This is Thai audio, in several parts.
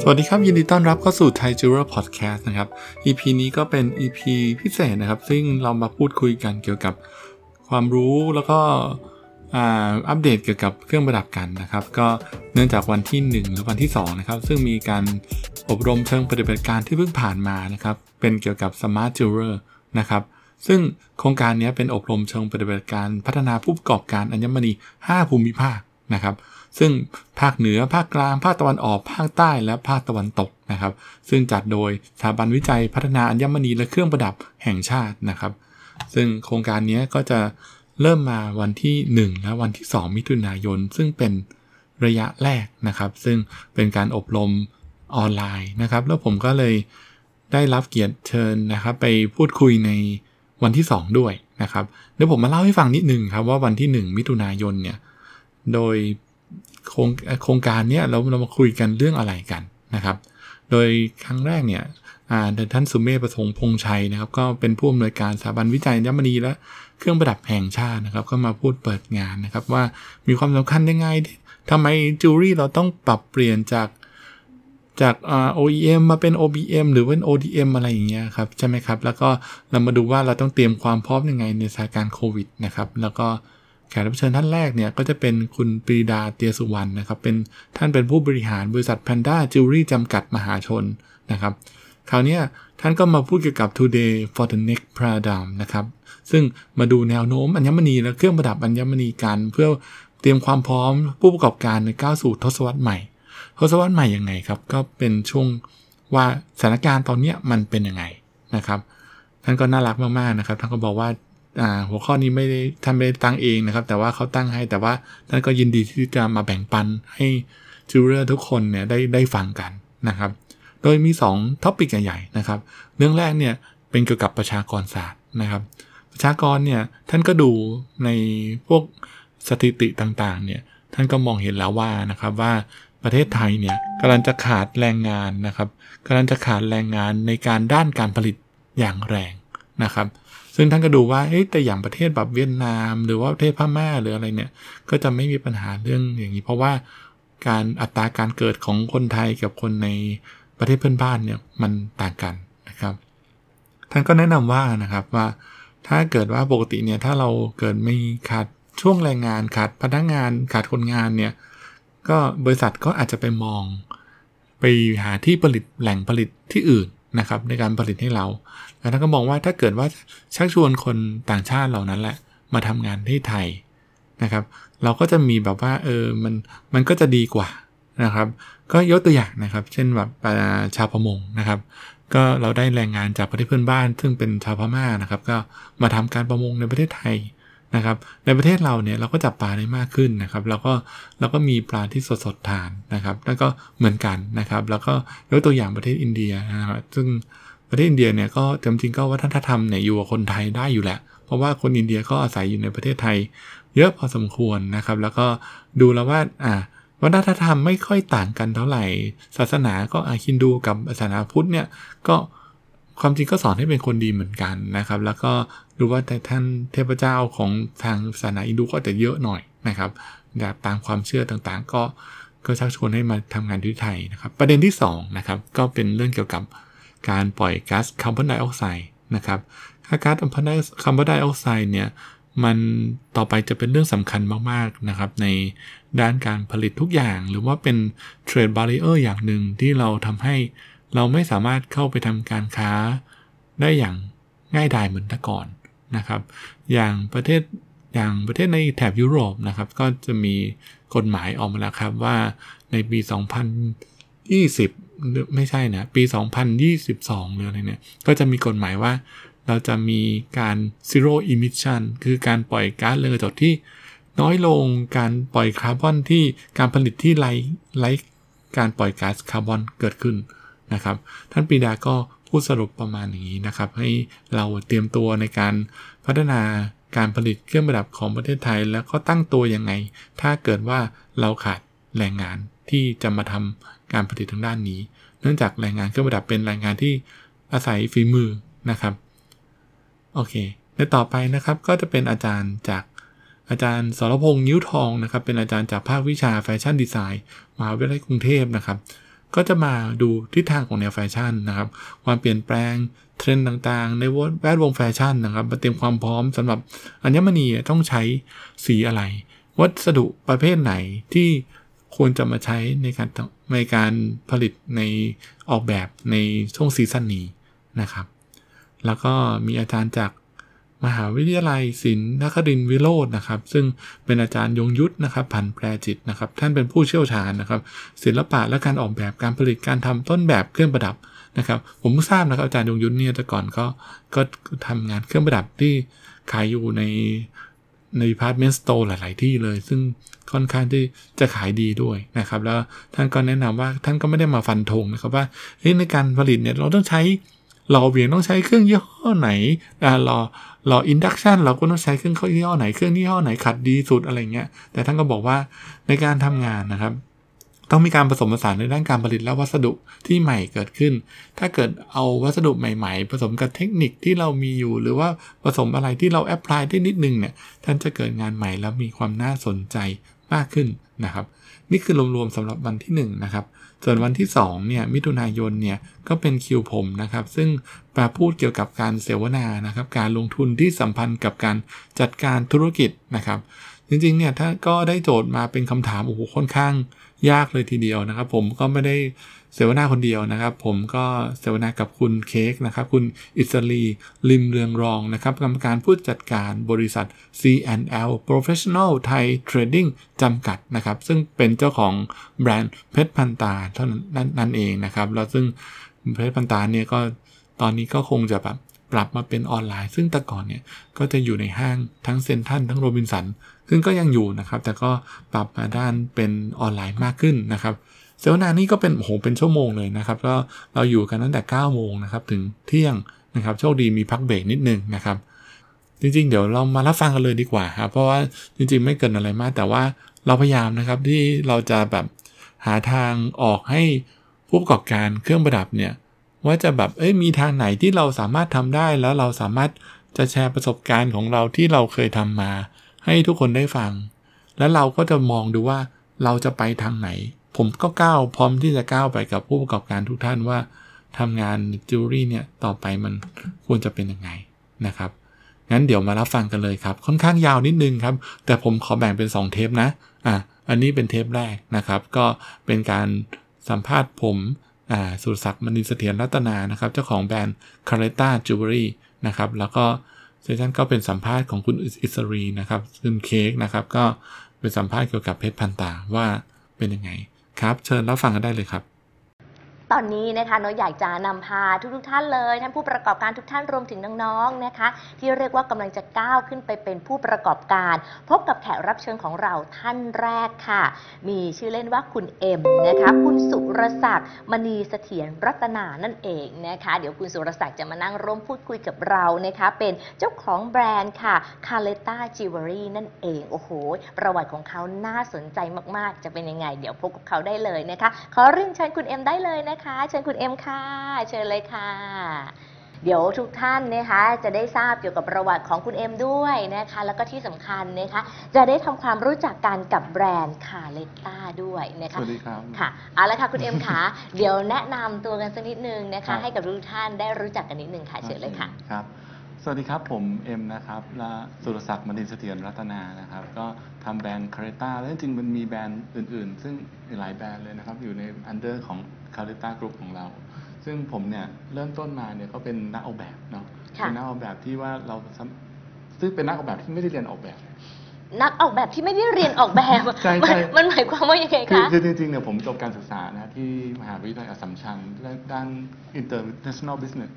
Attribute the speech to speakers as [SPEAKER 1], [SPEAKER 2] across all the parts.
[SPEAKER 1] สวัสดีครับ ยินดีต้อนรับเข้าสู่ไทยจูเรอร์พอดแคสต์นะครับ EP นี้ก็เป็น EP พิเศษนะครับ ซึ่งเรามาพูดคุยกันเกี่ยวกับความรู้แล้วก็อัปเดตเกี่ยวกับเครื่องประดับกันนะครับ ก็เนื่องจากวันที่ 1 หรือวันที่ 2 นะครับ ซึ่งมีการอบรมเชิงปฏิบัติการที่เพิ่งผ่านมานะครับ เป็นเกี่ยวกับ Smart Jeweler นะครับ ซึ่งโครงการนี้เป็นอบรมเชิงปฏิบัติการพัฒนาผู้ประกอบการอัญมณี 5 ภูมิภาค นะครับ ซึ่งภาคเหนือภาคกลาง ภาคตะวันออก ภาคใต้และภาคตะวันตกนะครับ ซึ่งจัดโดยสถาบันวิจัยพัฒนาอัญมณีและเครื่องประดับแห่งชาตินะครับ ซึ่งโครงการนี้ก็จะเริ่มมาวันที่ 1 และวันที่ 2 มิถุนายน ซึ่งเป็นระยะแรกนะครับ ซึ่งเป็นการอบรมออนไลน์นะครับ แล้วผมก็เลยได้รับเกียรติเชิญนะครับ ไปพูดคุยในวันที่ 2 ด้วยนะครับ เดี๋ยวผมมาเล่าให้ฟังนิดนึงครับว่าวันที่ 1 มิถุนายนเนี่ย โดยโครงโครงการนี้เราเรามาคุยกันเรื่องอะไรกันนะครับ โดยครั้งแรกเนี่ยท่านสุมเมธประสงค์พงชัยนะครับ ก็เป็นผู้อำนวยการสถาบันวิจัยยมณีและเครื่องประดับแห่งชาตินะครับ ก็มาพูดเปิดงานนะครับ ว่ามีความสำคัญยังไงทำไมจูรี่เราต้องปรับเปลี่ยนจากจาก OEM มาเป็น OBM หรือเป็น ODM อะไรอย่างเงี้ยครับ ใช่ไหมครับ แล้วก็เรามาดูว่าเราต้องเตรียมความพร้อมยังไงในสถานการณ์โควิดนะครับ แล้วก็ แขกรับเชิญท่านแรกเนี่ยก็จะเป็นคุณปรีดาเตียสุวรรณนะครับเป็นท่านเป็นผู้บริหารบริษัทแพรนด้าจิวเวลรี่จำกัดมหาชนนะครับคราวนี้ท่านก็มาพูดเกี่ยวกับ today for the next paradigm นะครับ ซึ่งมาดูแนวโน้มอัญมณีและเครื่องประดับอัญมณีกันเพื่อเตรียมความพร้อมผู้ประกอบการในก้าวสู่ทศวรรษใหม่ ทศวรรษใหม่ยังไงครับ ก็เป็นช่วงว่าสถานการณ์ตอนนี้มันเป็นยังไงนะครับ ท่านก็น่ารักมากๆนะครับ ท่านก็บอกว่า หัวข้อนี้ไม่ได้ท่านไม่ได้ตั้งเองนะครับ แต่ว่าเขาตั้งให้แต่ว่าท่านก็ยินดีที่จะมาแบ่งปันให้ jeweler ทุกคนเนี่ยได้ได้ฟังกันนะครับ โดยมี2 topic ใหญ่ๆนะครับ เรื่องแรกเนี่ยเป็นเกี่ยวกับประชากรศาสตร์นะครับ ประชากรเนี่ยท่านก็ดูในพวกสถิติต่างๆเนี่ยท่านก็มองเห็นแล้วว่านะครับว่าประเทศไทยเนี่ยกำลังจะขาดแรงงานนะครับกำลังจะขาดแรงงานในการด้านการผลิตอย่างแรงนะครับ ซึ่งท่านก็ดูว่าแต่อย่างประเทศแบบเวียดนาม หรือว่าประเทศพม่าหรืออะไรเนี่ย ก็จะไม่มีปัญหาเรื่องอย่างนี้ เพราะว่าการอัตราการเกิดของคนไทยกับคนในประเทศเพื่อนบ้านเนี่ยมันต่างกันนะครับ ท่านก็แนะนำว่านะครับว่าถ้าเกิดว่าปกติเนี่ยถ้าเราเกิดไม่ขาดช่วงแรงงานขาดพนักงานขาดคนงานเนี่ยก็บริษัทก็อาจจะไปมอง ไปหาที่ผลิตแหล่งผลิตที่อื่นนะครับในการผลิตให้เรา แล้วท่านก็มองว่าถ้าเกิดว่าชักชวนคนต่างชาติเหล่านั้นแหละมาทำงานที่ไทยนะครับ เราก็จะมีแบบว่าเออมันมันก็จะดีกว่านะครับ ก็ยกตัวอย่างนะครับ เช่นแบบชาวประมงนะครับ ก็เราได้แรงงานจากประเทศเพื่อนบ้าน ซึ่งเป็นชาวพม่านะครับ ก็มาทำการประมงในประเทศไทยนะครับ ในประเทศเราเนี่ยเราก็จับปลาได้มากขึ้นนะครับ แล้วก็เราก็มีปลาที่สดสดทานนะครับ แล้วก็เหมือนกันนะครับ แล้วก็ยกตัวอย่างประเทศอินเดียนะครับซึ่ง ประเทศอินเดียเนี่ยก็จริงๆก็วัฒนธรรมเนี่ยอยู่กับคนไทยได้อยู่แหละ เพราะว่าคนอินเดียก็อาศัยอยู่ในประเทศไทย เยอะพอสมควรนะครับ แล้วก็ดูแล้วว่าอ่าวัฒนธรรมไม่ค่อยต่างกันเท่าไหร่ ศาสนาก็อาคินดูกับศาสนาพุทธเนี่ยก็ความจริงก็สอนให้เป็นคนดีเหมือนกันนะครับ แล้วก็ดูว่าแต่ท่านเทพเจ้าของทางศาสนาอินดูก็จะเยอะหน่อยนะครับตามความเชื่อต่างๆ ก็ก็ชักชวนให้มาทำงานที่ไทยนะครับ ประเด็นที่2นะครับก็เป็นเรื่องเกี่ยวกับ การปล่อยก๊าซคาร์บอนไดออกไซด์นะครับก๊าซคาร์บอนไดออกไซด์เนี่ยมันต่อไปจะเป็นเรื่องสำคัญมากๆนะครับ ในด้านการผลิตทุกอย่าง หรือว่าเป็นเทรดบาริเออร์อย่างหนึ่งที่เราทำให้เราไม่สามารถเข้าไปทำการค้าได้อย่างง่ายดายเหมือนแต่ก่อนนะครับ อย่างประเทศอย่างประเทศในแถบยุโรปนะครับ ก็จะมีกฎหมายออกมาแล้วครับว่าในปี 2020 ไม่ใช่นะ ปี 2022หรืออะไรเนี่ย ก็จะมีกฎหมายว่า เราจะมีการ zero emission คือการปล่อยก๊าซเรือนกระจกที่น้อยลงการปล่อยคาร์บอนที่การผลิตที่ไร้ไร้การปล่อยก๊าซคาร์บอนเกิดขึ้นนะครับ ท่านปีดาก็พูดสรุปประมาณอย่างนี้นะครับ ให้เราเตรียมตัวในการพัฒนาการผลิตเครื่องประดับของประเทศไทย แล้วก็ตั้งตัวยังไง ถ้าเกิดว่าเราขาดแรงงานที่จะมาทำ การผลิตทางด้านนี้ เนื่องจากแรงงานเครื่องประดับเป็นแรงงานที่อาศัยฝีมือนะครับ โอเคในต่อไปนะครับก็จะเป็นอาจารย์จากอาจารย์สรพงษ์นิ้วทองนะครับ เป็นอาจารย์จากภาควิชา Fashion Design มหาวิทยาลัยกรุงเทพนะครับ ก็จะมาดูทิศทางของแนวแฟชั่นนะครับ ความเปลี่ยนแปลงเทรนด์ต่างๆ ในแวดวงแฟชั่นนะครับมาเตรียมความพร้อมสำหรับอัญมณีต้องใช้สีอะไร วัสดุประเภทไหนที่ ควรจะมาใช้ในการในการผลิตในออกแบบในช่วงซีซั่นนี้นะครับ แล้วก็มีอาจารย์จากมหาวิทยาลัยศิลป์นครินวิโรจน์นะครับ ซึ่งเป็นอาจารย์ยงยุทธนะครับพันแปรจิตนะครับ ท่านเป็นผู้เชี่ยวชาญนะครับ ศิลปะและการออกแบบการผลิตการทำต้นแบบเครื่องประดับนะครับ ผมทราบนะครับอาจารย์ยงยุทธเนี่ยแต่ก่อนก็ก็ทำงานเครื่องประดับที่ขายอยู่ใน ใน department store หลาย ๆ ที่เลย ซึ่งค่อนข้างที่จะขายดีด้วยนะครับ แล้วท่านก็แนะนำว่าท่านก็ไม่ได้มาฟันธงนะครับว่าในการผลิตเนี่ยเราต้องใช้หล่อเหวี่ยงต้องใช้เครื่องยี่ห้อไหนอ่าหล่อหล่อ induction เราก็ต้องใช้เครื่องยี่ห้อไหนเครื่องยี่ห้อไหนขัดดีสุดอะไรเงี้ยแต่ท่านก็บอกว่าในการทำงานนะครับ ต้องมีการผสมผสานในด้านการผลิตและวัสดุที่ใหม่เกิดขึ้น ถ้าเกิดเอาวัสดุใหม่ ๆ ผสมกับเทคนิคที่เรามีอยู่ หรือว่าผสมอะไรที่เรา apply ได้นิดนึงเนี่ย ท่านจะเกิดงานใหม่แล้วมีความน่าสนใจมากขึ้นนะครับ นี่คือรวมๆสำหรับวันที่1นนะครับ ส่วนวันที่2เนี่ย มิถุนายนเนี่ย ก็เป็นคิวผมนะครับ ซึ่งมาพูดเกี่ยวกับการเสวนานะครับ การลงทุนที่สัมพันธ์กับการจัดการธุรกิจนะครับ จริงๆเนี่ยถ้าก็ได้โจทย์มาเป็นคำถามโอ้โหค่อนข้างยากเลยทีเดียวนะครับ ผมก็ไม่ได้เสวนาคนเดียวนะครับ ผมก็เสวนากับคุณเค้กนะครับ คุณอิสรีลิมเรืองรองนะครับกรรมการผู้จัดการบริษัท C&L Professional Thai Trading จำกัดนะครับ ซึ่งเป็นเจ้าของแบรนด์เพชรพันตาเท่านั้นนั่นเองนะครับ แล้วซึ่งเพชรพันตาเนี่ยก็ตอนนี้ก็คงจะแบบ ปรับมาเป็นออนไลน์ ซึ่งแต่ก่อนเนี่ยก็จะอยู่ในห้างทั้งเซ็นทรัลทั้งโรบินสัน ซึ่งก็ยังอยู่นะครับ แต่ก็ปรับมาด้านเป็นออนไลน์มากขึ้นนะครับเสวนานี่ก็เป็นโอ้โหเป็นชั่วโมงเลยนะครับก็เราอยู่กันตั้งแต่9โมงนะครับถึงเที่ยงนะครับโชคดีมีพักเบรกนิดนึงนะครับจริงๆ เดี๋ยวเรามารับฟังกันเลยดีกว่าครับเพราะว่าจริงๆ ไม่เกินอะไรมาก แต่ว่าเราพยายามนะครับที่เราจะแบบหาทางออกให้ผู้ประกอบการเครื่องประดับเนี่ย ว่าจะแบบเอ้ยมีทางไหนที่เราสามารถทำได้แล้วเราสามารถจะแชร์ประสบการณ์ของเราที่เราเคยทำมา ให้ทุกคนได้ฟัง แล้วเราก็จะมองดูว่าเราจะไปทางไหน ผมก็ก้าวพร้อมที่จะก้าวไปกับผู้ประกอบการทุกท่านว่าทำงานจิวเวลรี่เนี่ยต่อไปมันควรจะเป็นยังไงนะครับงั้นเดี๋ยวมารับฟังกันเลยครับ ค่อนข้างยาวนิดนึงครับ แต่ผมขอแบ่งเป็น 2 เทปนะอะอันนี้เป็นเทปแรกนะครับ ก็เป็นการสัมภาษณ์ผม สุรศักดิ์มณีเสถียรรัตนานะครับ เจ้าของแบรนด์คาร์เรต้าจิวเวลรี่นะครับ แล้วก็ session ก็เป็นสัมภาษณ์ของคุณอิสรีนะครับคุณเค้กนะครับ ก็เป็นสัมภาษณ์เกี่ยวกับเพชรพันตาว่าเป็นยังไงครับ เชิญรับฟังกันได้เลยครับ
[SPEAKER 2] ตอนนี้นะคะน้อยอยากจะนำพาทุกๆท่านเลย ท่านผู้ประกอบการทุกท่านรวมถึงน้องๆนะคะ ที่เรียกว่ากำลังจะก้าวขึ้นไปเป็นผู้ประกอบการ พบกับแขกรับเชิญของเราท่านแรกค่ะ มีชื่อเล่นว่าคุณเอ็มนะคะคุณสุรศักดิ์มณีเสถียรรัตนานั่นเองนะคะ เดี๋ยวคุณสุรศักดิ์จะมานั่งร่วมพูดคุยกับเรานะคะ เป็นเจ้าของแบรนด์ค่ะคาเลต้าจิวเวลรี่นั่นเองโอ้โห ประวัติของเขาน่าสนใจมากๆ จะเป็นยังไง เดี๋ยวพบกับเขาได้เลยนะคะขอเรียนเชิญคุณเอ็มได้เลยนะคะเชิญคุณเอ็มค่ะ เชิญเลยค่ะ เดี๋ยวทุกท่านนะคะจะได้ทราบเกี่ยวกับประวัติของคุณเอ็มด้วยนะคะ แล้วก็ที่สำคัญนะคะจะได้ทำความรู้จักกันกับแบรนด์คาเลต้าด้วยนะคะ
[SPEAKER 1] สวัสดีครับ
[SPEAKER 2] ค่ะเอาละค่ะคุณเอ็มค่ะ เดี๋ยวแนะนำตัวกันสักนิดนึงนะคะ ให้กับทุกท่านได้รู้จักกันนิดนึงค่ะเชิญเลยค่ะ
[SPEAKER 1] ครับ สวัสดีครับ ผมเอ็มนะครับและสุรศักดิ์มณีเสถียรรัตนานะครับ ก็ทำแบรนด์คาร์เรต้าแล้วจริงๆมันมีแบรนด์อื่น ๆ ซึ่งหลายแบรนด์เลยนะครับ อยู่ใน under ของคาร์เรต้ากรุ๊ปของเรา ซึ่งผมเนี่ยเริ่มต้นมาเนี่ยก็เป็นนักออกแบบเนาะเป็นนักออกแบบที่ว่าเราซึ่งเป็นนักออกแบบที่ไม่ได้เรียนออกแบบ
[SPEAKER 2] นักออกแบบที่ไม่ได้เรียนออกแบบใช่ใช่มันหมายความว่ายังไงคะ
[SPEAKER 1] คือจริงๆเนี่ยผมจบการศึกษานะที่มหาวิทยาลัยอัสสัมชัญด้าน international business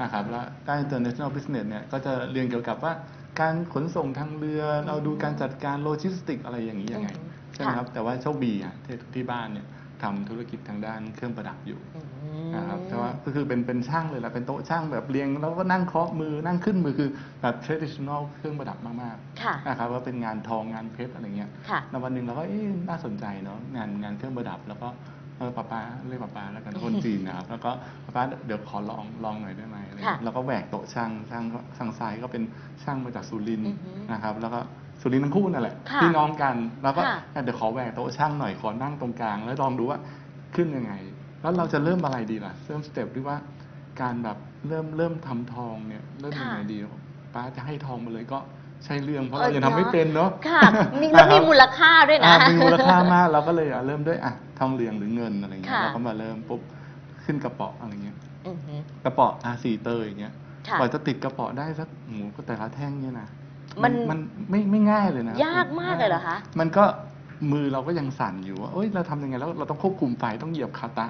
[SPEAKER 1] นะครับแล้วด้าน international business เนี่ยก็จะเรียนเกี่ยวกับว่าการขนส่งทางเรือเราดูการจัดการโลจิสติกอะไรอย่างนี้ยังไงใช่ไหมครับแต่ว่าโชคดีอะที่ที่บ้านเนี่ยทำธุรกิจทางด้านเครื่องประดับอยู่ นะครับแต่ว่าก็คือเป็นเป็นช่างเลยแหละเป็นโต๊ะช่างแบบเรียงแล้วก็นั่งเคาะมือนั่งขึ้นมือคือแบบ traditional เครื่องประดับมากๆนะครับว่าเป็นงานทองงานเพชรอะไรเงี้ยแล้ววันหนึ่งเราก็เอ๊น่าสนใจเนาะงานงานเครื่องประดับแล้วก็เออป้าป้าเรียกป้าป้าแล้วกันคนจีนนะครับแล้วก็ป้าป้าเดี๋ยวขอลองลองหน่อยได้ไหมแล้วก็แหวกโต๊ะช่างช่างช่างทรายก็เป็นช่างมาจากสุรินทร์นะครับ แล้วก็สุรินทร์ทั้งคู่นั่นแหละพี่น้องกันแล้วก็เดี๋ยวขอแหวกโต๊ะช่างหน่อยขอนั่งตรงกลาง แล้วลองดูว่าขึ้นยังไง แล้วเราจะเริ่มอะไรดีล่ะ เริ่มสเต็ปที่ว่าการแบบเริ่มเริ่มทำทองเนี่ยเริ่มยังไง
[SPEAKER 2] ค่ะ
[SPEAKER 1] ดีป้าจะให้ทองมาเลยก็ใช่เรื่องเพราะ
[SPEAKER 2] เออ
[SPEAKER 1] เรายังทำไม่
[SPEAKER 2] เนอะ
[SPEAKER 1] เป็นเนาะ
[SPEAKER 2] ค่ะมีแล้วมีมูลค่าด้วยนะ
[SPEAKER 1] อ่ามีมูลค่ามากเราก็เลยอะเริ่มด้วยอะทองเหลืองหรือเงินอะไรเงี้ย
[SPEAKER 2] ค่ะ
[SPEAKER 1] เราก็มาเริ่มปุ๊บขึ้นกระเป๋ออะไรเงี้ย
[SPEAKER 2] อือหือก
[SPEAKER 1] ระเป๋ออาสีเตยอย่างเงี้ย
[SPEAKER 2] ค่ะ
[SPEAKER 1] กว่าจะติดกระเป๋อได้สักหมูก็แต่ละแท่งเนี่ยนะ
[SPEAKER 2] มัน
[SPEAKER 1] มันไม่ไม่ง่ายเลยนะ
[SPEAKER 2] ยากมากเลยเหรอคะ
[SPEAKER 1] มันก็ มือเราก็ยังสั่นอยู่ว่าเอ้ยเราทำยังไงแล้วเราต้องควบคุมไฟต้องเหยียบคาตะ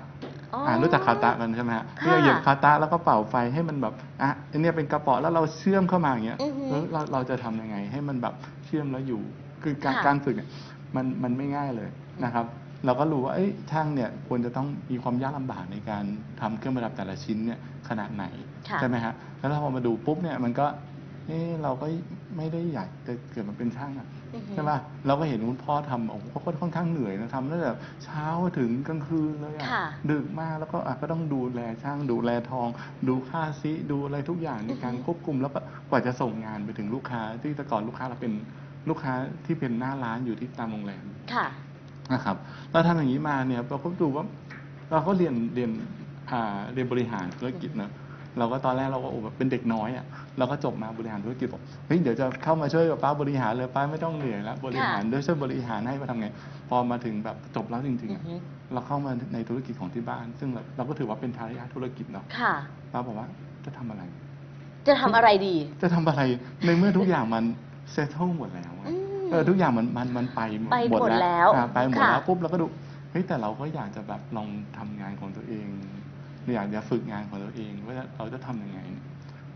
[SPEAKER 2] อ๋ออ
[SPEAKER 1] อ่ารู้จักคาตะกันใช่ไหมฮะ
[SPEAKER 2] ค่ะ
[SPEAKER 1] เนี่ยเหยียบคาตะแล้วก็เป่าไฟให้มันแบบอะอันเนี้ยเป็นกระเป๋อแล้วเราเชื่อมเข้ามาอย่างเงี้ย
[SPEAKER 2] อือหือ
[SPEAKER 1] เออเราเราจะทำยังไง ให้มันแบบเชื่อมแล้วอยู่ คือการ
[SPEAKER 2] ค่ะ
[SPEAKER 1] การฝึกเนี่ยมันมันไม่ง่ายเลยนะครับเราก็รู้ว่าเอ้ยช่างเนี่ยควรจะต้องมีความยากลำบากในการทำเครื่องประดับแต่ละชิ้นเนี่ยขนาดไหน
[SPEAKER 2] ค่ะ
[SPEAKER 1] ใช่ไหมฮะแล้วเราพอมาดูปุ๊บเนี่ยมันก็เออเราก็ไม่ได้อยากจะเกิดมาเป็นช่างอะ
[SPEAKER 2] อือหือ
[SPEAKER 1] ใช่ป่ะเราก็เห็นคุณพ่อทำโอ้โหเขาก็ค่อนข้างเหนื่อยนะทำตั้งแต่เช้าถึงกลางคืนเลยอะ
[SPEAKER 2] ค่ะ
[SPEAKER 1] ดึกมากแล้วก็อะก็ต้องดูแลช่างดูแลทอง ดูค่าซิดูอะไรทุกอย่างในการ
[SPEAKER 2] อือฮึ
[SPEAKER 1] ควบคุมแล้วก็กว่าจะส่งงานไปถึงลูกค้า ที่แต่ก่อนลูกค้าเราเป็นลูกค้าที่เป็นหน้าร้านอยู่ที่ตามโรงแรม
[SPEAKER 2] ค่ะ
[SPEAKER 1] นะครับเราทำอย่างนี้มาเนี่ยเราก็ดูว่าเราก็เรียนเรียนอ่าเรียนบริหารธุรกิจเนอะ เราก็ตอนแรกเราก็โอ้แบบเป็นเด็กน้อยอะเราก็จบมาบริหารธุรกิจบอกเฮ้ยเดี๋ยวจะเข้ามาช่วยกับป้าบริหารเลยป้าไม่ต้องเหนื่อยแล้วบริหารด้วยช่วยบริหารให้มาทำไง พอมาถึงแบบจบแล้วจริงๆ
[SPEAKER 2] อื
[SPEAKER 1] อะ
[SPEAKER 2] อหือ
[SPEAKER 1] เราเข้ามาในธุรกิจของที่บ้าน ซึ่งเราเราก็ถือว่าเป็นทายาทธุรกิจเนาะ
[SPEAKER 2] ค่ะ
[SPEAKER 1] ป้าบอกว่าจะทำอะไร
[SPEAKER 2] จะทำอะไรดี
[SPEAKER 1] จะทำอะไรในเมื่อทุกอย่างมัน settle หมดแล้วอะ
[SPEAKER 2] อืม
[SPEAKER 1] เออทุกอย่างมันมันมันไป
[SPEAKER 2] ไปหมดแล้ว
[SPEAKER 1] อ่าไปหมด
[SPEAKER 2] ค่ะ
[SPEAKER 1] แล้วปุ๊บเราก็ดูเฮ้ยแต่เราก็อยากจะแบบลองทำงานของตัวเอง อยากจะฝึกงานของตัวเองว่าเราจะทำยังไง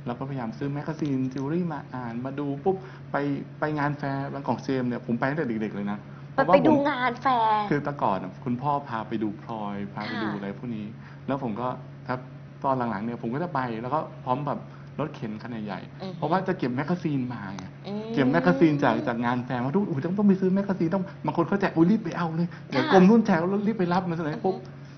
[SPEAKER 1] เราก็พยายามซื้อ magazine jewelry มาอ่านมาดูปุ๊บไปไปงานแฟร์ Bangkok Gems เนี่ยผมไปตั้งแต่เด็กๆเลยนะ
[SPEAKER 2] ไป
[SPEAKER 1] เพระว่
[SPEAKER 2] ไปดู
[SPEAKER 1] ผม
[SPEAKER 2] งานแฟร์
[SPEAKER 1] คือแต่ก่อนอะคุณพ่อพาไปดูพลอย พาไป
[SPEAKER 2] ค่ะ
[SPEAKER 1] ดูอะไรพวกนี้ แล้วผมก็ครับตอนหลังๆเนี่ยผมก็จะไปแล้วก็พร้อมแบบรถเข็นคันใหญ่ๆ
[SPEAKER 2] อือฮึ
[SPEAKER 1] เพราะว่าจะเก็บแมกกาซีนมาไง
[SPEAKER 2] อืม
[SPEAKER 1] เก็บแมกกาซีนจากจากงานแฟร์มาทุกโอ้โหต้องต้องไปซื้อแมกกาซีนต้องบางคนเขาแจกอุ้ยรีบไปเอาเลยเดี๋ยว
[SPEAKER 2] ค่ะ
[SPEAKER 1] กรมรุ่นแจกแล้วรีบไปรับมาเสนอ
[SPEAKER 2] อือฮึ
[SPEAKER 1] ปุ๊บ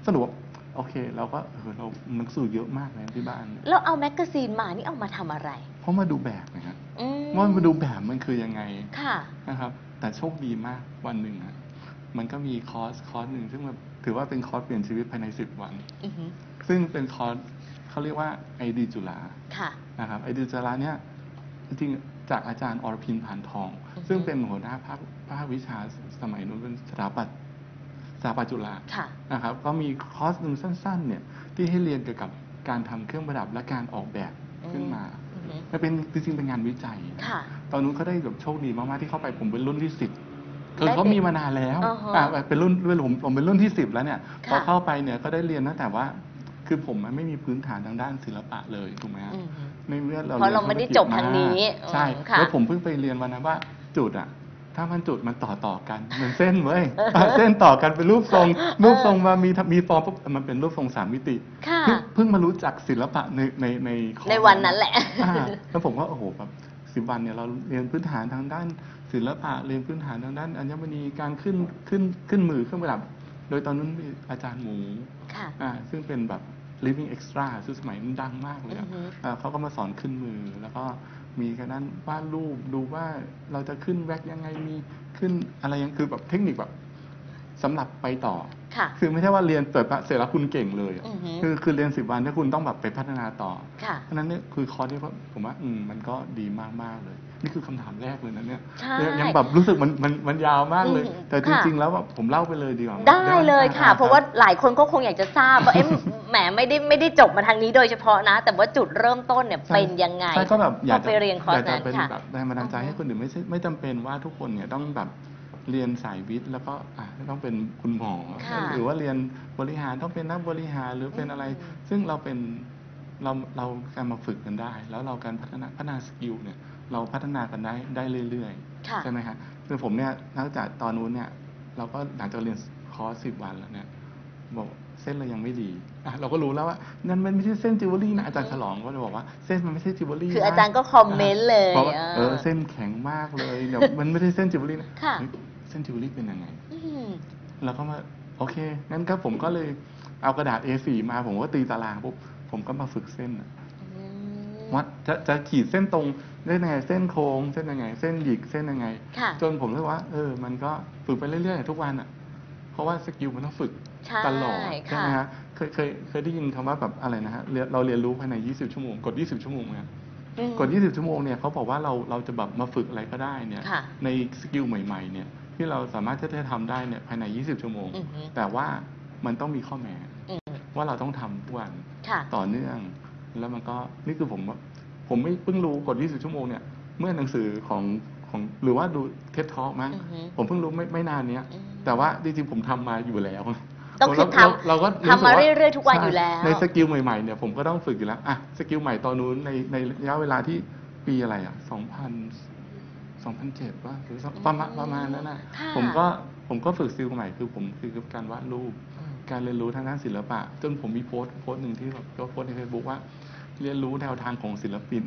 [SPEAKER 1] สรุปว่า โอเค เราก็เออเราหนังสือเยอะมากเลยที่บ้าน
[SPEAKER 2] แล้วเอาแมกกาซีนมานี่เอามาทำอะไร
[SPEAKER 1] เพราะมาดูแบบนะครับ
[SPEAKER 2] อืม
[SPEAKER 1] ว่ามาดูแบบมันคือยังไง
[SPEAKER 2] ค่ะ
[SPEAKER 1] นะครับ แต่โชคดีมากวันหนึ่งอะมันก็มีคอร์สคอร์สหนึ่งซึ่งแบบถือว่าเป็นคอร์สเปลี่ยนชีวิตภายในสิบวัน
[SPEAKER 2] อือหือ
[SPEAKER 1] ซึ่งเป็นคอร์สเขาเรียกว่า ID จุฬา
[SPEAKER 2] ค่ะ
[SPEAKER 1] นะครับ ID จุฬาเนี่ยจริงๆจากอาจารย์อรพินท์ พานทอง
[SPEAKER 2] อือฮึ
[SPEAKER 1] ซึ่งเป็นหัวหน้าภาคภาควิชาสมัยนู้นเป็นสถาปัตย์ สถาปัตย์จุฬา
[SPEAKER 2] ค่ะ
[SPEAKER 1] นะครับก็มีคอร์สหนึ่งสั้นๆเนี่ยที่ให้เรียนเกี่ยวกับการทำเครื่องประดับและการออกแบบขึ้นมา
[SPEAKER 2] อือหือ
[SPEAKER 1] มันเป็นจริงๆเป็นงานวิจัย
[SPEAKER 2] ค่ะ
[SPEAKER 1] ตอนนู้นเขาได้แบบโชคดีมากๆที่เข้าไปผมเป็นรุ่นที่สิบคือ
[SPEAKER 2] ได้
[SPEAKER 1] เขา
[SPEAKER 2] เป็น
[SPEAKER 1] มีมานานแล้ว
[SPEAKER 2] อ่าฮะ
[SPEAKER 1] อ่าเป็นรุ่นผมผมเป็นรุ่นที่สิบแล้วเนี่ยพอ
[SPEAKER 2] ค่ะ
[SPEAKER 1] เข้าไปเนี่ยก็ได้เรียนตั้งแต่ว่า คือผมมันไม่มีพื้นฐานทางด้านศิลปะเลยถูกไหมฮะ
[SPEAKER 2] อือหือ
[SPEAKER 1] ในเมื่อเรา
[SPEAKER 2] เพราะเราไม่ได้จบทางนี้
[SPEAKER 1] ใช่
[SPEAKER 2] อืมค่ะ
[SPEAKER 1] แล้วผมเพิ่งไปเรียนวันนั้นว่าจุดอะ ถ้ามันจุดมันต่อต่อกันเหมือนเส้นเว้ยเส้นต่อกันเป็นรูปทรง รูปทรงมามีมีฟอร์มปุ๊บมันเป็นรูปทรงสามมิติ
[SPEAKER 2] ค่ะ
[SPEAKER 1] เพิ่งเพิ่งมารู้จักศิลปะในในในคอร์ส
[SPEAKER 2] ในวันนั้นแหละ
[SPEAKER 1] อ่าแล้วผมก็โอ้โหแบบสิบวันเนี่ยเราเรียนพื้นฐานทางด้าน ศิลปะเรียนพื้นฐานทางด้านอัญมณีการขึ้นขึ้นขึ้นมือเครื่องประดับ โดยตอนนั้นมีอาจารย์หมู
[SPEAKER 2] ค่ะ
[SPEAKER 1] อ่าซึ่งเป็นแบบ living extra ซึ่งสมัยนั้นดังมากเลยอะ
[SPEAKER 2] อือฮึ
[SPEAKER 1] อ่าเขาก็มาสอนขึ้นมือแล้วก็ มีการนั้นวาดรูปดูว่าเราจะขึ้นแว็กยังไงมีขึ้นอะไรยังคือแบบเทคนิคแบบสำหรับไปต่อ
[SPEAKER 2] ค่ะ
[SPEAKER 1] คือไม่ใช่ว่าเรียนเปิดเสร็จแล้วคุณเก่งเลยอะ
[SPEAKER 2] อือหือ
[SPEAKER 1] คือคือเรียนสิบวันถ้าคุณต้องแบบไปพัฒนาต่อ
[SPEAKER 2] ค่ะ
[SPEAKER 1] เพราะฉะนั้นเนี่ยคือคอร์สที่ผมว่าอืมมันก็ดีมากๆเลย นี่คือคำถามแรกเลยนะเนี่ย
[SPEAKER 2] ใช่
[SPEAKER 1] ยังยังแบบรู้สึกมันมันมันยาวมากเลย
[SPEAKER 2] อืม
[SPEAKER 1] แต่จ
[SPEAKER 2] ค่ะ
[SPEAKER 1] ริง ๆ แล้วแบบผมเล่าไปเลยดีกว่าหม
[SPEAKER 2] ได้
[SPEAKER 1] หม
[SPEAKER 2] เลยค่ะ
[SPEAKER 1] อ่
[SPEAKER 2] เพราะว่าหลายคนก็คงอยากจะทราบว่าเอ๊ะแหมไม่ได้ไม่ได้จบมาทางนี้โดยเฉพาะนะ แต่ว่าจุดเริ่มต้นเนี่ย
[SPEAKER 1] ใช่
[SPEAKER 2] เป็นยังไง
[SPEAKER 1] ใช่ก็แบบอยาก
[SPEAKER 2] พ
[SPEAKER 1] จะ
[SPEAKER 2] ไปเรียนคอร์ส
[SPEAKER 1] อยากจะ
[SPEAKER 2] นั้น
[SPEAKER 1] เป็น
[SPEAKER 2] ค่ะ
[SPEAKER 1] แบบแรงบันดาลใจ
[SPEAKER 2] อือฮึ
[SPEAKER 1] ให้คนอื่นไม่ใช่ไม่จำเป็นว่าทุกคนเนี่ยต้องแบบเรียนสายวิทย์ แล้วก็อะต้องเป็นคุณหมอ
[SPEAKER 2] ค่ะ
[SPEAKER 1] หรือว่าเรียนบริหารต้องเป็นนักบริหารหรือเป็นอะไร
[SPEAKER 2] อืม
[SPEAKER 1] ซึ่งเราเป็นเราเราการมาฝึกกันได้ แล้วเราการพัฒนาพัฒนา skill เนี่ย เราพัฒนากันได้ได้เรื่อยๆ
[SPEAKER 2] ค่ะ
[SPEAKER 1] ใช่ไหมฮะคือผมเนี่ยนอกจากตอนนู้นเนี่ย เราก็หลังจากเรียนคอร์สสิบวันแล้วเนี่ยบอกเส้นเรายังไม่ดีอะเราก็รู้แล้วว่านั่นมันไม่ใช่เส้นจิวเวลรี่นะอาจารย์ฉลองก็จะบอกว่าเส้นมันไม่ใช่จิวเวลรี่
[SPEAKER 2] คือ
[SPEAKER 1] นะ
[SPEAKER 2] อาจารย์ก็ comment เลย
[SPEAKER 1] บอกว่า
[SPEAKER 2] อ่า
[SPEAKER 1] เออเส้นแข็งมากเลยเดี๋ยวมันไม่ใช่เส้นจิวเวลรี่นะ
[SPEAKER 2] ค่ะ
[SPEAKER 1] เฮ้ยเส้นจิวเวลรี่เป็นยังไง
[SPEAKER 2] อืม
[SPEAKER 1] เราก็มาโอเคงั้นก็ผมก็เลยเอากระดาษ A4 มาผมก็ตีตารางปุ๊บผมก็มาฝึกเส้นอะ
[SPEAKER 2] อืม
[SPEAKER 1] ว่าจะจะขีดเส้นตรง ได้ยังไงเส้นโค้งเส้นยังไง เส้นหยิกเส้นยังไง
[SPEAKER 2] ค่ะ
[SPEAKER 1] จนผมรู้สึกว่า เออ มันก็ฝึกไปเรื่อยๆ ทุกวันอะ เพราะว่า skill มันต้องฝึก
[SPEAKER 2] ใช่
[SPEAKER 1] ตลอดใช่
[SPEAKER 2] ค่ะ
[SPEAKER 1] ไหมฮะเคยเคยเคยได้ยินคำว่าแบบอะไรนะฮะเรียนเราเรียนรู้ภายใน 20 ชั่วโมงกฎ 20 ชั่วโมงเนี่ย
[SPEAKER 2] อืม
[SPEAKER 1] กฎ 20 ชั่วโมงเนี่ยเขาบอกว่าเราเราจะแบบมาฝึกอะไรก็ได้เนี่ย
[SPEAKER 2] ค่ะ
[SPEAKER 1] ในskill ใหม่ๆเนี่ยที่เราสามารถที่จะทำได้เนี่ยภายใน 20 ชั่วโมง
[SPEAKER 2] อือฮึ
[SPEAKER 1] แต่ว่ามันต้องมีข้อแม้
[SPEAKER 2] อืม
[SPEAKER 1] ว่าเราต้องทำทุกวัน
[SPEAKER 2] ค่ะ
[SPEAKER 1] ต่อเนื่องแล้วมันก็นี่คือผมว่า ผมไม่เพิ่งรู้กฎ 20 ชั่วโมงเนี่ย เมื่อหนังสือของของหรือว่าดู TED Talk มั้ง
[SPEAKER 2] อือฮึ
[SPEAKER 1] ผมเพิ่งรู้ไม่ไม่นานเนี้ย
[SPEAKER 2] อืม
[SPEAKER 1] แต่ว่าจริงๆผมทำมาอยู่แล้ว
[SPEAKER 2] ต้องคือ
[SPEAKER 1] เรา
[SPEAKER 2] ทำ
[SPEAKER 1] เราก็
[SPEAKER 2] ทำมา
[SPEAKER 1] สึกว่
[SPEAKER 2] เรื่อยๆทุกวัน
[SPEAKER 1] ใช่
[SPEAKER 2] อยู่แล้ว
[SPEAKER 1] ใน skill ใหม่ๆเนี่ยผมก็ต้องฝึกอยู่แล้วอะ skill ใหม่ตอนนู้นในในระยะเวลาที่ปีอะไรอะสองพันสองพันเจ็ดป่ะหรือสักประมาณประมาณนั้นน่ะ
[SPEAKER 2] ค่ะ
[SPEAKER 1] ผมก็ผมก็ฝึก skill ใหม่คือผมคือการวาดรูป
[SPEAKER 2] อืม
[SPEAKER 1] การเรียนรู้ทางด้านศิลปะ จนผมมีโพสต์โพสต์หนึ่งที่แบบก็โพสต์ในเฟซบุ๊กว่า เรียนรู้แนวทางของศิลปิน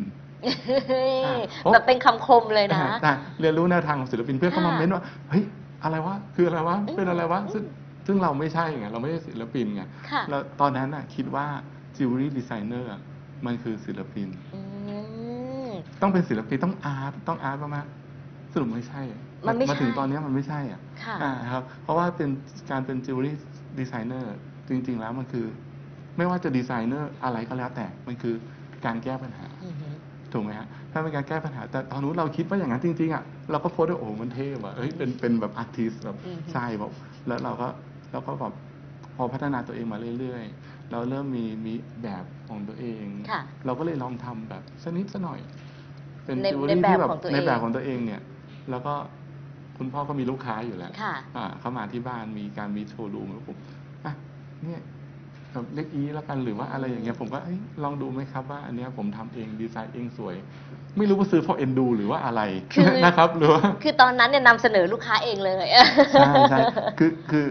[SPEAKER 1] อะ
[SPEAKER 2] แบบเป็นคำคมเลยนะ
[SPEAKER 1] แต่เรียนรู้แนวทางของศิลปินเพื่อนเขามา
[SPEAKER 2] ค่ะ
[SPEAKER 1] เม้นว่าเฮ้ยอะไรวะคืออะไรวะ
[SPEAKER 2] อืม
[SPEAKER 1] เป็นอะไรวะซึ่งซึ่งเราไม่ใช่ไงเราไม่ใช่ศิลปินไง
[SPEAKER 2] ค่ะ
[SPEAKER 1] แล้วตอนนั้นน่ะคิดว่าjewelry designer มันคือศิลปิน
[SPEAKER 2] อืม
[SPEAKER 1] ต้องเป็นศิลปินต้อง art ต้อง art มากๆสรุปไม่ใช่อะ
[SPEAKER 2] มันไม่ใช่
[SPEAKER 1] มาถึงตอนเนี้ยมันไม่ใช่อะ
[SPEAKER 2] ค่ะ
[SPEAKER 1] อ่าครับ เพราะว่าเป็นการเป็น jewelry designer จริง ๆ แล้วมันคือ ไม่ว่าจะดีไซเนอร์อะไรก็แล้วแต่มันคือการแก้ปัญหา
[SPEAKER 2] อือฮึ
[SPEAKER 1] ถูกไหมฮะถ้าเป็นการแก้ปัญหา แต่ตอนนู้นเราคิดว่าอย่างนั้นจริงๆอะเราก็โพสต์ว่าโอ้โหมันเท่ว่ะเอ้ยเป็นเป็นแบบ artist แบบ
[SPEAKER 2] อือฮึ
[SPEAKER 1] ใช่แบบแล้วเราก็เราก็แบบพอพัฒนาตัวเองมาเรื่อยๆ เราเริ่มมีมีแบบของตัวเอง
[SPEAKER 2] ค่ะ
[SPEAKER 1] เราก็เลยลองทำแบบสักนิดสักหน่อย เป็น
[SPEAKER 2] ใน
[SPEAKER 1] จิวเวล
[SPEAKER 2] ใน
[SPEAKER 1] รี่
[SPEAKER 2] แบบ
[SPEAKER 1] ที่แบบ
[SPEAKER 2] ของตัวเอง
[SPEAKER 1] ในแบบของตัวเองเนี่ย แล้วก็คุณพ่อก็มีลูกค้าอยู่แล้ว
[SPEAKER 2] ค่ะ
[SPEAKER 1] อ่าเข้ามาที่บ้านมีการมีโชว์รูมแล้วผมอะเนี่ยแบบ เล็กอีแล้วกันหรือว่าอะไรอย่างเงี้ยผมก็เอ้ยลองดูไหมครับว่าอันเนี้ยผมทำเองดีไซน์เองสวย ไม่รู้ว่าซื้อเพราะเอ็นดู หรือว่าอะไร
[SPEAKER 2] คือ
[SPEAKER 1] นะครับหรือว่า
[SPEAKER 2] คือตอนนั้นเนี่ยนำเสนอลูกค้าเองเลย
[SPEAKER 1] ใช่ใช่คือคือ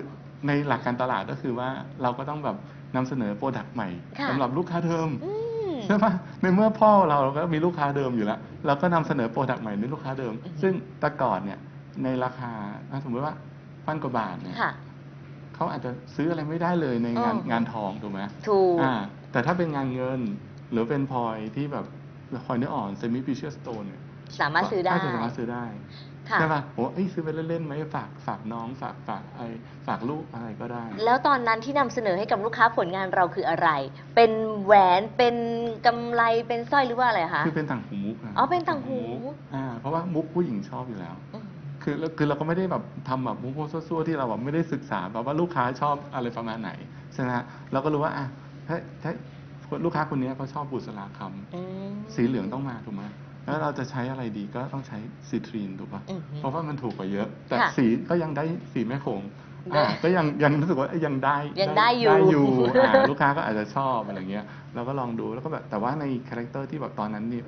[SPEAKER 1] ในหลักการตลาดก็คือว่าเราก็ต้องแบบนำเสนอ product ใหม่
[SPEAKER 2] ค่ะ
[SPEAKER 1] สำหรับลูกค้าเดิม
[SPEAKER 2] อืม
[SPEAKER 1] ใช่ปะในเมื่อพ่อเราเราก็มีลูกค้าเดิมอยู่แล้วเราก็นำเสนอ product ใหม่ในลูกค้าเดิม
[SPEAKER 2] อือฮึ
[SPEAKER 1] ซึ่งแต่ก่อนเนี่ยในราคาอะสมมติว่าพันกว่าบาทเนี่ย
[SPEAKER 2] ค่ะ
[SPEAKER 1] เขาอาจจะซื้ออะไรไม่ได้เลยในงาน
[SPEAKER 2] อืม
[SPEAKER 1] งานทองถูกไหม
[SPEAKER 2] ถูก
[SPEAKER 1] อ่าแต่ถ้าเป็นงานเงิน หรือเป็นพลอยที่แบบพลอยเนื้ออ่อนเซมิพิเชียสโตนเนี่ย
[SPEAKER 2] สามารถซื้อได้
[SPEAKER 1] ก็จะสามารถซื้อได้
[SPEAKER 2] ค่ะ
[SPEAKER 1] ใช่ป่ะผมว่าเอ้ยซื้อไปเล่นๆไหมฝากฝากน้องฝากฝากไอฝากลูกอะไรก็ได้
[SPEAKER 2] แล้วตอนนั้นที่นำเสนอให้กับลูกค้าผลงานเราคืออะไร เป็นแหวนเป็นกำไรเป็นสร้อยหรือว่าอะไรคะ
[SPEAKER 1] คือเป็นต่างหูมุกะ
[SPEAKER 2] อ๋อเป็นต่างหู
[SPEAKER 1] มุกอ่าเพราะว่ามุกผู้หญิงชอบอยู่แล้ว
[SPEAKER 2] อืม
[SPEAKER 1] คือแล้วคือเราก็ไม่ได้แบบทำแบบมุกซั่วๆที่เราแบบไม่ได้ศึกษาแบบว่าลูกค้าชอบอะไรประมาณไหนใช่ไหมฮะเราก็รู้ว่าอะถ้าถ้าลูกค้าคนนี้เขาชอบบุษราคำ
[SPEAKER 2] อืม
[SPEAKER 1] สีเหลืองต้องมาถูกไหมแล้วเราจะใช้อะไรดีก็ต้องใช้ citrine ถูกป่ะ
[SPEAKER 2] อืม
[SPEAKER 1] เพราะว่ามันถูกกว่าเยอะ แต่
[SPEAKER 2] ค่ะ
[SPEAKER 1] สีก็ยังได้สีแม่โขง
[SPEAKER 2] ได้
[SPEAKER 1] อ่าก็ยังยังรู้สึกว่าเอ้ยยังได้
[SPEAKER 2] ยังได้อยู่
[SPEAKER 1] อยู่อ่าลูกค้าก็อาจจะชอบอะไรเงี้ยเราก็ลองดูแล้วก็แบบแต่ว่าใน character ที่แบบตอนนั้นนี่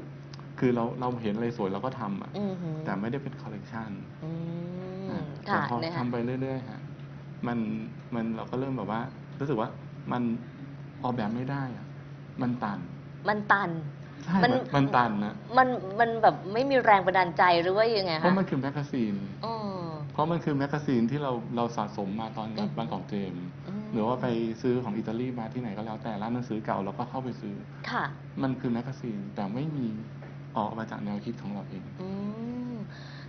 [SPEAKER 1] คือเราเราเห็นอะไรสวยเราก็ทำอะ
[SPEAKER 2] อืม
[SPEAKER 1] แต่ไม่ได้เป็นคอลเลกชัน
[SPEAKER 2] อืม
[SPEAKER 1] อ่าแต่
[SPEAKER 2] ค่ะ
[SPEAKER 1] พอ
[SPEAKER 2] เนี่ยค่ะ
[SPEAKER 1] ทำไปเรื่อยๆฮะมันมันเราก็เริ่มแบบว่า รู้สึกว่ามันออกแบบไม่ได้อะมันตัน
[SPEAKER 2] มันตัน
[SPEAKER 1] ใช่
[SPEAKER 2] มัน
[SPEAKER 1] มันมันตันนะ
[SPEAKER 2] มันมันแบบไม่มีแรงบันดาลใจหรือว่ายังไง
[SPEAKER 1] เพราะมันค่ะคือ magazine
[SPEAKER 2] อืม
[SPEAKER 1] เพราะมันคือ magazine ที่เราเราสะสมมาตอนกับ
[SPEAKER 2] อืม
[SPEAKER 1] Bangkok
[SPEAKER 2] Gems
[SPEAKER 1] หรือว่าไปซื้อของอิตาลีมาที่ไหนก็แล้วแต่ร้านหนังสือเก่าเราก็เข้าไปซื้อ
[SPEAKER 2] ค่ะ
[SPEAKER 1] มันคือ magazine แต่ไม่มี ออกมาจากแนวคิดของเราเอง
[SPEAKER 2] อืม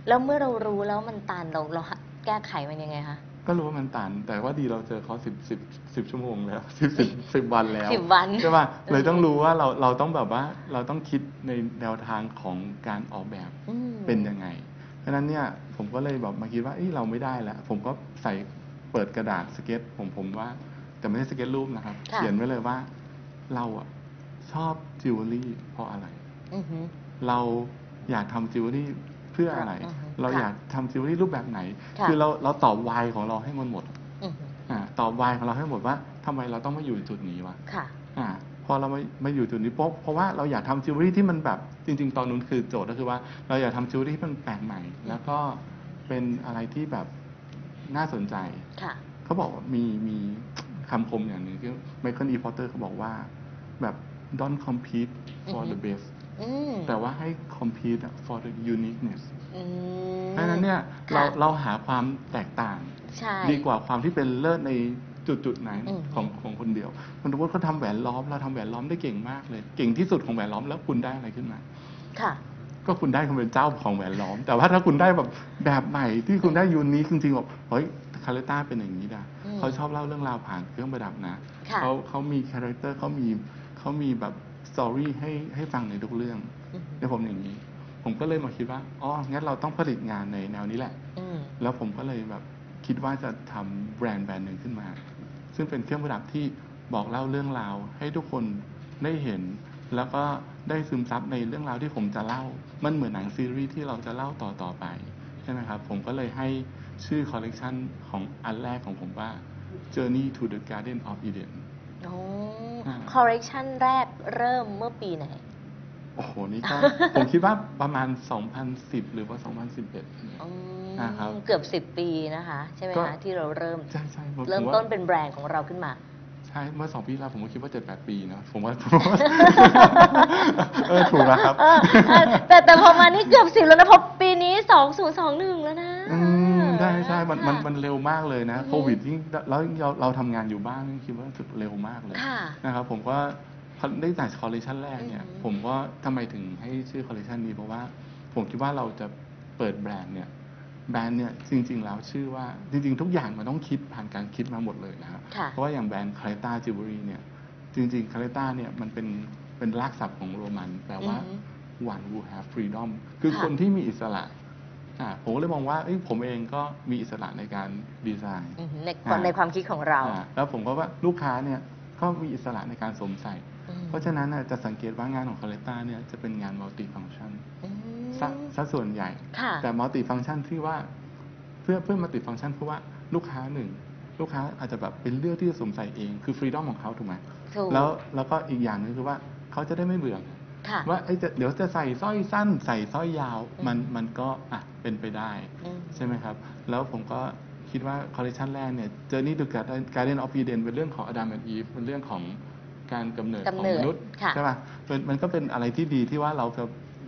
[SPEAKER 2] แล้วเมื่อเรารู้แล้วมันตันเราเราแก้ไขมันยังไงคะ
[SPEAKER 1] ก็รู้ว่ามันตัน แต่ว่าดีเราเจอเขาสิบสิบสิบชั่วโมงแล้วสิบสิบสิบวันแล้ว
[SPEAKER 2] สิบวัน
[SPEAKER 1] ใช่ป่ะ
[SPEAKER 2] เออ
[SPEAKER 1] เลยต้องรู้ว่าเราเราต้องแบบว่าเราต้องคิดในแนวทางของการออกแบบ
[SPEAKER 2] อืม
[SPEAKER 1] เป็นยังไง เพราะฉะนั้นเนี่ยผมก็เลยแบบมาคิดว่าเอ้ยเราไม่ได้แล้วผมก็ใส่เปิดกระดาษสเก็ตผมผมว่า แต่ไม่ใช่สเก็ตรูปนะครับ
[SPEAKER 2] ค่ะ
[SPEAKER 1] เขียนไว้เลยว่า เราอะชอบจิวเวลรี่เพราะอะไร
[SPEAKER 2] อือหือ
[SPEAKER 1] เราอยากทำจิวเวลรี่เพื่ออะไร
[SPEAKER 2] อือฮึ
[SPEAKER 1] เรา
[SPEAKER 2] ค่ะ
[SPEAKER 1] อยากทำจิวเวลรี่รูปแบบไหน
[SPEAKER 2] ค่ะ
[SPEAKER 1] คือเราเราตอบ why ของเราให้มันหมด
[SPEAKER 2] อือหือ
[SPEAKER 1] อ่าตอบ why ของเราให้หมดว่าทำไมเราต้องมาอยู่จุดนี้วะ
[SPEAKER 2] ค่ะ
[SPEAKER 1] อ่าพอเรามามาอยู่จุดนี้ปุ๊บเพราะว่าเราอยากทำจิวเวลรี่ที่มันแบบจริง ๆ ตอนนู้นคือโจทย์ก็คือว่าเราอยากทำจิวเวลรี่ที่มันแปลกใหม่ แล้วก็เป็นอะไรที่แบบน่าสนใจ
[SPEAKER 2] ค่ะ
[SPEAKER 1] เขาบอกว่ามีมีคำคมอย่างหนึ่งคือไมเคิลอีพอ t เตอร์เขาบอกว่าแบบ don't compete for
[SPEAKER 2] อือฮึ
[SPEAKER 1] the best
[SPEAKER 2] อืม
[SPEAKER 1] แต่ว่าให้ compete for the uniqueness
[SPEAKER 2] อืม
[SPEAKER 1] เพราะฉะนั้นเนี่ย
[SPEAKER 2] ค่ะ
[SPEAKER 1] เราเราหาความแตกต่าง
[SPEAKER 2] ใช่
[SPEAKER 1] ดีกว่าความที่เป็นเลิศในจุดจุดๆไหน
[SPEAKER 2] อืม
[SPEAKER 1] ของของคนเดียวคุณทุกคนเขาทำแหวนล้อมเราทำแหวนล้อมได้เก่งมากเลย เก่งที่สุดของแหวนล้อมแล้วคุณได้อะไรขึ้นมา
[SPEAKER 2] ค่ะ
[SPEAKER 1] ก็คุณได้คุณเป็นเจ้าของแหวนล้อม แต่ว่าถ้าคุณได้แบบแบบใหม่ที่คุณได้ unique จริงๆแบบเฮ้ยคาเลต้าเป็นอย่างนี้นะ
[SPEAKER 2] อืม
[SPEAKER 1] เขาชอบเล่าเรื่องราวผ่านเครื่องประดับนะ
[SPEAKER 2] ค่ะ
[SPEAKER 1] เขาเขามี character เขามีเขามีแบบ story ให้ให้ฟังในทุกเรื่อง
[SPEAKER 2] อืม
[SPEAKER 1] ในผมอย่างนี้ ผมก็เลยมาคิดว่าอ๋องั้นเราต้องผลิตงานในแนวนี้แหละ
[SPEAKER 2] อืม
[SPEAKER 1] แล้วผมก็เลยแบบคิดว่าจะทำแบรนด์แบรนด์หนึ่งขึ้นมา ซึ่งเป็นเครื่องประดับที่บอกเล่าเรื่องราว ให้ทุกคนได้เห็น แล้วก็ได้ซึมซับในเรื่องราวที่ผมจะเล่า มันเหมือนหนังซีรีส์ที่เราจะเล่าต่อต่อไปใช่ไหมครับ ผมก็เลยให้ชื่อคอลเลกชันของอันแรกของผมว่า Journey to the Garden of Eden
[SPEAKER 2] โอ้
[SPEAKER 1] อ่า
[SPEAKER 2] คอร์เรคชันแรกเริ่มเมื่อปีไหน
[SPEAKER 1] โอ้โห นี่ก็ ผมคิดว่าประมาณ 2010 หรือว่า 2011
[SPEAKER 2] อืม
[SPEAKER 1] นะครับ
[SPEAKER 2] เกือบสิบปีนะคะ ใช่ไหม
[SPEAKER 1] ก็
[SPEAKER 2] คะที่เราเริ่ม
[SPEAKER 1] ใช่ใช่ผม
[SPEAKER 2] เริ่ม
[SPEAKER 1] ว่า
[SPEAKER 2] ต้นเป็นแบรนด์ของเราขึ้นมา
[SPEAKER 1] ใช่เมื่อสองปีที่แล้วผมก็คิดว่าเจ็ดแปดปีนะผมว่าเออถูกแล้วครับ
[SPEAKER 2] เออเออแต่แต่พอมานี่เกือบสิบแล้วนะเพราะปีนี้สองศูนย์สองหนึ่งแล้วนะ
[SPEAKER 1] อืมใช่ใช่มันมัน
[SPEAKER 2] ค่ะ
[SPEAKER 1] มันเร็วมากเลยนะ
[SPEAKER 2] อือฮึ
[SPEAKER 1] โควิดยิ่งแล้วเราเราทำงานอยู่บ้านนี่คิดว่ารู้สึกเร็วมากเลย
[SPEAKER 2] ค่ะ
[SPEAKER 1] นะครับผมก็ได้จากคอลเลคชันแรกเนี่ย
[SPEAKER 2] อือฮึ
[SPEAKER 1] ผมก็ทำไมถึงให้ชื่อคอลเลคชันนี้เพราะว่าผมคิดว่าเราจะเปิดแบรนด์เนี่ยแบรนด์เนี่ยจริง ๆ แล้วชื่อว่าจริง ๆ ทุกอย่างมันต้องคิดผ่านการคิดมาหมดเลยนะครับ
[SPEAKER 2] ค่ะ
[SPEAKER 1] เพราะว่าอย่างแบรนด์คาเลต้าจิวเวลรี่เนี่ย จริงๆคาเลต้าเนี่ยมันเป็นเป็นรากศัพท์ของโรมันแปลว่า
[SPEAKER 2] อือฮึ
[SPEAKER 1] one who have freedom คือ
[SPEAKER 2] ค่ะ
[SPEAKER 1] คนที่มีอิสระ อ่าผมก็เลยมองว่าเอ้ยผมเองก็มีอิสระในการดีไซน์
[SPEAKER 2] อือหือใน
[SPEAKER 1] อ่า
[SPEAKER 2] ในความคิดของเรา
[SPEAKER 1] อ่าแล้วผมก็ว่าลูกค้าเนี่ยก็มีอิสระในการสวมใส่
[SPEAKER 2] อืม
[SPEAKER 1] เพราะฉะนั้นน่ะจะสังเกตว่างานของคาเลต้าเนี่ยจะเป็นงานมัลติฟัง c t ชัน
[SPEAKER 2] อืม
[SPEAKER 1] ซะซะส่วนใหญ่
[SPEAKER 2] ค่ะ
[SPEAKER 1] แต่มัลติฟัง c t ชันที่ว่าเพื่อเพื่อมัลติฟัง c t ชันเพราะว่าลูกค้าหนึ่ง ลูกค้าอาจจะแบบเป็นเลือกที่จะสวมใส่เองคือ freedom ของเขาถูกไหม
[SPEAKER 2] ถูก
[SPEAKER 1] แล้วแล้วก็อีกอย่างหนึ่งคือว่าเขาจะได้ไม่เบื่อ
[SPEAKER 2] ค่ะ
[SPEAKER 1] ว่าเอ้ยจะเดี๋ยวจะใส่สร้อยสั้น ใส่สร้อยยาว
[SPEAKER 2] อืม
[SPEAKER 1] มันมันก็อะเป็นไปได้
[SPEAKER 2] อืม
[SPEAKER 1] ใช่ไหมครับ แล้วผมก็คิดว่าคอลเลคชันแรกเนี่ย Journey to Garden of Eden เป็นเรื่องของ Adam and Eve เป็นเรื่องของการกำเนิดของกำ
[SPEAKER 2] เนิด
[SPEAKER 1] มนุษย์
[SPEAKER 2] ค่ะ
[SPEAKER 1] ใช่ป่ะมันมันก็เป็นอะไรที่ดีที่ว่าเราจะ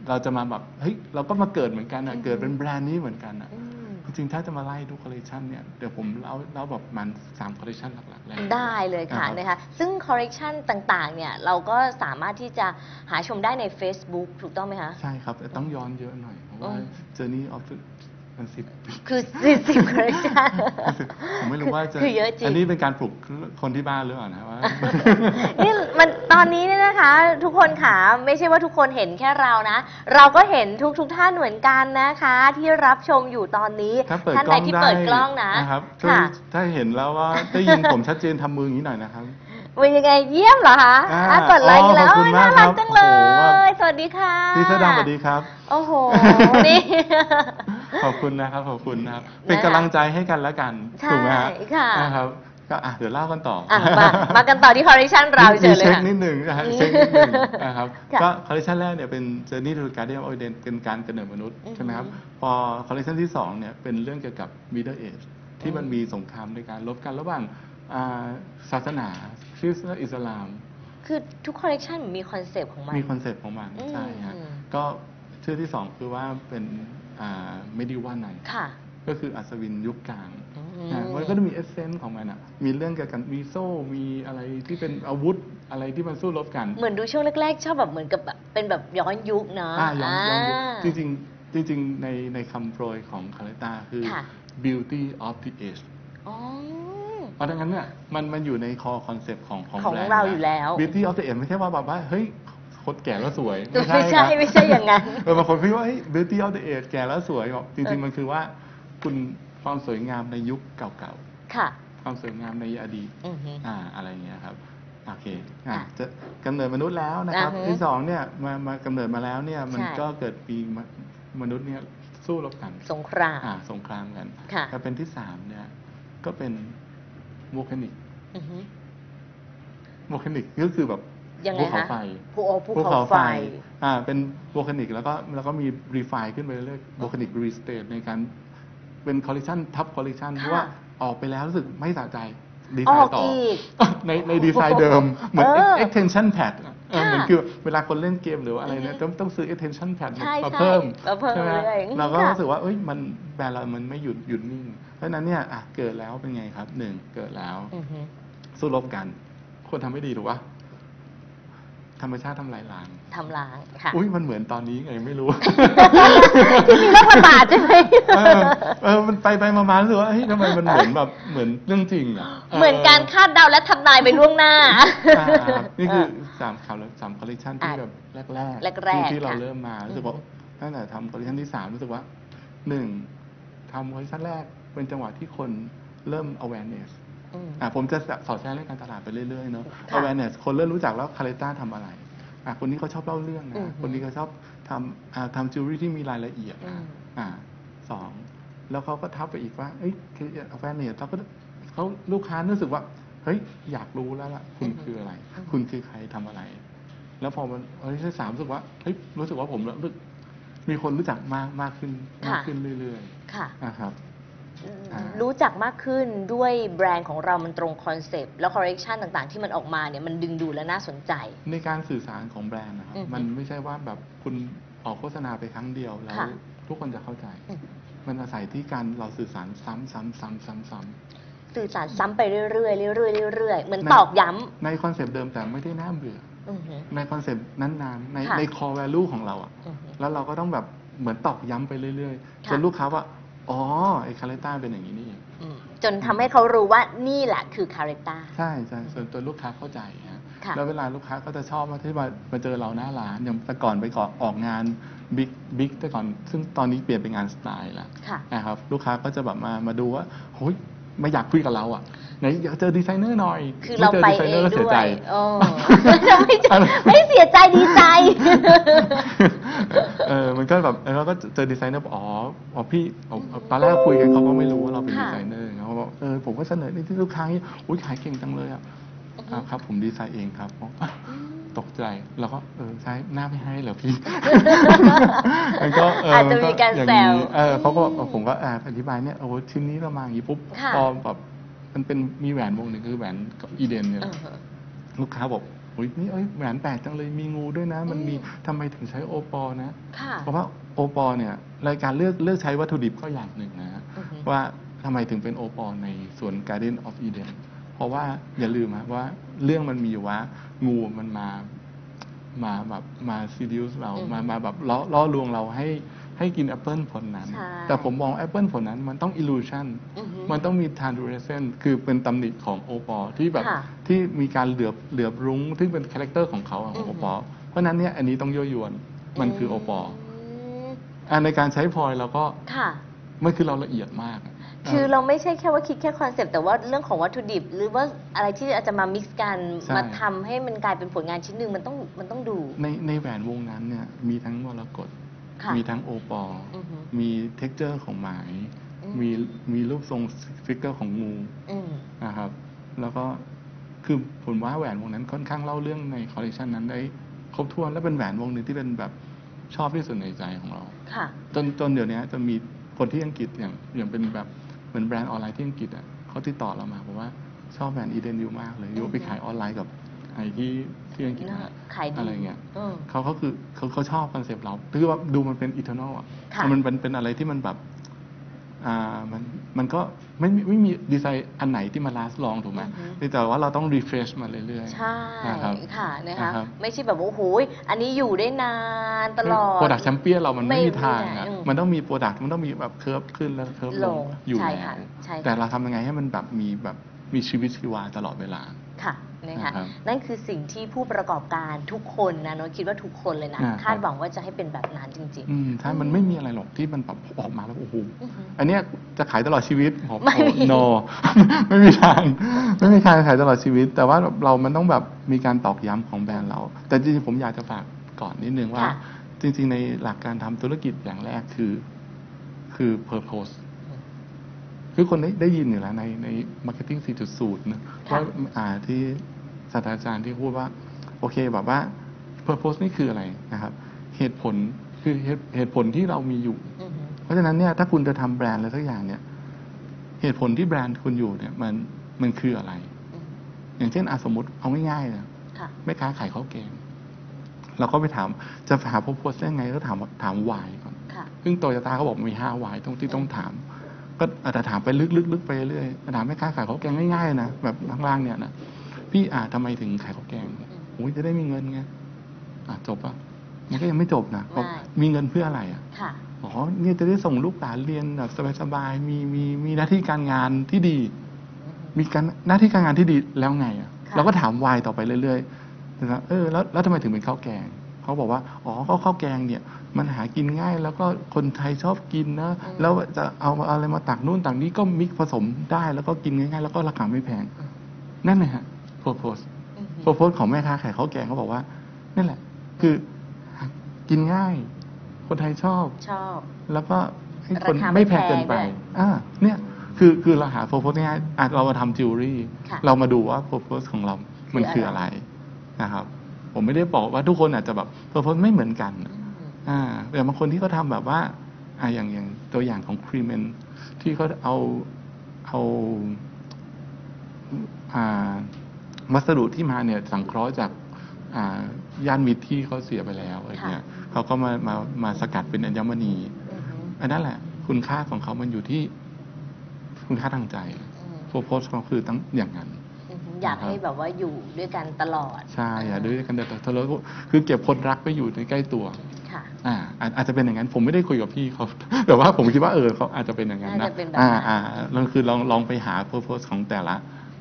[SPEAKER 1] เราจะมาแบบเฮ้ยเราก็มาเกิดเหมือนกันอะ
[SPEAKER 2] อืม
[SPEAKER 1] เกิดเป็นแบรนด์นี้เหมือนกันอะ
[SPEAKER 2] อืม
[SPEAKER 1] จริงๆถ้าจะมาไล่ดูคอลเลคชันเนี่ยเดี๋ยวผมเล่าเล่าแบบมันสามคอลเลคชันหลักๆแรก
[SPEAKER 2] ได้เลยค่ะ
[SPEAKER 1] นะครับ
[SPEAKER 2] นะคะซึ่งคอ r เร t ชันต่างๆเนี่ยเราก็สามารถที่จะหาชมได้ใน Facebook ถูกต้องไหมคะ
[SPEAKER 1] ใช่ครับ แต่ต้องย้อนเยอะหน่อย เพราะว่า
[SPEAKER 2] อืม
[SPEAKER 1] Journey of the มันสิบ
[SPEAKER 2] คือสิบสิบคอ r เร t ชัน
[SPEAKER 1] ผมไม่รู้ว่าจะ
[SPEAKER 2] คือเยอะจริง
[SPEAKER 1] อันนี้เป็นการปลุกคนที่บ้านหรือเปล่านะว่า
[SPEAKER 2] นี่มันตอนนี้เนี่ยนะคะ ทุกคนค่ะไม่ใช่ว่าทุกคนเห็นแค่เรานะ เราก็เห็นทุกทุกๆท่านเหมือนกันนะคะ ที่รับชมอยู่ตอนนี้
[SPEAKER 1] ถ้าเปิด
[SPEAKER 2] ท่าน
[SPEAKER 1] ก
[SPEAKER 2] ใด
[SPEAKER 1] ล้อง
[SPEAKER 2] ที่
[SPEAKER 1] ได้
[SPEAKER 2] เปิดกล้องนะ
[SPEAKER 1] นะครับช่วย
[SPEAKER 2] ค่ะ
[SPEAKER 1] ถ้าเห็นแล้วว่าได้ยินผมชัดเจนทำมืออย่างนี้หน่อยนะครับ
[SPEAKER 2] เป็นยังไงเยี่ยมเหรอคะ
[SPEAKER 1] อ่า
[SPEAKER 2] อะกดไลค์กันแล้ว
[SPEAKER 1] อ๋อขอบคุณ
[SPEAKER 2] โอ้ยน่า
[SPEAKER 1] มา
[SPEAKER 2] รั
[SPEAKER 1] ก
[SPEAKER 2] ก
[SPEAKER 1] ครับ
[SPEAKER 2] จังเล
[SPEAKER 1] โอ้โหว่า
[SPEAKER 2] ยสวัสดีค่ะ
[SPEAKER 1] พี่เสื้อดำสวัสดีครับ
[SPEAKER 2] โอ้โห นี่
[SPEAKER 1] ขอบคุณนะครับขอบคุณนะครับ เป็น
[SPEAKER 2] นะคะ
[SPEAKER 1] กำลังใจให้กันแล้วกัน
[SPEAKER 2] ใช่
[SPEAKER 1] ถูกไหมฮะ
[SPEAKER 2] ค่ะ
[SPEAKER 1] นะครับก็อะเดี๋ยวเล่ากันต่ออ
[SPEAKER 2] อะมามากันต่อที่คอ r เร t ชันเราเฉยเลย
[SPEAKER 1] มีเช็ค
[SPEAKER 2] ค่ะ
[SPEAKER 1] นิดหนึ่งนะฮะ
[SPEAKER 2] อืม
[SPEAKER 1] เช็คนิดหนึ่งนะครับ
[SPEAKER 2] ค่ะ
[SPEAKER 1] ก็คอลเลคชันแรกเนี่ยเป็น Journey to Garden of Eden เป็นการกำเนิดมนุษย์
[SPEAKER 2] อือฮึ
[SPEAKER 1] ใช่ไหมครับพอคอลเลคชันที่สองเนี่ยเป็นเรื่องเกี่ยวกับ Middle Age ที่มัน
[SPEAKER 2] อืม
[SPEAKER 1] มีสงครามในการรบกันระหว่างอ่าศาสนา คริสต์และอิสลาม
[SPEAKER 2] คือทุกคอ r เร t ชันมีคอนเซปต์ของมัน
[SPEAKER 1] มีคอนเซ็ปต์ของมัน
[SPEAKER 2] อืม
[SPEAKER 1] ใช่ฮะก็ชื่อที่สองคือว่าเป็นอ่า medieval knight
[SPEAKER 2] ค่ะ
[SPEAKER 1] ก็คืออัศวินยุคกลาง
[SPEAKER 2] อืม
[SPEAKER 1] อะมันก็จะมี essence ของมันอะมีเรื่องเกี่ยวกับมีโซ่มีอะไรที่เป็นอาวุธอะไรที่มันสู้รบกัน
[SPEAKER 2] เหมือนดูช่วงแรกๆ ชอบแบบเหมือนกับแบบเป็นแบบย้อนยุคเนาะ
[SPEAKER 1] อ่าย้อนย้อนยุค
[SPEAKER 2] อ่า
[SPEAKER 1] จริงๆ จริง ๆ ในในคำโปรยของคาเลต้าคือ
[SPEAKER 2] ค่ะ
[SPEAKER 1] beauty of the age
[SPEAKER 2] อ๋อ
[SPEAKER 1] เพราะดังนั้นเนี่ยมันมันอยู่ในคอคอนเซปต์ของของ
[SPEAKER 2] ของ
[SPEAKER 1] แบรนด์
[SPEAKER 2] เรา
[SPEAKER 1] นะ
[SPEAKER 2] อยู่แล้ว
[SPEAKER 1] beauty of the age ไม่ใช่ว่าแบบว่าเฮ้ยคนแก่แล้วสวย
[SPEAKER 2] ไม่ใช่
[SPEAKER 1] นะ
[SPEAKER 2] ไม่ใช่อย่างนั้น
[SPEAKER 1] เออบางคนคิดว่าเฮ้ย beauty of the age แก่แล้วสวยบอก
[SPEAKER 2] เออจ
[SPEAKER 1] ริงๆมันคือว่า คุณความสวยงามในยุคเก่า
[SPEAKER 2] ค่ะ
[SPEAKER 1] ๆความสวยงามในอดีต
[SPEAKER 2] อือฮึ
[SPEAKER 1] อ่าอะไรอย่างเงี้ยครับโอเคอะ
[SPEAKER 2] ค่ะ
[SPEAKER 1] จะกำเนิดมนุษย์แล้วนะครับ
[SPEAKER 2] อ่าฮะ
[SPEAKER 1] ที่สองเนี่ยมามากำเนิดมาแล้วเนี่ยมัน
[SPEAKER 2] ใช่
[SPEAKER 1] ก็เกิดมีมนุษย์เนี่ยสู้รบกัน
[SPEAKER 2] สงคราม
[SPEAKER 1] อ่าสงครามกัน
[SPEAKER 2] ค่ะ
[SPEAKER 1] แต่เป็นที่สามเนี่ยก็เป็น volcanic
[SPEAKER 2] อือฮึ
[SPEAKER 1] volcanic ก็คือแบบ
[SPEAKER 2] ยังไง
[SPEAKER 1] ภูเขา
[SPEAKER 2] คะ
[SPEAKER 1] ไฟ
[SPEAKER 2] ภูโอภูเขาไฟ
[SPEAKER 1] อ่า เป็นโวลคานิกแล้วก็แล้วก็มีรีไฟขึ้นไปเรื่อยโวลคานิกรีสเตทในการเป็นคอลเลคชันทับคอลเลคชันเพราะว่าออกไปแล้วรู้สึกไม่สะใจดี
[SPEAKER 2] อ
[SPEAKER 1] ไซ
[SPEAKER 2] อก
[SPEAKER 1] น์ต่อ
[SPEAKER 2] อีก
[SPEAKER 1] ในในดีไซน์เดิม เหมือน
[SPEAKER 2] เออ
[SPEAKER 1] extension pad อะ เออ
[SPEAKER 2] ค่ะ
[SPEAKER 1] เหมือนคือเวลาคนเล่นเกมหรือว่าอะไรเนี่ย
[SPEAKER 2] อือฮึ
[SPEAKER 1] ต้องต้องซื้อ extension pad มา
[SPEAKER 2] ใช่
[SPEAKER 1] มา
[SPEAKER 2] ใช่
[SPEAKER 1] เพิ่ม
[SPEAKER 2] มาเพิ่ม
[SPEAKER 1] ใช่ไห
[SPEAKER 2] เรื่อยๆ
[SPEAKER 1] เราก็
[SPEAKER 2] ค่ะ
[SPEAKER 1] รู้สึกว่าเอ้ยมันแบรนด์เรามันไม่หยุดหยุดนิ่ง เพราะฉะนั้นเนี่ยอะเกิดแล้วเป็นไงครับหนึ่งเกิดแล้ว
[SPEAKER 2] อือฮึ
[SPEAKER 1] สู้รบกันควรทำให้ดีถูกปะธรรมชาติทำลายล้าง
[SPEAKER 2] ทำล้างค่ะ
[SPEAKER 1] อุ้ยมันเหมือนตอนนี้ไงไม่รู้
[SPEAKER 2] ที่มีโรคระบาดใช่ไหม
[SPEAKER 1] เออเออมันไปไปมามารู้สึกว่าเฮ้ยทำไมมันเหมือนแบบเหมือนเรื่องจริงอะ
[SPEAKER 2] เหมือนการคาดเดาและทำนายไปล่วงหน้า
[SPEAKER 1] อ่าครับนี่คือ สามข่าวสามคอลเลคชันที่
[SPEAKER 2] อะ
[SPEAKER 1] แบบแรกๆ
[SPEAKER 2] แรกๆ
[SPEAKER 1] ที่ที่เรา
[SPEAKER 2] ค่ะ
[SPEAKER 1] เริ่มมารู้สึกว่าตั้งแต่ทำคอลเลคชันที่สามรู้สึกว่าหนึ่งทำคอลเลคชันแรกเป็นจังหวะที่คนเริ่ม awareness
[SPEAKER 2] อืม
[SPEAKER 1] อะผมจะสอดแทรกเรื่องการตลาดไปเรื่อยๆเนาะ
[SPEAKER 2] ค่ะ
[SPEAKER 1] awareness คนเริ่มรู้จักแล้วคาเลต้าทำอะไรอะคนนี้เขาชอบเล่าเรื่องนะอื
[SPEAKER 2] ม
[SPEAKER 1] คนนี้เขาชอบทำอ่าทำจิวเวลรี่ที่มีรายละเอียดนะอื
[SPEAKER 2] ม
[SPEAKER 1] อ่าสองแล้วเขาก็ทับไปอีกว่าเอ้ยคือ awareness เขาก็เขาลูกค้ารู้สึกว่าเฮ้ยอยากรู้แล้วล่ะ คุณคืออะไร คุณคือใครทำอะไร แล้วพอมันเฮ้ยที่สามรู้สึกว่าเฮ้ยรู้สึกว่าผมรู้สึกมีคนรู้จักมากมากขึ้นมากขึ้นเรื่อย
[SPEAKER 2] ค่ะ
[SPEAKER 1] ๆนะครับอ่า
[SPEAKER 2] รู้จักมากขึ้นด้วยแบรนด์ของเรามันตรงคอนเซปต์แล้วคอลเลคชันต่างๆ ที่มันออกมาเนี่ยมันดึงดูดและน่าสนใจ
[SPEAKER 1] ในการสื่อสารของแบรนด์นะครับ
[SPEAKER 2] อือฮึ
[SPEAKER 1] มันไม่ใช่ว่าแบบคุณออกโฆษณาไปครั้งเดียวแล้ว
[SPEAKER 2] ค่ะ
[SPEAKER 1] ทุกคนจะเข้าใจ
[SPEAKER 2] อืม
[SPEAKER 1] มันอาศัยที่การเราสื่อสารซ้ำซ้ำซ้ำซ้ำซ้ำ
[SPEAKER 2] สื่อสารซ้ำไปเรื่อยๆเรื่อยๆเรื่อยๆเหมือน
[SPEAKER 1] ใน
[SPEAKER 2] ตอกย้
[SPEAKER 1] ในคอนเซปต์เดิมแต่ไม่ได้น่าเบื่อ
[SPEAKER 2] อือหือ
[SPEAKER 1] ในคอนเซปต์นั้นๆ ใน
[SPEAKER 2] ค่ะ
[SPEAKER 1] ใน core value ของเราอะ
[SPEAKER 2] อือหือ
[SPEAKER 1] แล้วเราก็ต้องแบบเหมือนตอกย้ำไปเรื่อยๆ
[SPEAKER 2] ค่ะ
[SPEAKER 1] จนลูกค้าว่า อ๋อไอ้คาเลต้าเป็นอย่างนี้นี่เอง
[SPEAKER 2] อืมจนทำให้เขารู้ว่านี่แหละคือคาแรคเตอร์
[SPEAKER 1] ใช่ใช่ส่วนตัวลูกค้าเข้าใจฮะ
[SPEAKER 2] ค่ะ
[SPEAKER 1] แล้วเวลาลูกค้าก็จะชอบมาที่มามาเจอเราหน้าร้านอย่างแต่ก่อนไปก่อนออกงานบิ๊กบิ๊กแต่ก่อน ซึ่งตอนนี้เปลี่ยนเป็นงานสไตล์แล้ว
[SPEAKER 2] ค่ะ
[SPEAKER 1] นะครับลูกค้าก็จะแบบมามาดูว่าโอ้ย ไม่อยากคุยกับเราอะไหนอยากเจอดีไซเนอร์หน่อย
[SPEAKER 2] คือเราไปไม่
[SPEAKER 1] เจ
[SPEAKER 2] เอ
[SPEAKER 1] ดีซน
[SPEAKER 2] ง
[SPEAKER 1] ร์ก็
[SPEAKER 2] ด้
[SPEAKER 1] เสี
[SPEAKER 2] ย
[SPEAKER 1] ใจด้วย
[SPEAKER 2] โอ้ไม่ใช่ไม่เสียใจดีใจ
[SPEAKER 1] เออมันก็แบบเออเราก็เจอดีไซเนอร์บอกอ๋ออ๋อพี่อ๋อตอนแรกคุยกันเขาก็ไม่รู้ว่าเราเป็น
[SPEAKER 2] ค่ะ
[SPEAKER 1] ดีไซเนอร์เขาบอกเออผมก็เสนอในที่ลูกค้านี่อุ้ยขายเก่งจังเลยอะ
[SPEAKER 2] อือฮึ
[SPEAKER 1] อ่าครับผมดีไซน์เองครับบอกอะ ตกใจ แล้วก็เออใช้หน้าไม่ให้เหรอพี่ มันก็เออ
[SPEAKER 2] อาจ
[SPEAKER 1] มั
[SPEAKER 2] จะ
[SPEAKER 1] นก็
[SPEAKER 2] มีการ
[SPEAKER 1] อย่าง
[SPEAKER 2] แซว
[SPEAKER 1] นี้เออเขาก็เออผมก็อ่าอธิบายเนี่ยโอ้โหชิ้นนี้เรามาอย่างนี้ปุ๊บ
[SPEAKER 2] ค่ะ
[SPEAKER 1] พอแบบมันเป็นมีแหวนวงหนึ่งคือแหวน Garden Eden เนี่ย
[SPEAKER 2] อือหือ
[SPEAKER 1] ลูกค้าบอกอุ้ยนี่เอ้ยแหวนแปลกจังเลยมีงูด้วยนะ มันมี
[SPEAKER 2] อืม
[SPEAKER 1] ทำไมถึงใช้โอปอล์นะ
[SPEAKER 2] ค่ะ
[SPEAKER 1] เพราะว่าโอปอล์เนี่ยรายการเลือกเลือกใช้วัตถุดิบก็อย่างหนึ่งนะฮะ
[SPEAKER 2] อือหือ
[SPEAKER 1] ว่าทำไมถึงเป็นโอปอล์ในสวน Garden of Eden เพราะว่าอย่าลืมนะว่าเรื่องมันมีอยู่ว่า งูมันมา มาแบบมา seduce เรา
[SPEAKER 2] อืม
[SPEAKER 1] มามาแบบล่อล่อลวงเราให้ให้กินแอปเปิลผลนั้น
[SPEAKER 2] ใช่
[SPEAKER 1] แต่ผมมองแอปเปิลผลนั้นมันต้อง illusion
[SPEAKER 2] อือหือ
[SPEAKER 1] มันต้องมี translucent คือเป็นตำหนิของโอปอล์ที่แบบ
[SPEAKER 2] ค่ะ
[SPEAKER 1] ที่มีการเหลือบเหลือบรุ้งที่เป็นคาแรคเตอร์ของเขาอะของโอป
[SPEAKER 2] อล์
[SPEAKER 1] อือฮึเพราะฉะนั้นเนี่ยอันนี้ต้องยั่วยวนมันคือโอปอล์อะในการใช้พลอยเราก็
[SPEAKER 2] ค่ะ
[SPEAKER 1] มันคือเราละเอียดมากะ
[SPEAKER 2] คือเราไม่ใช่แค่ว่าคิดแค่คอนเซปต์แต่ว่าเรื่องของวัตถุดิบ หรือว่าอะไรที่อาจจะมา mix กัน
[SPEAKER 1] ใช่
[SPEAKER 2] มาทำให้มันกลายเป็นผลงานชิ้นหนึ่งมันต้องมันต้องดู
[SPEAKER 1] ในในแหวนวงนั้นเนี่ยมีทั้งมรกต
[SPEAKER 2] ค่ะ
[SPEAKER 1] มีทั้งโอปอล์
[SPEAKER 2] อือฮึ
[SPEAKER 1] มี texture ของไหม
[SPEAKER 2] อืม
[SPEAKER 1] มีมีรูปทรง figure ของงู
[SPEAKER 2] อืม
[SPEAKER 1] นะครับ แล้วก็คือผมว่าแหวนวงนั้นค่อนข้างเล่าเรื่องในคอลเลคชันนั้นได้ครบถ้วนและเป็นแหวนวงหนึ่งที่เป็นแบบชอบที่สุดในใจของเรา
[SPEAKER 2] ค่ะ
[SPEAKER 1] จนจนเดี๋ยวนี้จะมีคนที่อังกฤษอย่างอย่างเป็นแบบเห มือนแบรนด์ออนไลน์ที่อังกฤษอะเขาติดต่อเรามาบอกว่าชอบแบรนด์อีเดนยูมากเลยยู
[SPEAKER 2] อือฮึ
[SPEAKER 1] ไปขายออนไลน์กับไอ้ที่ที่อังกฤษ
[SPEAKER 2] น่า
[SPEAKER 1] นะ
[SPEAKER 2] ขายดี
[SPEAKER 1] อะไรเงี้ย
[SPEAKER 2] อืม
[SPEAKER 1] เขาเขาคือเขาเขาชอบคอนเซปต์เราคือว่าดูมันเป็น eternal อะ
[SPEAKER 2] ค่ะ
[SPEAKER 1] มันเป็นเป็นอะไรที่มันแบบอ่า มันมันก็ไม่ไม่ไม่มีดีไซน์อันไหนที่มา last long ถูกไหม
[SPEAKER 2] อือฮึ
[SPEAKER 1] แต่ว่าเราต้อง refresh มาเรื่อยๆ
[SPEAKER 2] ใช่
[SPEAKER 1] นะครับ
[SPEAKER 2] ค่ะนะคะ
[SPEAKER 1] นะครับ
[SPEAKER 2] ไม่ใช่แบบว่าโอ้โหยอันนี้อยู่ได้นานตลอด
[SPEAKER 1] โปรดักต์แชมเปี้ยนเรามันไม่
[SPEAKER 2] ไม่
[SPEAKER 1] มีทางอะ
[SPEAKER 2] อืม
[SPEAKER 1] มันต้องมี product มันต้องมีแบบ curve ขึ้นแล้ว curve ลงอยู่
[SPEAKER 2] ใช่
[SPEAKER 1] แล้
[SPEAKER 2] ค่ะใช่ค่ะ
[SPEAKER 1] แต่เราทำยังไงให้มันแบบมีแบบมีชีวิตชีวาตลอดเวลา
[SPEAKER 2] ค่ะนะคะ
[SPEAKER 1] นะครับ
[SPEAKER 2] นั่นคือสิ่งที่ผู้ประกอบการทุกคนนะโน้ตคิดว่าทุกคนเลยนะ
[SPEAKER 1] อ่าครับ
[SPEAKER 2] คาดหวังว่าจะให้เป็นแบบนั้นจริง
[SPEAKER 1] อืมใช่มันไม่มีอะไรหรอกที่มันแบบออกมาแล้วโอ้โห
[SPEAKER 2] ๆอือฮึ
[SPEAKER 1] อันเนี้ยจะขายตลอดชีวิตผม
[SPEAKER 2] ไม่มี
[SPEAKER 1] โนไม่มีทางไม่มีทางขายตลอดชีวิต แต่ว่าเรามันต้องแบบมีการตอกย้ำของแบรนด์เรา แต่จริงๆผมอยากจะฝากก่อนนิดนึงว่า
[SPEAKER 2] ค่ะ
[SPEAKER 1] จริงๆในหลักการทำธุรกิจอย่างแรกคือ คือ purpose คือคนได้ได้ยินอยู่แล้วในใน marketing 4.0นะ
[SPEAKER 2] ค่ะ
[SPEAKER 1] ว่าอ่าที่ศาสตราจารย์ที่พูดว่า โอเคแบบว่า purpose นี่คืออะไรนะครับ เหตุผลคือเหตุเหตุผลที่เรามีอยู่
[SPEAKER 2] อือฮึ
[SPEAKER 1] เพราะฉะนั้นเนี่ยถ้าคุณจะทำแบรนด์อะไรสักอย่างเนี่ย เหตุผลที่แบรนด์คุณอยู่เนี่ย มันมันคืออะไร
[SPEAKER 2] อืม
[SPEAKER 1] อย่างเช่นอาสมมติเอาง่ายๆนะ
[SPEAKER 2] ค่ะ
[SPEAKER 1] แม่ค้าขายข้าวแกงเราก็ไปถามจะหาพโพสได้ไงก็ถามถามวายก่อน
[SPEAKER 2] ค่ะ
[SPEAKER 1] ซึ่งโตโยต้าเขาบอกมีห้าวายตรงที่ต้องถาม ก็อาจจะถามไปลึกๆๆไปเรื่อยๆถามแม่ค้าขายข้าวแกงง่ายๆนะแบบข้างล่างเนี่ยนะพี่อ่าทำไมถึงขายข้าวแกงโอ้ยจะได้มีเงินไงอะจบปะมันก็ยังไม่จบนะเพราะ
[SPEAKER 2] ไม่
[SPEAKER 1] มีเงินเพื่ออะไรอะ
[SPEAKER 2] ค่ะ
[SPEAKER 1] อ๋อเนี่ยจะได้ส่งลูกหลานเรียนแบบสบายๆมีมีมีหน้าที่การงานที่ดี มีการหน้าที่การงานที่ดีแล้วไงอะ
[SPEAKER 2] ค่ะ
[SPEAKER 1] เราก็ถามวายต่อไปเรื่อยๆนะครับเออแล้วแล้วทำไมถึงเป็นข้าวแกง เขาบอกว่า อ๋อก็ข้าวแกงเนี่ย มันหากินง่าย แล้วก็คนไทยชอบกินนะ แล้วจะเอาอะไรมาตักนู่นตักนี้ก็ mix ผสมได้แล้วก็กินง่ายๆ แล้วก็ราคาไม่แพง นั่นเลยฮะ purpose
[SPEAKER 2] อืม
[SPEAKER 1] purpose ของแม่ค้าขายข้าวแกงเขาบอกว่า นั่นแหละ คือกินง่าย คนไทยชอบ
[SPEAKER 2] ชอบ
[SPEAKER 1] แล้วก็ให้คน
[SPEAKER 2] ราคาไม่
[SPEAKER 1] ไม่แพงเกินไป
[SPEAKER 2] แพงด้วย
[SPEAKER 1] อ่า เนี่ย คือคือเราหา purpose ง่ายๆอะเรามาทำจิวเวลรี่
[SPEAKER 2] ค่ะ
[SPEAKER 1] เรามาดูว่าโพโพสของเรา มัน
[SPEAKER 2] คื
[SPEAKER 1] คืออ
[SPEAKER 2] อะ
[SPEAKER 1] อะไรไรนะครับ ผมไม่ได้บอกว่าทุกคนอาจจะแบบโพโพสไม่เหมือนกัน
[SPEAKER 2] อืม
[SPEAKER 1] อ่าแต่บางคนที่เขาทำแบบว่าอ่าอย่างอย่างตัวอย่างของครีเมนที่เขาเอาเอาอ่าวัสดุที่มาเนี่ยสังเคราะห์จากอ่าย่านมิตรที่เขาเสียไปแล้วอะไรเงี้ยเขาก็มามามาสกัดเป็นอัญมณี
[SPEAKER 2] อืม
[SPEAKER 1] อันนั้นแหละ คุณค่าของเขามันอยู่ที่คุณค่าทางใจ
[SPEAKER 2] อืม
[SPEAKER 1] โพโพสเขาคือตั้งอย่างนั้น
[SPEAKER 2] อืมอยากให้แบบว่าอยู่ด้วยกันตลอด
[SPEAKER 1] ใช่อย่าด้วยกันแต่ทะเลาะคือเก็บคนรักไปอยู่ในใกล้ตัว
[SPEAKER 2] ค่ะ
[SPEAKER 1] อ่าอาจอาจจะเป็นอย่างนั้นผมไม่ได้คุยกับพี่เขาแต่ว่าผมคิดว่าเออเขาอาจจะเป็นอย่างนั้น
[SPEAKER 2] น่า
[SPEAKER 1] นะ
[SPEAKER 2] จะเป็นแบบ
[SPEAKER 1] อ่า
[SPEAKER 2] นั้น
[SPEAKER 1] อ่าเราคือลองลองไปหา purpose ของแต่ละ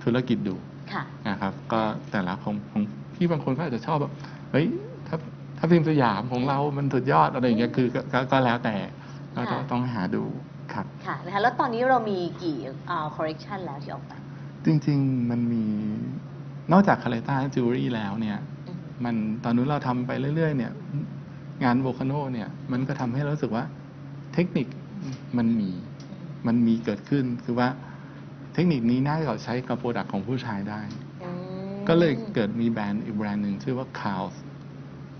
[SPEAKER 1] ธุรกิจดู
[SPEAKER 2] ค่ะ
[SPEAKER 1] นะครับ ก็แต่ละของของพี่บางคนก็อาจจะชอบแบบเฮ้ยถ้าถ้าพิมพ์สยามของเรา มันสุดยอดอะไรอย่างเงี้ยคือก็ก็ก็แล้วแต่ก็ต้อง
[SPEAKER 2] ค่ะ
[SPEAKER 1] ต้องหาดูครับ
[SPEAKER 2] ค่ะนะคะแล้วตอนนี้เรามีกี่อ่า collection แล้วที่ออกไป
[SPEAKER 1] จริง ๆ มันมีนอกจากคาเลต้าจิวเวลรี่แล้วเนี่ย
[SPEAKER 2] อืม
[SPEAKER 1] มันตอนนู้นเราทำไปเรื่อย ๆ เนี่ย งาน volcano เนี่ย มันก็ทำให้เรารู้สึกว่า เทคนิคมันมี มันมีเกิดขึ้น คือว่าเทคนิคนี้น่าจะใช้กับ product ของผู้ชายได้
[SPEAKER 2] อืม
[SPEAKER 1] ก็เลยเกิดมีแบรนด์อีกแบรนด์หนึ่งชื่อว่า c o w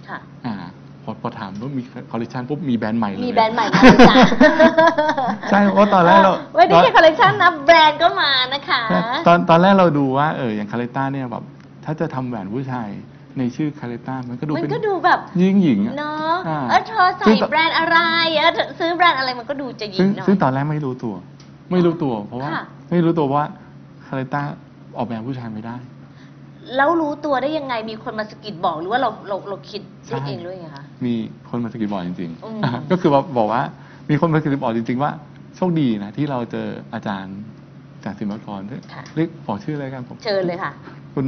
[SPEAKER 2] ค่ะ
[SPEAKER 1] อ่าพ อพอถามว่ามีคอลเลคชันปุ๊บมีแบรนด์ใหม่เลย
[SPEAKER 2] มีแบรนด์ใหม่มาเลยจ้ะ
[SPEAKER 1] ใช่เพราะตอนแรกเรา
[SPEAKER 2] ไม่ได้แค่คอลเลคชันนะแบรนด์ก็มานะคะ
[SPEAKER 1] ตอนตอนแรกเราดูว่าเอออย่างคาเลต้าเนี่ยแบบถ้าจะทำแหวนผู้ชายในชื่อคาเลต้ามันก็ดู
[SPEAKER 2] มัน
[SPEAKER 1] เป็น
[SPEAKER 2] ก็ดูแบบ
[SPEAKER 1] หญิ๊งหญิงอะ
[SPEAKER 2] เนาะ
[SPEAKER 1] อ่า
[SPEAKER 2] เออเธอใส่
[SPEAKER 1] ซึ่งต่อ
[SPEAKER 2] แบรนด์อะไรเออเธอซื้อแบรนด์อะไรมันก็ดูจะหญิ
[SPEAKER 1] ซึ่ง
[SPEAKER 2] งหน่อย
[SPEAKER 1] ซึ่งตอนแรกไม่รู้ตัว ไม่รู้ตัว เพราะว่า
[SPEAKER 2] ค่ะ
[SPEAKER 1] ไม่รู้ตัวว่าคาเลต้าออกแบบผู้ชายไม่ได้
[SPEAKER 2] แล้วรู้ตัวได้ยังไงมีคนมาสะกิดบอกหรือว่าเราเราเราคิด
[SPEAKER 1] ใช่
[SPEAKER 2] ได้เองหรือยังไงคะ
[SPEAKER 1] มีคนมาสะกิดบอกจริง
[SPEAKER 2] อืม
[SPEAKER 1] ๆอะก็คือว่าบอกว่ามีคนมาสะกิดบอกจริง ๆ ว่าโชคดีนะที่เราเจออาจารย์จากศิลปากร
[SPEAKER 2] ค่ะ
[SPEAKER 1] เรียกบอกชื่ออะไรกันผม
[SPEAKER 2] เชิญเลยค่ะ
[SPEAKER 1] คุณ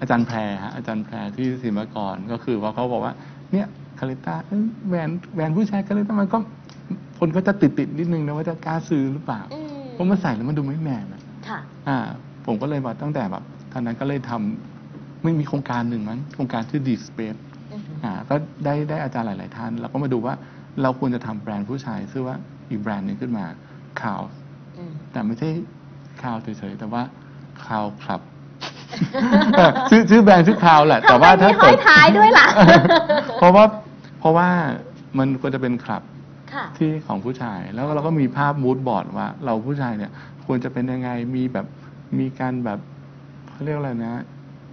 [SPEAKER 1] อาจารย์แพรฮะอาจารย์แพรที่ศิลปากรก็คือว่าเขาบอกว่าเนี่ยคาเลต้าเอ้ยแหวนแหวนผู้ชายคาเลต้ามันก็คนก็จะติดติดๆนิดนึงนะว่าจะกล้าซื้อหรือเปล่า
[SPEAKER 2] อืม
[SPEAKER 1] เพราะมันใส่แล้วมันดูไม่แมนอะ
[SPEAKER 2] ค่ะ
[SPEAKER 1] อ่า ผมก็เลยมาตั้งแต่แบบตอนนั้นก็เลยทำ ไม่มีโครงการหนึ่งมั้งโครงการชื่อ Deep Space
[SPEAKER 2] อืม
[SPEAKER 1] อ่าก็ได้ได้อาจารย์หลาย ๆ ท่าน เราก็มาดูว่าเราควรจะทำแบรนด์ผู้ชายชื่อว่าอีกแบรนด์หนึ่งขึ้นมาคาว
[SPEAKER 2] อืม
[SPEAKER 1] แต่ไม่ใช่คาวเฉย ๆ แต่ว่าคาวคลับชื่อชื่อแบรนด์ชื่อคาวแหละ แต่ว่า
[SPEAKER 2] ทำไม
[SPEAKER 1] ถ้า
[SPEAKER 2] มีห้อยท้ายด้วยล่ะ
[SPEAKER 1] เพราะว่าเพราะว่ามันควรจะเป็นคลับ
[SPEAKER 2] ค่ะ
[SPEAKER 1] ที่ของผู้ชาย แล้วเราก็มีภาพ mood board ว่า เราผู้ชายเนี่ย ควรจะเป็นยังไงมีแบบมีการแบบเขาเรียกอะไรนะ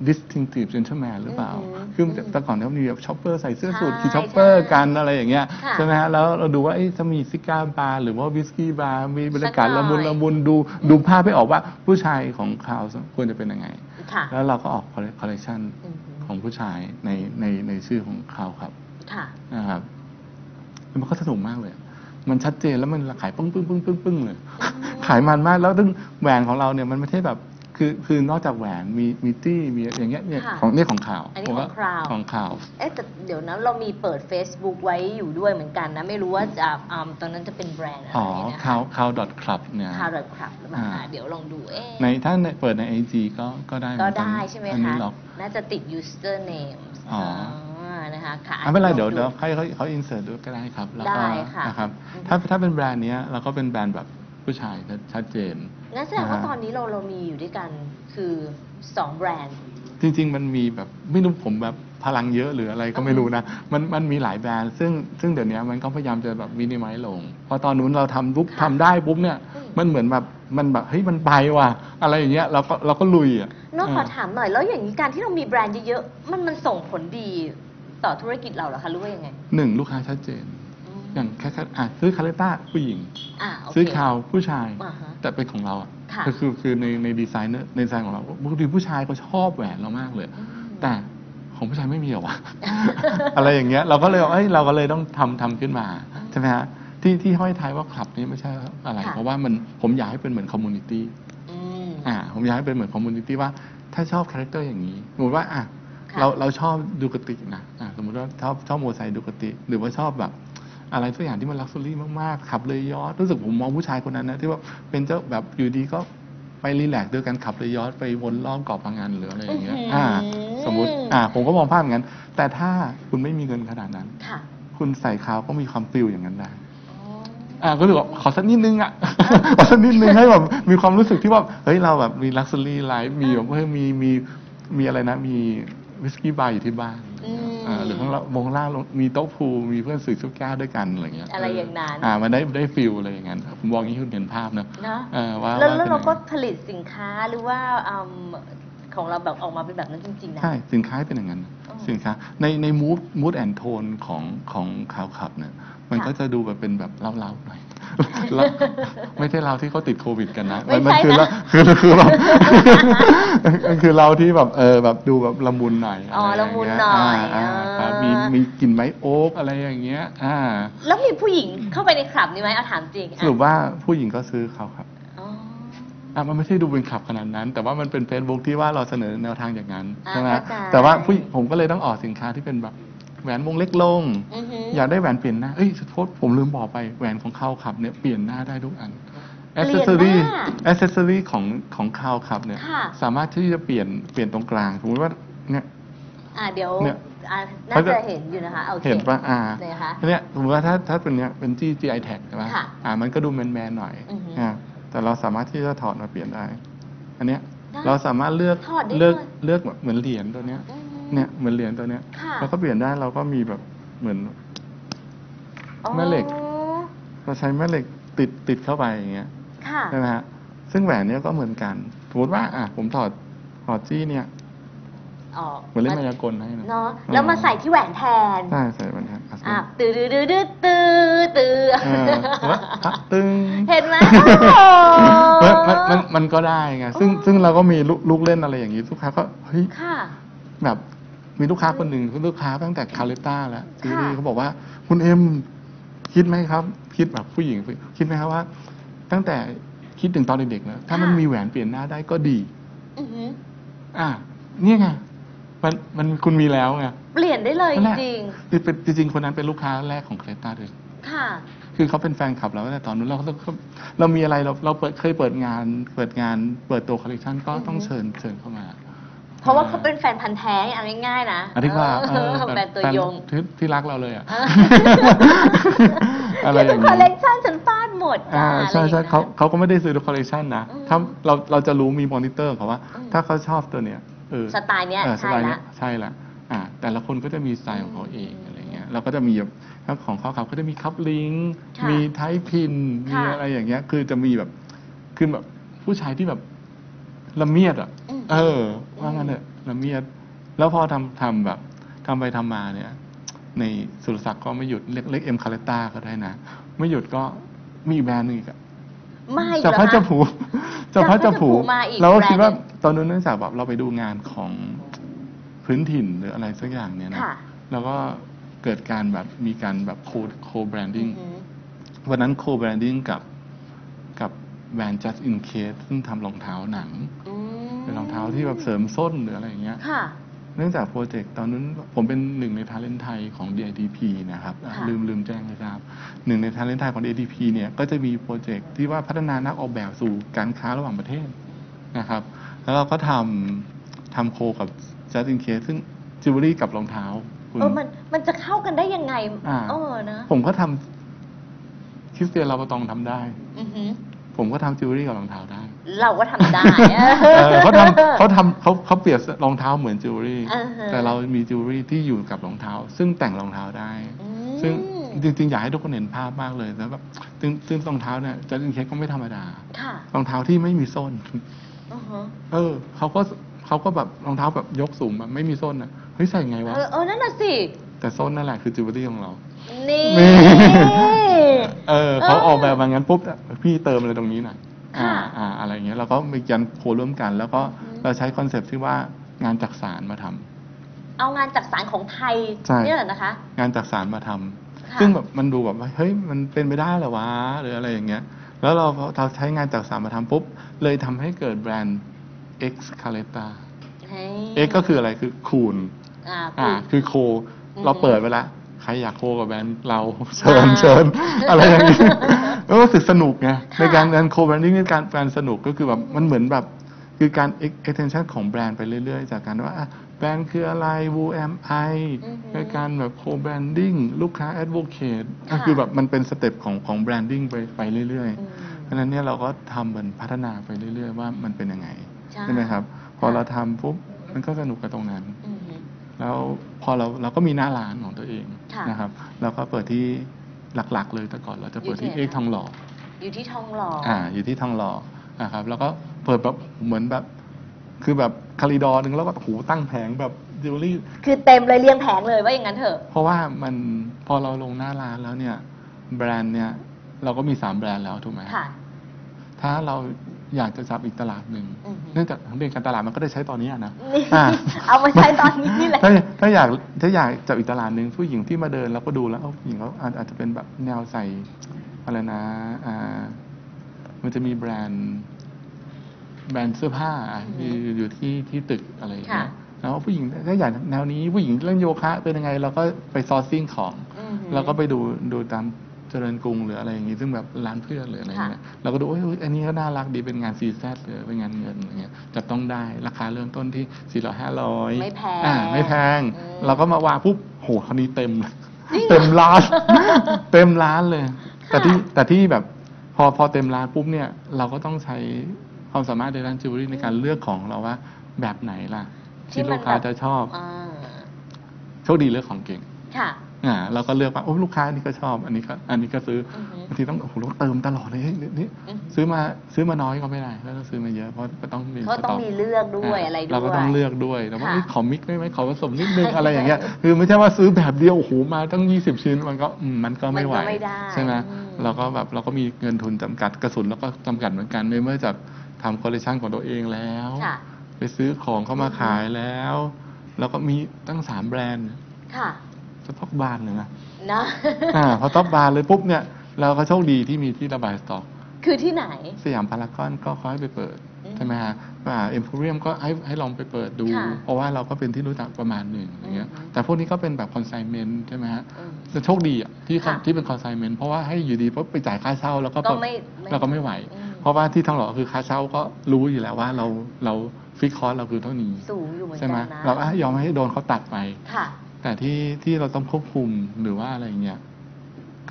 [SPEAKER 1] distinctive gentleman หรือเปล่า
[SPEAKER 2] อืม
[SPEAKER 1] คือ
[SPEAKER 2] อืม
[SPEAKER 1] แต่ก่อนเขามีแบบ chopper ใส่เสื้อสูท
[SPEAKER 2] ใช่
[SPEAKER 1] ขี่ chopper
[SPEAKER 2] ใช่
[SPEAKER 1] กันอะไรอย่างเงี้ย
[SPEAKER 2] ค่ะ
[SPEAKER 1] ใช่ไหมฮะแล้วเราดูว่าเอ๊ะจะมี cigar bar หรือว่า whisky bar มีบรรยากาศ
[SPEAKER 2] สักหน่
[SPEAKER 1] ละมุนละมุนดูดูภาพไม่ออกว่าผู้ชายของคาวควรจะเป็นยังไง
[SPEAKER 2] ค่ะ
[SPEAKER 1] แล้วเราก็ออกคอลเลคชัน
[SPEAKER 2] อืม
[SPEAKER 1] ของผู้ชายในในในชื่อของคาวครับ
[SPEAKER 2] ค่ะ
[SPEAKER 1] นะครับมันก็สนุกมากเลยมันชัดเจนแล้วมันขายปึ้งปึ้งปึ้งปึ้งปึ้งเลย ขายมันมากแล้วซึ่งแหวนของเราเนี่ยมันไม่ใช่แบบ คือคือนอกจากแหวนมีมีตี้มีอย่างเงี้ยเนี่ย
[SPEAKER 2] ค่ะ
[SPEAKER 1] ของเนี่ยของข่าว
[SPEAKER 2] อันนี้
[SPEAKER 1] ผมว่า
[SPEAKER 2] ของ Crown
[SPEAKER 1] ของข่าว
[SPEAKER 2] เอ๊ะแต่เดี๋ยวนะเรามีเปิด Facebook ไว้อยู่ด้วยเหมือนกันนะ ไม่รู้ว่าจะอ่าตอนนั้นจะเป็นแบรนด์อะไร
[SPEAKER 1] อ๋อ
[SPEAKER 2] นะ
[SPEAKER 1] ข่าวข่าว .club เนี่ย
[SPEAKER 2] คาวดอทครับหรือเปล่า
[SPEAKER 1] อ่า
[SPEAKER 2] อ่าเดี๋ยวลองดูเอ๊ะ
[SPEAKER 1] ในถ้าในเปิดใน IG ก็ก็ได้
[SPEAKER 2] ก็
[SPEAKER 1] เอนน
[SPEAKER 2] ได้ใช่ไหม
[SPEAKER 1] อันนี้
[SPEAKER 2] คะ
[SPEAKER 1] ล็อก
[SPEAKER 2] น่าจะติด user name
[SPEAKER 1] อ๋อ
[SPEAKER 2] นะคะค่ะ
[SPEAKER 1] ไม่เป็นไร
[SPEAKER 2] ลอง
[SPEAKER 1] เดี๋ยวเดี๋ยวให้เขาเขาอินเสิร์ตด้วยก็ได้ครับ แล้วก็
[SPEAKER 2] ได้ค่ะ
[SPEAKER 1] นะครับ
[SPEAKER 2] อือฮึ
[SPEAKER 1] ถ้าถ้าเป็นแบรนด์เนี้ยเราก็เป็นแบรนด์แบบผู้ชายชัดเจน
[SPEAKER 2] งั้นแสดงว่า
[SPEAKER 1] อ่า
[SPEAKER 2] ตอนนี้เราเรามีอยู่ด้วยกันคือสองแบรนด์
[SPEAKER 1] จริงๆ มันมีแบบไม่รู้ผมแบบพลังเยอะหรืออะไรก็ไม่รู้นะ มันมันมีหลายแบรนด์ซึ่งซึ่งเดี๋ยวนี้มันก็พยายามจะแบบมินิมัลลง พอตอนนู้นเราทำปุ๊บ
[SPEAKER 2] ค่ะ
[SPEAKER 1] ทำได้ปุ๊บเนี่ย
[SPEAKER 2] อืม
[SPEAKER 1] มันเหมือนแบบมันแบบเฮ้ยมันไปว่ะอะไรอย่างเงี้ยเราก็เราก็ลุยอะ
[SPEAKER 2] นอกขอ
[SPEAKER 1] เออ
[SPEAKER 2] ถามหน่อย แล้วอย่างนี้การที่เรามีแบรนด์เยอะๆมันมันส่งผลดีต่อธุรกิจเราเหรอคะหรือว่ายังไง
[SPEAKER 1] หนึ่งลูกค้าชัดเจน
[SPEAKER 2] ม
[SPEAKER 1] อย่างแค่แค่อะซื้อคาเลต้าผู้หญิง
[SPEAKER 2] อ่าโอเค
[SPEAKER 1] ซื้อคาวผู้ชาย
[SPEAKER 2] อ่าฮะ
[SPEAKER 1] แต่เป็นของเราอะ
[SPEAKER 2] ค่ะ
[SPEAKER 1] ก็คือคือในในดีไซเนอร์ในดีไซน์ของเราปกติผู้ชายเขาชอบแหวนเรามากเลย
[SPEAKER 2] อืม
[SPEAKER 1] แต่ของผู้ชายไม่มีเหรอวะ อะไรอย่างเงี้ย เราก็เลยบอกเอ้ยเราก็เลยต้องทำทำขึ้นมาใช่ไหมฮะที่ที่ห้อยท้ายว่าคลับนี้ไม่ใช่อะไร
[SPEAKER 2] ค่ะ
[SPEAKER 1] เพราะว่ามันผมอยากให้เป็นเหมือน community อืม
[SPEAKER 2] อ่า
[SPEAKER 1] ผมอยากให้เป็นเหมือน community ว่าถ้าชอบคาแรคเตอร์อย่างนี้สมมติว่าอะ
[SPEAKER 2] ค่ะ
[SPEAKER 1] เราเราชอบดูกตินะอ่าสมมติว่าชอบชอบโมไซค์ดูคาติ หรือว่าชอบแบบ อะไรสักอย่างที่มัน luxury มากๆขับเรือยอชท์รู้สึกผมมองผู้ชายคนนั้นนะที่ว่าเป็นเจ้าแบบอยู่ดีก็ไป relax ด้วยการขับเรือยอชท์ไปวนรอบเกาะพะงันหรืออะไรอย่างเงี้ย
[SPEAKER 2] อื้อหืออ่
[SPEAKER 1] อ่า สมมุติอ่า ผมก็มองภาพอย่างนั้น แต่ถ้าคุณไม่มีเงินขนาดนั้น
[SPEAKER 2] ค่ะ
[SPEAKER 1] คุณใส่คาวก็มีความ feel อย่างนั้นได้
[SPEAKER 2] อ๋อ
[SPEAKER 1] อ่าก็เลยบอกขอสักนิดนึงอะขอสักนิดนึงให้แบบมีความรู้สึกที่ว่าเฮ้ยเราแบบมี luxury life มีแบบเฮ้ยมีมีมีอะไรนะ มี whisky bar อยู่ที่บ้าน
[SPEAKER 2] อืม
[SPEAKER 1] อ่าหรือข้างล่างมองล่างมีโต๊ะ pool มีเพื่อนสื่อชุกแก้วด้วยกันอะไรเงี้ย
[SPEAKER 2] อะไรอย่างนั้น
[SPEAKER 1] อ่ามันได้ได้ feel อะไรอย่างนั้นผมบอกอย่างนี้คุณเห็นภาพเนอะ
[SPEAKER 2] เนาะ
[SPEAKER 1] เออว่า
[SPEAKER 2] แล้ว
[SPEAKER 1] ว่า
[SPEAKER 2] แล้วเป็
[SPEAKER 1] น
[SPEAKER 2] เรา
[SPEAKER 1] ยังไง
[SPEAKER 2] ก็ผลิตสินค้าหรือว่าอืมของเราแบบออกมาเป็นแบบนั้นจริงๆนะ
[SPEAKER 1] ใช่สินค้าเป็นอย่างนั้น
[SPEAKER 2] อ๋อ
[SPEAKER 1] สินค้าในในมูดมูดแอนโทนของของคาวขับเนี่ยมัน
[SPEAKER 2] ค่ะ
[SPEAKER 1] ก็จะดูแบบเป็นแบบเล่าๆหน่อย แล้วไม่ใช่เราที่เขาติดโควิดกันนะ
[SPEAKER 2] ไม่
[SPEAKER 1] มั
[SPEAKER 2] ใช่
[SPEAKER 1] คือ
[SPEAKER 2] นะ
[SPEAKER 1] เราคือคือเรามันคือเราที่แบบเออแบบดูแบบละมุนหน่อย
[SPEAKER 2] อ๋อ
[SPEAKER 1] ไร
[SPEAKER 2] ละ
[SPEAKER 1] ย่าง
[SPEAKER 2] มุน
[SPEAKER 1] เงี้
[SPEAKER 2] หน่อยาาอ่า
[SPEAKER 1] ครับมีมีกลิ่นไม้โอ๊กอะไรอย่างเงี้ย อ่า
[SPEAKER 2] แล้วมีผู้หญิงเข้าไปในคลับนี้ไหมเอาถามจริง
[SPEAKER 1] สรุปว่าผู้หญิงก็ซื้อเขาครับ
[SPEAKER 2] อ๋อ
[SPEAKER 1] อะมันไม่ใช่ดูเป็นขับขนาดนั้น แต่ว่ามันเป็นเฟซบุ๊กที่ว่าเราเสนอแนวทางอย่างนั้น
[SPEAKER 2] อ่า
[SPEAKER 1] ใช่ไหม
[SPEAKER 2] เข้าใจ
[SPEAKER 1] แต่ว่าผู้ผมก็เลยต้องออกสินค้าที่เป็นแบบ แหวนวงเล็กลง
[SPEAKER 2] อือหือ
[SPEAKER 1] อยากได้แหวนเปลี่ยนหน้า เอ้ยโทษผมลืมบอกไปแหวนของข้าวขับเนี่ยเปลี่ยนหน้าได้ทุกอัน
[SPEAKER 2] เปลี่
[SPEAKER 1] อ c
[SPEAKER 2] ยน
[SPEAKER 1] เซสซอรี่
[SPEAKER 2] หน้า
[SPEAKER 1] อ c เซสซอรี่ของของข้าวขับเนี่ย
[SPEAKER 2] ค่ะ
[SPEAKER 1] สามารถที่จะเปลี่ยนเปลี่ยนตรงกลางสมมติว่าเนี่ย
[SPEAKER 2] อ่าเดี๋ยว
[SPEAKER 1] เนี่ย
[SPEAKER 2] อ่าน่า
[SPEAKER 1] เขาจะ
[SPEAKER 2] จะเห็นอยู่นะคะโอเค
[SPEAKER 1] เห็นปะอ่า
[SPEAKER 2] เนี่ยค่ะ
[SPEAKER 1] เนี่ยสมมติว่าถ้าถ้าเป็นเนี้ยเป็น G GI tag ใช่ไหม
[SPEAKER 2] ค่ะ
[SPEAKER 1] อ่า มันก็ดูแมนแมนๆหน่อย
[SPEAKER 2] อือฮึ
[SPEAKER 1] อ่าแต่เราสามารถที่จะถอดมาเปลี่ยนได้ อันเนี้ย
[SPEAKER 2] ได้
[SPEAKER 1] เราสามารถเลือก
[SPEAKER 2] ถอดได้
[SPEAKER 1] เลือก
[SPEAKER 2] ด้วย
[SPEAKER 1] เลือกเหมือนเหรียญตัวเนี้ย
[SPEAKER 2] อือหือ
[SPEAKER 1] เนี่ยเหมือนเหรียญตัวเนี้ย
[SPEAKER 2] ค่ะ
[SPEAKER 1] เราก็เปลี่ยนได้เราก็มีแบบเหมือน
[SPEAKER 2] อ๋อ
[SPEAKER 1] แม่เหล็กเราใช้แม่เหล็กติดติดเข้าไปอย่างเงี้ย
[SPEAKER 2] ค่ะ
[SPEAKER 1] ใช่ไหมฮะซึ่งแหวนเนี้ยก็เหมือนกันสมมติว่าอะผมถอดถอดจี้เนี่ย
[SPEAKER 2] อ๋อ
[SPEAKER 1] เหมือนเล่นมายากลให้นะ
[SPEAKER 2] เนาะแล้วมาใส่ที่แหวนแทน
[SPEAKER 1] ใช่ใส่มันฮะอะ
[SPEAKER 2] อะตื้อตื้อตื้อตื้อตื้อตื้อ
[SPEAKER 1] เออแล้วอะตึง
[SPEAKER 2] เห็นไหม
[SPEAKER 1] เฮ้ยมันมันมันก็ได้ไงซึ่งซึ่งเราก็มีลูกลูกเล่นอะไรอย่างนี้ลูกค้าก็เฮ้ย
[SPEAKER 2] ค่ะ
[SPEAKER 1] แบบ มีลูกค้าคนหนึ่งคือลูกค้าตั้งแต่คาเลต้าแล้วซีรีส์
[SPEAKER 2] ค่ะ
[SPEAKER 1] เขาบอกว่า คุณเอ็มคิดไหมครับ คิดแบบผู้หญิง คิดไหมครับว่า ตั้งแต่คิดถึงตอนเด็กๆแล้วถ้ามันมีแหวนเปลี่ยนหน้าได้ก็ดี
[SPEAKER 2] อือหือ
[SPEAKER 1] อะเนี่ยไงมันมันคุณมีแล้วไง
[SPEAKER 2] เปลี่ยนได้เลย
[SPEAKER 1] นั่นแหละ
[SPEAKER 2] จริง
[SPEAKER 1] คือเป็นจริงๆคนนั้นเป็นลูกค้าแรกของคาเลต้าเลย
[SPEAKER 2] ๆค่ะ
[SPEAKER 1] คือเขาเป็นแฟนคลับเราตั้งแต่ตอนนู้นเราเราเราเรามีอะไรเราเราเปิดเคยเปิดงาน เปิดงาน เปิดตัวคอลเลคชันก็ต้อง
[SPEAKER 2] อือฮึ
[SPEAKER 1] เชิญเชิญเข้ามา
[SPEAKER 2] เพราะว่าเขาเป็นแฟนพันธุ์แท้เอาง่ายๆนะ
[SPEAKER 1] อธิบาย
[SPEAKER 2] เออแฟนตัวยง
[SPEAKER 1] ที่ที่รักเราเลยอะ
[SPEAKER 2] เออ
[SPEAKER 1] อะไร
[SPEAKER 2] นี่
[SPEAKER 1] อ
[SPEAKER 2] ทุ
[SPEAKER 1] ย่ากง
[SPEAKER 2] คอลเล
[SPEAKER 1] นี้
[SPEAKER 2] กชันฉันฟาดหมด
[SPEAKER 1] อ่า
[SPEAKER 2] จ้ะ
[SPEAKER 1] ใช่ใช่
[SPEAKER 2] อะไรอย่งงี้ย
[SPEAKER 1] เขาเขาก็ไม่ได้ซื้อทุกคอลเลคชันนะ
[SPEAKER 2] อืม
[SPEAKER 1] ถ้าเราเราจะรู้มีมอนิเตอร์เขาว่า
[SPEAKER 2] อืม
[SPEAKER 1] ถ้าเขาชอบตัวเนี้ยเออ
[SPEAKER 2] สไตล์เนี้ย
[SPEAKER 1] เออส
[SPEAKER 2] ใช่
[SPEAKER 1] ไตล์
[SPEAKER 2] ละ
[SPEAKER 1] เนี้ยใช่ละอ่าแต่ละคนก็จะมีสไตล์ของเขาเองอะไรเงี้ยเราก็จะมีแบบถ้าของเขาเขาก็จะมี cufflink
[SPEAKER 2] ค่ะ
[SPEAKER 1] มี tie pin มี
[SPEAKER 2] ค่ะ
[SPEAKER 1] อะไรอย่างเงี้ย คือจะมีแบบคือแบบผู้ชายที่แบบละเมียดอะ
[SPEAKER 2] อืม
[SPEAKER 1] เออว่างั้นเถอะละเมียด แล้วพอทำทำแบบทำไปทำมาเนี่ย ในสุรศักดิ์ก็ไม่หยุดเรียกเรียกเอ็มคาเลต้าก็ได้นะ ไม่หยุดก็มีอีกแบรนด์หนึงอีกอะ
[SPEAKER 2] ไม่
[SPEAKER 1] จะ
[SPEAKER 2] เหรอ
[SPEAKER 1] พระ
[SPEAKER 2] คะ
[SPEAKER 1] จะผูจะพระจะผู
[SPEAKER 2] จะพระจะผูมาอีก
[SPEAKER 1] เราก็คิดว่า
[SPEAKER 2] แบรนด์หนึ่ง
[SPEAKER 1] ตอนนั้นเนื่องจากแบบเราไปดูงานของพื้นถิ่นหรืออะไรสักอย่างเนี่ยนะ
[SPEAKER 2] ค่ะ
[SPEAKER 1] แล้วก็เกิดการแบบมีการแบบ co co-branding
[SPEAKER 2] อือหือ
[SPEAKER 1] วันนั้น co-branding กับกับแบรนด์ Just in Case ซึ่งทำรองเท้าหนัง
[SPEAKER 2] อืม
[SPEAKER 1] เป็นรองเท้าที่แบบเสริมส้นหรืออะไรอย่างเงี้ย
[SPEAKER 2] ค่ะ
[SPEAKER 1] เนื่องจากโปรเจกต์ตอนนั้นผมเป็นหนึ่งในทาเลนไทยของ DIDP นะครับอะ
[SPEAKER 2] ค่ะ
[SPEAKER 1] ลืมลืมแจ้งนะครับหนึ่งในทาเลนไทยของ DIDP เนี่ยก็จะมีโปรเจกต์ที่ว่าพัฒนานักออกแบบสู่การค้าระหว่างประเทศนะครับ แล้วเราก็ทำทำ co กับ Just in Case ซึ่งจิวเวลรี่กับรองเท้าคุณ
[SPEAKER 2] เออมันมันจะเข้ากันได้ยังไง
[SPEAKER 1] อ่า
[SPEAKER 2] เออนะ
[SPEAKER 1] ผมก็ทำ Christian Louboutin ทำได้
[SPEAKER 2] อือหือ
[SPEAKER 1] ผมก็ทำจิวเวลรี่กับรองเท้าได้
[SPEAKER 2] เราก็ทำได้
[SPEAKER 1] เออเขาทำเขาทำเขาเขาเปรียบรองเท้าเหมือนจิวเวลรี่
[SPEAKER 2] อ่าฮะ
[SPEAKER 1] แต่เรามีจิวเวลรี่ที่อยู่กับรองเท้า ซึ่งแต่งรองเท้าได้
[SPEAKER 2] อืม
[SPEAKER 1] ซึ่งจริงๆ อยากให้ทุกคนเห็นภาพมากเลยแล้วแบบซึ่งซึ่งรองเท้าเนี่ย Just in Case ก็ไม่ธรรมดา
[SPEAKER 2] ค่ะ
[SPEAKER 1] รองเท้าที่ไม่มีส้น
[SPEAKER 2] อือฮะ
[SPEAKER 1] เออเขาก็เขาก็แบบรองเท้าแบบยกสูงแบบไม่มีส้นอะเฮ้ยใส่ไงวะ
[SPEAKER 2] เออเออนั่นน่ะสิ
[SPEAKER 1] แต่ส้นนั่นแหละคือจิวเวลรี่ของเรา
[SPEAKER 2] นี่
[SPEAKER 1] นี่ เออเขา
[SPEAKER 2] เออ
[SPEAKER 1] ออกแบบมางั้นปุ๊บพี่เติมอะไรตรงนี้หน่อย อ่า
[SPEAKER 2] ค่ะ
[SPEAKER 1] อ่าอะไรเงี้ยเราก็มีการ co ร่วมกัน แล้วก็
[SPEAKER 2] อืม
[SPEAKER 1] เราใช้คอนเซปต์ที่ว่างานจักสานมาทำ
[SPEAKER 2] เอางานจักสานของไทย
[SPEAKER 1] ใช่
[SPEAKER 2] เนี่ยเหรอนะคะ
[SPEAKER 1] งานจักสานมาทำ
[SPEAKER 2] ค่ะ
[SPEAKER 1] ซึ่งแบบมันดูแบบว่าเฮ้ยมันเป็นไปได้เหรอวะหรืออะไรอย่างเงี้ย แล้วเราพอเราใช้งานจักสานมาทำปุ๊บเลยทำให้เกิดแบรนด์ X c a l e t a
[SPEAKER 2] เฮ้ย
[SPEAKER 1] X ก็คืออะไรคือคูณ
[SPEAKER 2] อ่า
[SPEAKER 1] อ่า
[SPEAKER 2] คุณ
[SPEAKER 1] คือ co
[SPEAKER 2] อืม
[SPEAKER 1] เราเปิดไปแล้ว ใครอยาก co กับแบรนด์เราเชิญ
[SPEAKER 2] อ่า
[SPEAKER 1] เชิญอะไรอย่างนี้แล้วรู้สึกสนุกไง
[SPEAKER 2] ค่ะ
[SPEAKER 1] ในการการ co-branding ในการแบรนด์สนุกก็คือแบบมันเหมือนแบบคือการ extension ของแบรนด์ไปเรื่อย ๆ จากการว่าอะแบรนด์คืออะไร Who am I
[SPEAKER 2] อือหือ
[SPEAKER 1] ในการแบบ co-branding ลูกค้า advocate
[SPEAKER 2] ค่ะ
[SPEAKER 1] ก็คือแบบมันเป็น step ของของ branding ไปไปเรื่อย
[SPEAKER 2] อืม
[SPEAKER 1] ๆเพราะฉะนั้นเนี่ยเราก็ทำมันพัฒนาไปเรื่อย ๆ ว่ามันเป็นยังไง
[SPEAKER 2] ใช่
[SPEAKER 1] ใช่ไหมครับ พอ
[SPEAKER 2] ค่ะ
[SPEAKER 1] เราทำปุ๊บมันก็สนุกกับตรงนั้น
[SPEAKER 2] อืม
[SPEAKER 1] แล้วพอเราเราก็มีหน้าร้านของตัวเอง
[SPEAKER 2] ค่ะ
[SPEAKER 1] นะครับเราก็เปิดที่หลักๆ เลยแต่ก่อนเราจะเปิดที่
[SPEAKER 2] อยู่ที่
[SPEAKER 1] เอก
[SPEAKER 2] ไหนคะ
[SPEAKER 1] ทองหล่อ
[SPEAKER 2] อยู่ที่ทองหล่ออ
[SPEAKER 1] อ่าอยู่ที่ทองหล่อนะครับแล้วก็เปิดแบบเหมือนแบบ คือแบบ corridor หนึ่งแล้วก็หูตั้งแผงแบบจิวเวลรี่
[SPEAKER 2] คือเต็มเลยเรียงแผงเลยว่าอย่างนั้นเถอะ
[SPEAKER 1] เพราะว่ามันพอเราลงหน้าร้านแล้วเนี่ย แบรนด์เนี่ย เราก็มีสามแบรนด์แล้วถูกไหม
[SPEAKER 2] ค่ะ
[SPEAKER 1] ถ้าเรา อยากจะจับอีกตลาดหนึ่ง
[SPEAKER 2] อือหือ
[SPEAKER 1] เนื่องจากเรียนการตลาดมันก็ได้ใช้ตอนนี้อะนะ
[SPEAKER 2] นี่
[SPEAKER 1] อ่า
[SPEAKER 2] เอามาใช้ตอนนี้แหละ
[SPEAKER 1] ถ้าถ้าอยากถ้าอยากจับอีกตลาดหนึ่งผู้หญิงที่มาเดินเราก็ดูแล้วเอ้าผู้หญิงเขาอาจอาจจะเป็นแบบแนวใส่อะไรนะอ่ามันจะมีแบรนด์แบรนด์เสื้อผ้าอะ
[SPEAKER 2] อื
[SPEAKER 1] อ
[SPEAKER 2] อฮึ
[SPEAKER 1] ยู่อยู่ที่ที่ตึกอะไรอย่างเงี้ย
[SPEAKER 2] ค่ะ
[SPEAKER 1] แล้วผู้หญิงถ้าอยากแนวนี้ผู้หญิงเล่นโยคะเป็นยังไงเราก็ไปซอร์ซิ่งของ
[SPEAKER 2] อือหือ
[SPEAKER 1] เราก็ไปดูดูตาม เจริญกรุงหรืออะไรอย่างงี้ซึ่งแบบร้านเพื่อนหรืออะไรอย่างเงี้ย
[SPEAKER 2] ค่ะ
[SPEAKER 1] เราก็ดูโอ้ยอันนี้ก็น่ารักดีเป็นงาน CZ หรือเป็นงานเงินอย่างเงี้ยจะต้องได้ราคาเริ่มต้นที่สี่ร้อยห้าร้อย
[SPEAKER 2] ไม่แพง
[SPEAKER 1] อ่าไม่แพง
[SPEAKER 2] อืม
[SPEAKER 1] เราก็มาวางปุ๊บโหคราวนี้เต็มเลย
[SPEAKER 2] จริงเหรอ
[SPEAKER 1] เต็มร้าน เต็มร้านเลย แต่ที่
[SPEAKER 2] ค่ะ
[SPEAKER 1] แต่ที่แบบพอพอเต็มร้านปุ๊บเนี่ยเราก็ต้องใช้ความสามารถในด้านจิวเวลรี่ในการเลือกของเราว่าแบบไหนล่ะที่ลูกค้าจะชอบ
[SPEAKER 2] อ่า
[SPEAKER 1] โชคดีเลือกของเก่ง
[SPEAKER 2] ค่ะ
[SPEAKER 1] อ่าเราก็เลือกว่าโอ้ลูกค้าอันนี้ก็ชอบ อันนี้ก็อันนี้ก็ซื้อ
[SPEAKER 2] อือหือ
[SPEAKER 1] บางทีต้องโอ้โหเราเติมตลอดเลยเฮ้ยนี่
[SPEAKER 2] อือหือ
[SPEAKER 1] ซื้อมาซื้อมาน้อยก็ไม่ได้ก็ต้องซื้อมาเยอะเพราะก็ต้องมี
[SPEAKER 2] เขาต้อง
[SPEAKER 1] ส
[SPEAKER 2] มีเลือกด้วยอะไรด้วย
[SPEAKER 1] เราก็ต้องเลือกด้วยแต่ว่า
[SPEAKER 2] ค่ะ
[SPEAKER 1] เอ้ยขอ mix ได้ไหมขอผสมนิดนึงอะไรอย่างเงี้ยคือไม่ใช่ว่าซื้อแบบเดียวโอ้โหมาตั้งยี่สิบชิ้นมันก็อืมมันก็ไม่ไหว
[SPEAKER 2] มันก็ไม่ได้
[SPEAKER 1] ใช่ไหม
[SPEAKER 2] อืม
[SPEAKER 1] เราก็แบบเราก็มีเงินทุนจำกัดกระสุนแล้วก็จำกัดเหมือนกันในเมื่อจะทำคอลเลคชันของตัวเองแล้ว
[SPEAKER 2] ค่ะ
[SPEAKER 1] ไปซื้อของเข้ามาขายแล้ว แล้วก็มีตั้งสามแบรนด์
[SPEAKER 2] ค่ะ
[SPEAKER 1] สต็อกบานเลยนะ
[SPEAKER 2] นะ
[SPEAKER 1] อ่าพอสต็อกบานเลยปุ๊บเนี่ย เราก็โชคดีที่มีที่ระบายสต็อก
[SPEAKER 2] คือที่ไหน
[SPEAKER 1] สยามพารากอนก็ขอให้ไปเปิด
[SPEAKER 2] อืม
[SPEAKER 1] ใช่ไหมฮะอ่าเอ็มโพเรียมก็ให้ให้ลองไปเปิดดู
[SPEAKER 2] ค่ะ
[SPEAKER 1] เพราะว่าเราก็เป็นที่รู้จักประมาณหนึ่งอย่างเงี้ย
[SPEAKER 2] อืม
[SPEAKER 1] แต่พวกนี้ก็เป็นแบบ consignment ใช่ไหมฮะ
[SPEAKER 2] อืม
[SPEAKER 1] แต่โชคดีอะที่เขา
[SPEAKER 2] ค่ะ
[SPEAKER 1] ที่เป็น consignment เพราะว่าให้อยู่ดีปุ๊บไปจ่ายค่าเช่าแล้วก็
[SPEAKER 2] ก็ไม่ไม่
[SPEAKER 1] เราก็ไม่ไหว
[SPEAKER 2] อืม
[SPEAKER 1] เพราะว่าที่ทองหล่อคือค่าเช่าก็รู้อยู่แล้วว่าเราเราฟิกคอร์สเราคือเท่านี้
[SPEAKER 2] สูงอยู่เหมือน
[SPEAKER 1] ใช่
[SPEAKER 2] กั
[SPEAKER 1] ไหม
[SPEAKER 2] นนะ
[SPEAKER 1] เราอะยอมให้โดนเขาตัดไป
[SPEAKER 2] ค่ะ
[SPEAKER 1] แต่ที่ที่เราต้องควบคุมหรือว่าอะไรเงี้ย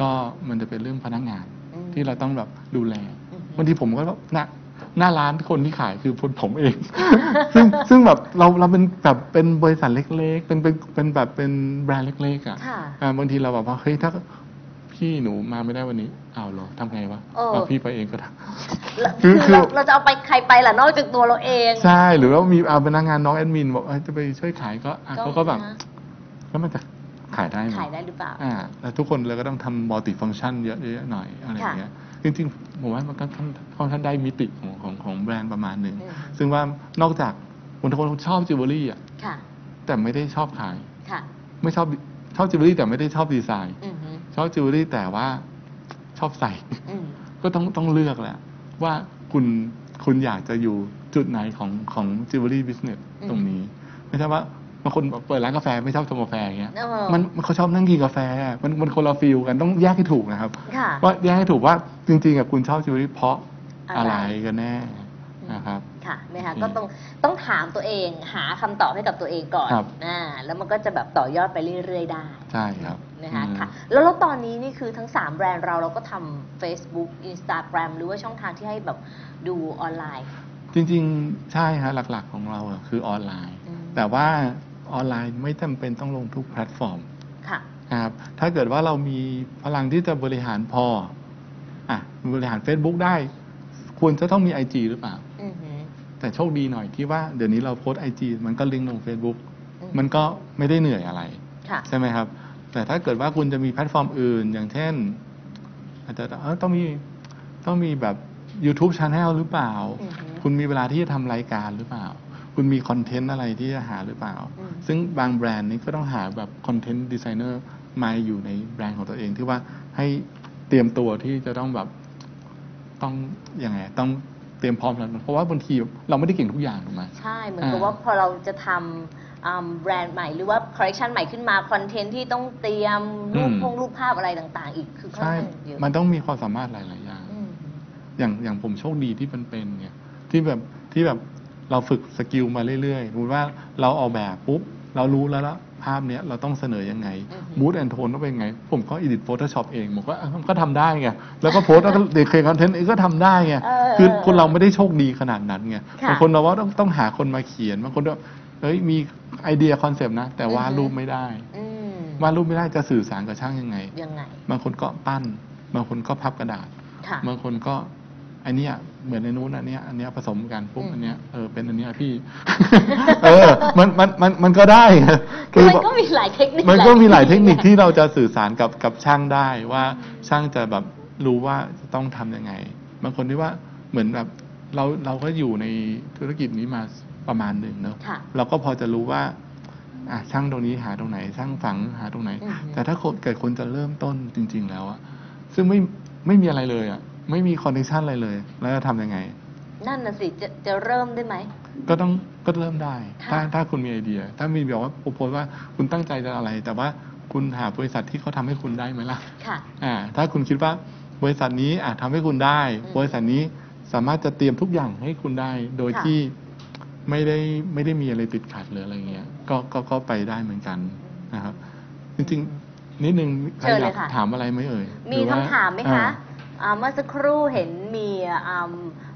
[SPEAKER 1] ก็มันจะเป็นเรื่องพนักงาน
[SPEAKER 2] อืม
[SPEAKER 1] ที่เราต้องแบบดูแล
[SPEAKER 2] อืม
[SPEAKER 1] บางทีผมก็หน้าหน้าร้านคนที่ขายคือคนผมเอง ซึ่งซึ่งแบบเราเราเป็นแบบเป็นบริษัทเล็ก ๆ เป็นเป็นเป็นแบบเป็นแบรนด์เล็กๆอะ
[SPEAKER 2] ค่ะ
[SPEAKER 1] อ่าบางทีเราแบบว่าเฮ้ยถ้าพี่หนูมาไม่ได้วันนี้อ้าวเหรอทำไงวะ
[SPEAKER 2] เออ
[SPEAKER 1] เอาพี่ไปเองก็ได้
[SPEAKER 2] แล้ว
[SPEAKER 1] คือ
[SPEAKER 2] คือ
[SPEAKER 1] คือ
[SPEAKER 2] เราเราจะเอาไปใครไปล่ะนอกจากตัวเราเอง
[SPEAKER 1] ใช่หรือว่ามีเอาพนักงานน้องแอดมินบอกเอ้ยจะไปช่วยขายก็อะเขาก็แบบ
[SPEAKER 2] นะ
[SPEAKER 1] แล้วมันจะขายได้ไหม
[SPEAKER 2] ขายได้หรือเปล่า
[SPEAKER 1] อ่าแล้วทุกคนเลยก็ต้องทำมัลติฟัง c t ชันเยอะๆหน่อยอะไรอย่างเงี้ยจริงๆผมว่ามันก็ค่อนค่อนข้างได้มิติของของของแบรนด์ประมาณหนึ่ง
[SPEAKER 2] อืม
[SPEAKER 1] ซึ่งว่านอกจากคนทุกคนชอบจิวเวลรี่อะ
[SPEAKER 2] ค่ะ
[SPEAKER 1] แต่ไม่ได้ชอบขาย
[SPEAKER 2] ค่ะ
[SPEAKER 1] ไม่ชอบชอบจิวเวลรี่แต่ไม่ได้ชอบดีไซน์
[SPEAKER 2] อือหือ
[SPEAKER 1] ชอบจิวเวลรี่แต่ว่าชอบใส่
[SPEAKER 2] อืม
[SPEAKER 1] ก็ต้องต้องเลือกแหละ ว่าคุณคุณอยากจะอยู่จุดไหนของของ jewelry business
[SPEAKER 2] อืม
[SPEAKER 1] ตรงนี้ ไม่ใช่ว่าบางคนแบบเปิดร้านกาแฟไม่ชอบชงกาแฟอย่างเงี้ย
[SPEAKER 2] เออ
[SPEAKER 1] มันมันเขาชอบนั่งกินกาแฟ มันมันคนละ feel กันต้องแยกให้ถูกนะครับ
[SPEAKER 2] ค่ะ
[SPEAKER 1] ว่าแยกให้ถูกว่าจริงๆกับคุณชอบจิวเวลรี่เพราะ
[SPEAKER 2] อะ
[SPEAKER 1] อะไรไรกันแน่นะครับ
[SPEAKER 2] ค่ะนะคะ
[SPEAKER 1] อืม
[SPEAKER 2] ก็ต้องต้องถามตัวเองหาคำตอบให้กับตัวเองก่อน
[SPEAKER 1] ครับ
[SPEAKER 2] อ่าแล้วมันก็จะแบบต่อยอดไปเรื่อยๆได้
[SPEAKER 1] ใช่ครับ
[SPEAKER 2] นะคะ
[SPEAKER 1] อืม
[SPEAKER 2] ค่ะแล้วแล้วตอนนี้นี่คือทั้ง 3 แบรนด์เราเราก็ทำ Facebook Instagram หรือว่าช่องทางที่ให้แบบดูออนไลน์
[SPEAKER 1] จริงๆ ใช่ฮะหลักๆของเราอะคือออนไลน์
[SPEAKER 2] อืม
[SPEAKER 1] แต่ว่า ออนไลน์ไม่จำเป็นต้องลงทุกแพลตฟอร์ม
[SPEAKER 2] ค่ะ
[SPEAKER 1] นะครับถ้าเกิดว่าเรามีพลังที่จะบริหารพออะบริหาร Facebook ได้ ควรจะต้องมี IG หรือเปล่า
[SPEAKER 2] อือหือ
[SPEAKER 1] แต่โชคดีหน่อยที่ว่าเดี๋ยวนี้เราโพสต์ IG มันก็ลิงก์ลง Facebook
[SPEAKER 2] อืม
[SPEAKER 1] มันก็ไม่ได้เหนื่อยอะไร
[SPEAKER 2] ค่ะ
[SPEAKER 1] ใช่ไหมครับ แต่ถ้าเกิดว่าคุณจะมีแพลตฟอร์มอื่น อย่างเช่น อาจจะเออต้องมีต้องมีแบบ YouTube Channel หรือเปล่า
[SPEAKER 2] อือหือ
[SPEAKER 1] คุณมีเวลาที่จะทำรายการหรือเปล่า คคุณมีคอนเทนต์อะไรที่จะหาหรือเปล่า
[SPEAKER 2] อืม
[SPEAKER 1] ซึ่งบางแบรนด์นี้ก็ต้องหาแบบ content designerมาอยู่ในแบรนด์ของตัวเองที่ว่าให้เตรียมตัวที่จะต้องแบบต้องยังไงต้องเตรียมพร้อมแล้วเพราะว่าบางทีเราไม่ได้เก่งทุกอย่างถูกไหม
[SPEAKER 2] ใช่เหมือนกับ
[SPEAKER 1] อ่า
[SPEAKER 2] ว่าพอเราจะทำอ่าแบรนด์ใหม่หรือว่าคอลเลคชันใหม่ขึ้นมาคอนเทนต์ที่ต้องเตรียมรูปพงรูปภาพอะไรต่างๆ อีกคือค่อน
[SPEAKER 1] ใช่
[SPEAKER 2] ข้างเยอะ
[SPEAKER 1] มันต้องมีความสามารถหลาย ๆ อย่าง
[SPEAKER 2] อืม
[SPEAKER 1] อย่างอย่างผมโชคดีที่มันเป็นเนี่ยที่แบบที่แบบ เราฝึก skill มาเรื่อยๆสมมติว่าเราออกแบบปุ๊บ เรารู้แล้วละภาพเนี้ยเราต้องเสนอยังไง
[SPEAKER 2] อือฮึ
[SPEAKER 1] mood and tone ต้องเป็นไง ผมก็ edit Photoshop เองผมก็อะก็ทำได้ไง แล้วก็โพสต์แล้วก็เดคเคคอนเทนต์เองก็ทำได้ไง
[SPEAKER 2] เออ
[SPEAKER 1] คือคนเราไม่ได้โชคดีขนาดนั้นไง
[SPEAKER 2] ค่ะ
[SPEAKER 1] บางคนเราว่าต้องต้องหาคนมาเขียนบางคนก็เอ้ยมีไอเดียคอนเซปต์นะ แต่วาด
[SPEAKER 2] อือฮึ
[SPEAKER 1] รูปไม่ได้
[SPEAKER 2] อืม
[SPEAKER 1] วาดรูปไม่ได้จะสื่อสารกับช่างยังไง
[SPEAKER 2] ยังไง
[SPEAKER 1] บางคนก็ปั้น บางคนก็พับกระดาษ
[SPEAKER 2] ค่ะ
[SPEAKER 1] บางคนก็อันเนี้ย เหมือนในนู้นอันเนี้ยอันเนี้ยผสมกันปุ๊บ
[SPEAKER 2] อืม
[SPEAKER 1] อันเนี้ยเออเป็นอันเนี้ยพี่ เออ มันมันมันมันก็ได้
[SPEAKER 2] คือมันก็มีหลายเทคนิค
[SPEAKER 1] มันก็มีหลายเทคนิค
[SPEAKER 2] ไง
[SPEAKER 1] ที่เราจะสื่อสารกับกับช่างได้ว่าช่างจะแบบรู้ว่าจะต้องทำยังไงบางคนที่ว่าเหมือนแบบเราเราก็อยู่ในธุรกิจนี้มาประมาณหนึ่งเนอะ
[SPEAKER 2] ค่ะ
[SPEAKER 1] เราก็พอจะรู้ว่าอะช่างตรงนี้หาตรงไหน ช่างฝังหาตรงไหน
[SPEAKER 2] อือฮึ
[SPEAKER 1] แต่ถ้าคนเกิดคนจะเริ่มต้นจริง ๆ แล้วอะซึ่งไม่ไม่มีอะไรเลยอะ ไม่มี condition อะไรเลย แล้วจะทำยังไง
[SPEAKER 2] นั่นน่ะสิจะจะเริ่มได้ไหม
[SPEAKER 1] ก็ต้องก็เริ่มได้
[SPEAKER 2] ค่ะ
[SPEAKER 1] ถ้าถ้าคุณมีไอเดีย ถ้ามีแบบว่าโพสว่าคุณตั้งใจจะอะไร แต่ว่าคุณหาบริษัทที่เขาทำให้คุณได้ไหมล่ะ
[SPEAKER 2] ค่ะ
[SPEAKER 1] อ่าถ้าคุณคิดว่าบริษัทนี้อาจทำให้คุณได้
[SPEAKER 2] อืม
[SPEAKER 1] บริษัทนี้สามารถจะเตรียมทุกอย่างให้คุณได้ โดย
[SPEAKER 2] ค่ะ
[SPEAKER 1] ที่ไม่ได้ไม่ได้มีอะไรติดขัดหรืออะไรเงี้ยก็ก็ก็ไปได้เหมือนกันนะครับ จริงๆนิดนึงใคร
[SPEAKER 2] เชิญ
[SPEAKER 1] อ
[SPEAKER 2] เลย
[SPEAKER 1] ยาก
[SPEAKER 2] ค่ะ
[SPEAKER 1] ถามอะไรไหมเอ่ย
[SPEAKER 2] มี
[SPEAKER 1] รือว่
[SPEAKER 2] คำถามไหม
[SPEAKER 1] อ่
[SPEAKER 2] คะ อ่า เมื่อสักครู่เห็นมีอ่า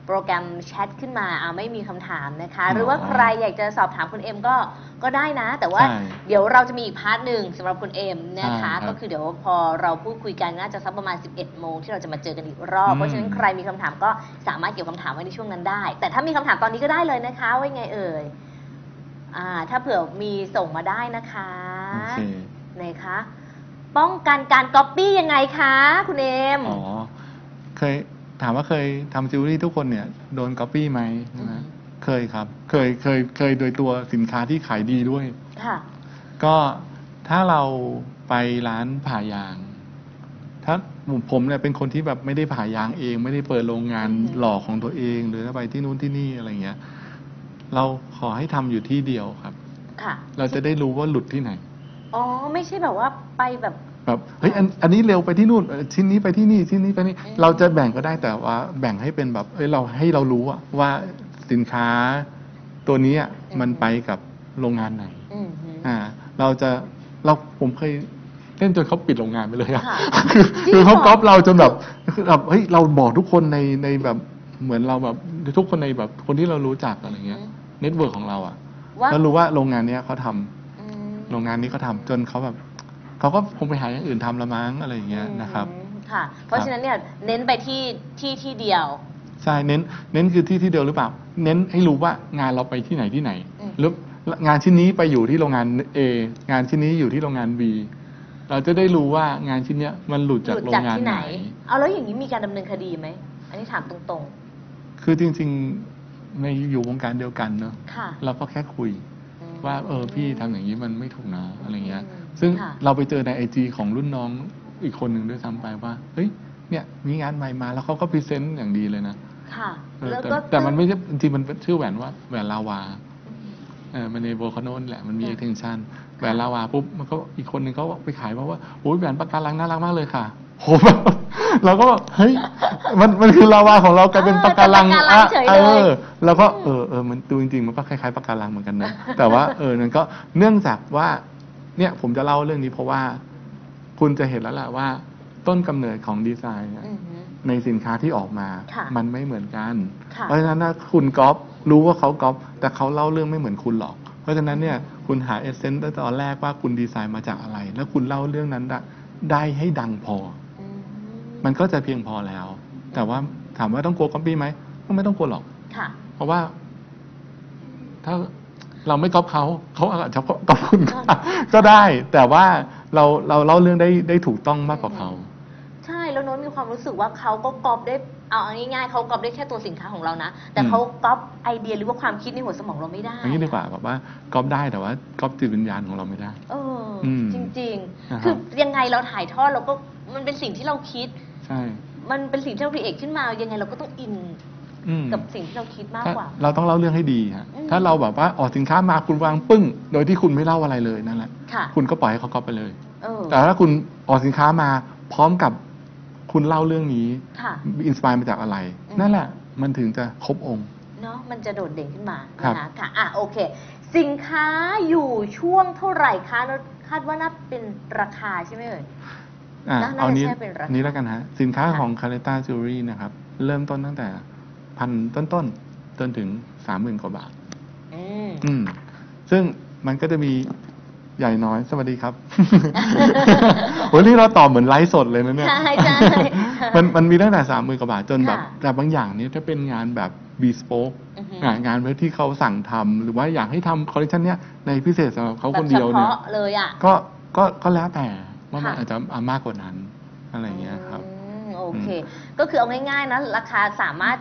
[SPEAKER 2] โปรแกรมแชทขึ้นมาอ่าไม่มีคำถามนะคะ หรือว่าใครอยากจะสอบถามคุณเอ็มก็ก็ได้นะ แต่ว่า
[SPEAKER 1] ใช่
[SPEAKER 2] เดี๋ยวเราจะมีอีกพาร์ทหนึ่งสำหรับคุณเอ็มนะคะ
[SPEAKER 1] ใช่ครับ
[SPEAKER 2] ก็คือเดี๋ยวพอเราพูดคุยกันน่าจะสักประมาณ 11 โมงที่เราจะมาเจอกันอีกรอบ
[SPEAKER 1] อืม
[SPEAKER 2] เพราะฉะนั้นใครมีคำถามก็สามารถเก็บคำถามไว้ในช่วงนั้นได้ แต่ถ้ามีคำถามตอนนี้ก็ได้เลยนะคะว่าไงเอ่ยอ่าถ้าเผื่อมีส่งมาได้นะคะ
[SPEAKER 1] โอเค
[SPEAKER 2] ไหนคะป้องกันการก๊อปปี้ยังไงคะ คุณเอม
[SPEAKER 1] อ๋อ เคยถามว่าเคยทำจิวเวลรี่ทุกคนเนี่ยโดนก๊อปปี้ไหมใช่ไหม
[SPEAKER 2] อืม
[SPEAKER 1] เคยครับ เคยเคยเคยโดยตัวสินค้าที่ขายดีด้วย
[SPEAKER 2] ค่ะ
[SPEAKER 1] ก็ถ้าเราไปร้านผ่ายาง ถ้าผมเนี่ยเป็นคนที่แบบไม่ได้ผ่ายางเอง ไม่ได้เปิดโรงงาน
[SPEAKER 2] อืม
[SPEAKER 1] หล่อของตัวเอง หรือไปที่นู้นที่นี่อะไรเงี้ย เราขอให้ทำอยู่ที่เดียวครับ
[SPEAKER 2] ค่ะ
[SPEAKER 1] เราจะได้รู้ว่าหลุดที่ไหน
[SPEAKER 2] อ๋อ ไม่ใช่แบบว่าไปแบบ
[SPEAKER 1] แบบเฮ้ยอันอันนี้เร็วไปที่นู่นเอ่อชิ้นนี้ไปที่นี่ชิ้นนี้ไปนี่
[SPEAKER 2] อืม
[SPEAKER 1] เราจะแบ่งก็ได้แต่ว่าแบ่งให้เป็นแบบเอ้ยเราให้เรารู้อะว่าสินค้าตัวนี้อะมันไปกับโรงงานไหน
[SPEAKER 2] อืมฮึ
[SPEAKER 1] อ่า เราจะเราผมเคยเล่นจนเขาปิดโรงงานไปเลยอะ
[SPEAKER 2] ค่ะ
[SPEAKER 1] คือ
[SPEAKER 2] จริง
[SPEAKER 1] คือเขา
[SPEAKER 2] เหรอ
[SPEAKER 1] ก๊อปเราจนแบบคือแบบเฮ้ยเราบอกทุกคนในในแบบเหมือนเราแบบทุกคนในแบบคนที่เรารู้จักอะไรเงี้ย network ของเราอะ
[SPEAKER 2] ว่า
[SPEAKER 1] แล้วรู้ว่าโรงงานเนี้ยเขาทำ
[SPEAKER 2] อืม
[SPEAKER 1] โรงงานนี้เขาทำจนเขาแบบ เขาก็คงไปหาอย่างอื่นทำละมั้งอะไรอย่างเงี้ยนะครับ
[SPEAKER 2] อืมค่ะ เพราะฉะนั้นเนี่ยเน้นไปที่ที่ที่เดียว
[SPEAKER 1] ใช่เน้นเน้นคือที่ที่เดียวหรือเปล่า เน้นให้รู้ว่างานเราไปที่ไหนที่ไหน
[SPEAKER 2] อืม
[SPEAKER 1] หรืองานชิ้นนี้ไปอยู่ที่โรงงาน A งานชิ้นนี้อยู่ที่โรงงาน B เราจะได้รู้ว่างานชิ้นเนี้ยมันหลุดจาก
[SPEAKER 2] หลุด
[SPEAKER 1] โร
[SPEAKER 2] จาก
[SPEAKER 1] งงาน
[SPEAKER 2] ที่
[SPEAKER 1] ไห
[SPEAKER 2] ไห
[SPEAKER 1] น
[SPEAKER 2] น เอาแล้วอย่างนี้มีการดำเนินคดีไหม อันนี้ถามตรง
[SPEAKER 1] คือจริงๆในอยู่วงการเดียวกันเนอะ
[SPEAKER 2] ๆ ค่ะ
[SPEAKER 1] เราก็แค่คุย
[SPEAKER 2] ม
[SPEAKER 1] ว่าเออพี่ทำอย่างนี้มันไม่ถูกนะอะไรเงี้ย
[SPEAKER 2] อืม
[SPEAKER 1] ซึ่ง
[SPEAKER 2] ค่ะ
[SPEAKER 1] เราไปเจอใน IG ของรุ่นน้องอีกคนหนึ่งด้วยซ้ำไปว่าเฮ้ยเนี่ยมีงานใหม่มาแล้วเขาก็ present อย่างดีเลยนะ
[SPEAKER 2] ค่ะ
[SPEAKER 1] เออ
[SPEAKER 2] แล้ว
[SPEAKER 1] แต่
[SPEAKER 2] ก็
[SPEAKER 1] แต่มันไม่ใช่จริงๆมันเป็นชื่อแหวนว่าแหวนลาวาเออมันใน Volcano นั่นแหละมันมี
[SPEAKER 2] ค่ะ
[SPEAKER 1] extension แหวนลาวาปุ๊บมันก็อีกคนหนึ่งเขาไปขายมาว่าโอ้ยแหวนปะการังน่ารักมากเลยค่ะโหแบบเราก็แบบเฮ้ยมันมันคือลาวาของเรากลายเป็นปะการัง
[SPEAKER 2] เออเป็นปะการังเฉยเลย
[SPEAKER 1] เออแล้วก็เออเออมันดูจริงๆมันก็คล้ายๆปะการังเหมือนกันนะแต่ว่าเออมันก็เนื่องจากว่า เนี่ยผมจะเล่าเรื่องนี้เพราะว่า คุณจะเห็นแล้วแหละว่า ต้นกำเนิดของดีไซน์เนี่ย
[SPEAKER 2] อือฮึ
[SPEAKER 1] ในสินค้าที่ออกมา
[SPEAKER 2] ค่ะ
[SPEAKER 1] มันไม่เหมือนกัน
[SPEAKER 2] ค่ะ
[SPEAKER 1] เพราะฉะนั้นถ้าคุณก๊อปรู้ว่าเขาก๊อปแต่เขาเล่าเรื่องไม่เหมือนคุณหรอก เพราะฉะนั้นเนี่ยคุณหาเอเซนต์ตั้งแต่ตอนแรกว่าคุณดีไซน์มาจากอะไร แล้วคุณเล่าเรื่องนั้นได้ได้ให้ดังพอ
[SPEAKER 2] อืม
[SPEAKER 1] มันก็จะเพียงพอแล้ว แต่ว่าถามว่าต้องกลัวก๊อปปี้ไหมก็ไม่ต้องกลัวหรอก
[SPEAKER 2] ค่ะ
[SPEAKER 1] เพราะว่า ถ้า เราไม่ก๊อปเขาเขาอาจจะก๊อปคุณก็ก็ได้ แต่ว่าเราเราเล่าเรื่องได้ได้ถูกต้องมากกว่าเขา
[SPEAKER 2] ใช่แล้วโน้ตมีความรู้สึกว่าเขาก็ก๊อปได้เอาง่ายๆเขาก๊อปได้แค่ตัวสินค้าของเรานะ แต่
[SPEAKER 1] อืม
[SPEAKER 2] เขาก๊อปไอเดียหรือว่าความคิดในหัวสมองเราไม่ได้
[SPEAKER 1] อย่างนี้ดีกว่าแบบว่าก๊อปได้แต่ว่าก๊อปจิตวิญญาณของเราไม่ได้
[SPEAKER 2] เอออ
[SPEAKER 1] ม
[SPEAKER 2] จริง
[SPEAKER 1] นะ
[SPEAKER 2] ๆ
[SPEAKER 1] ครับ
[SPEAKER 2] คือยังไงเราถ่ายทอดเราก็มันเป็นสิ่งที่เราคิด
[SPEAKER 1] ใช่
[SPEAKER 2] มันเป็นสิ่งที่เรา create ขึ้นมายังไงเราก็ต้องอิน
[SPEAKER 1] อืม
[SPEAKER 2] กับสิ่งที่เราคิดมาก
[SPEAKER 1] ถ้าก
[SPEAKER 2] ว่า
[SPEAKER 1] เราต้องเล่าเรื่องให้ดีฮะ
[SPEAKER 2] อืม
[SPEAKER 1] ถ้าเราแบบว่าออกสินค้ามาคุณวางปึ้ง โดยที่คุณไม่เล่าอะไรเลยนั่นแหละ
[SPEAKER 2] ค่ะ
[SPEAKER 1] คุณก็ปล่อยให้เขาก๊อปไปเลย
[SPEAKER 2] เออ
[SPEAKER 1] แต่ถ้าคุณออกสินค้ามาพร้อมกับคุณเล่าเรื่องนี้
[SPEAKER 2] ค่ะ
[SPEAKER 1] อ inspire มาจากอะไร
[SPEAKER 2] อืม
[SPEAKER 1] นั่นแหละ มันถึงจะครบองค์
[SPEAKER 2] เนาะมันจะโดดเด่นขึ้นมา
[SPEAKER 1] ครับ
[SPEAKER 2] นะคะค่ะอะโอเค สินค้าอยู่ช่วงเท่าไหร่คะแล้วคาดว่าน่าเป็นราคาใช่ไหมเอ่ย
[SPEAKER 1] อะ
[SPEAKER 2] น่า
[SPEAKER 1] เอานี้
[SPEAKER 2] น่าจะใช่เป็นราคา
[SPEAKER 1] นี้แล้วกันฮะ สินค้า
[SPEAKER 2] ค่ะ
[SPEAKER 1] ของคา r รต้าจิวเวลรี่นะครับ เริ่มต้นตั้งแต่ พันต้นๆ จนถึงสามหมื่นกว่าบาท
[SPEAKER 2] อืม
[SPEAKER 1] อืม ซึ่งมันก็จะมีใหญ่น้อย สวัสดีครับวันนี้เราตอบเหมือนไลฟ์สดเลยนะเนี่ย
[SPEAKER 2] ใช่ใช่
[SPEAKER 1] มันมันมีตั้งแต่สามหมื่นกว่าบาทจนแบบ
[SPEAKER 2] ค่ะ
[SPEAKER 1] แต่บางอย่างเนี้ถ้าเป็นงานแบบ bespoke
[SPEAKER 2] อือฮึ
[SPEAKER 1] งานแบบที่เขาสั่งทำหรือว่าอยากให้ทำคอลเลคชันเนี้ยในพิเศษสำหรับเขา
[SPEAKER 2] แบ
[SPEAKER 1] ค
[SPEAKER 2] บ
[SPEAKER 1] น
[SPEAKER 2] เฉ
[SPEAKER 1] เดียวเนี่ย
[SPEAKER 2] พาะเลยอะ
[SPEAKER 1] ก็ก็ก็แล้วแต่ว่ามัน
[SPEAKER 2] ค่ะ
[SPEAKER 1] อาจจะเอามากกว่านั้น อะไรอย่างเงี้ยครับ
[SPEAKER 2] อืมโอเค ก็คือเอาง่ายๆนะราคาสามารถ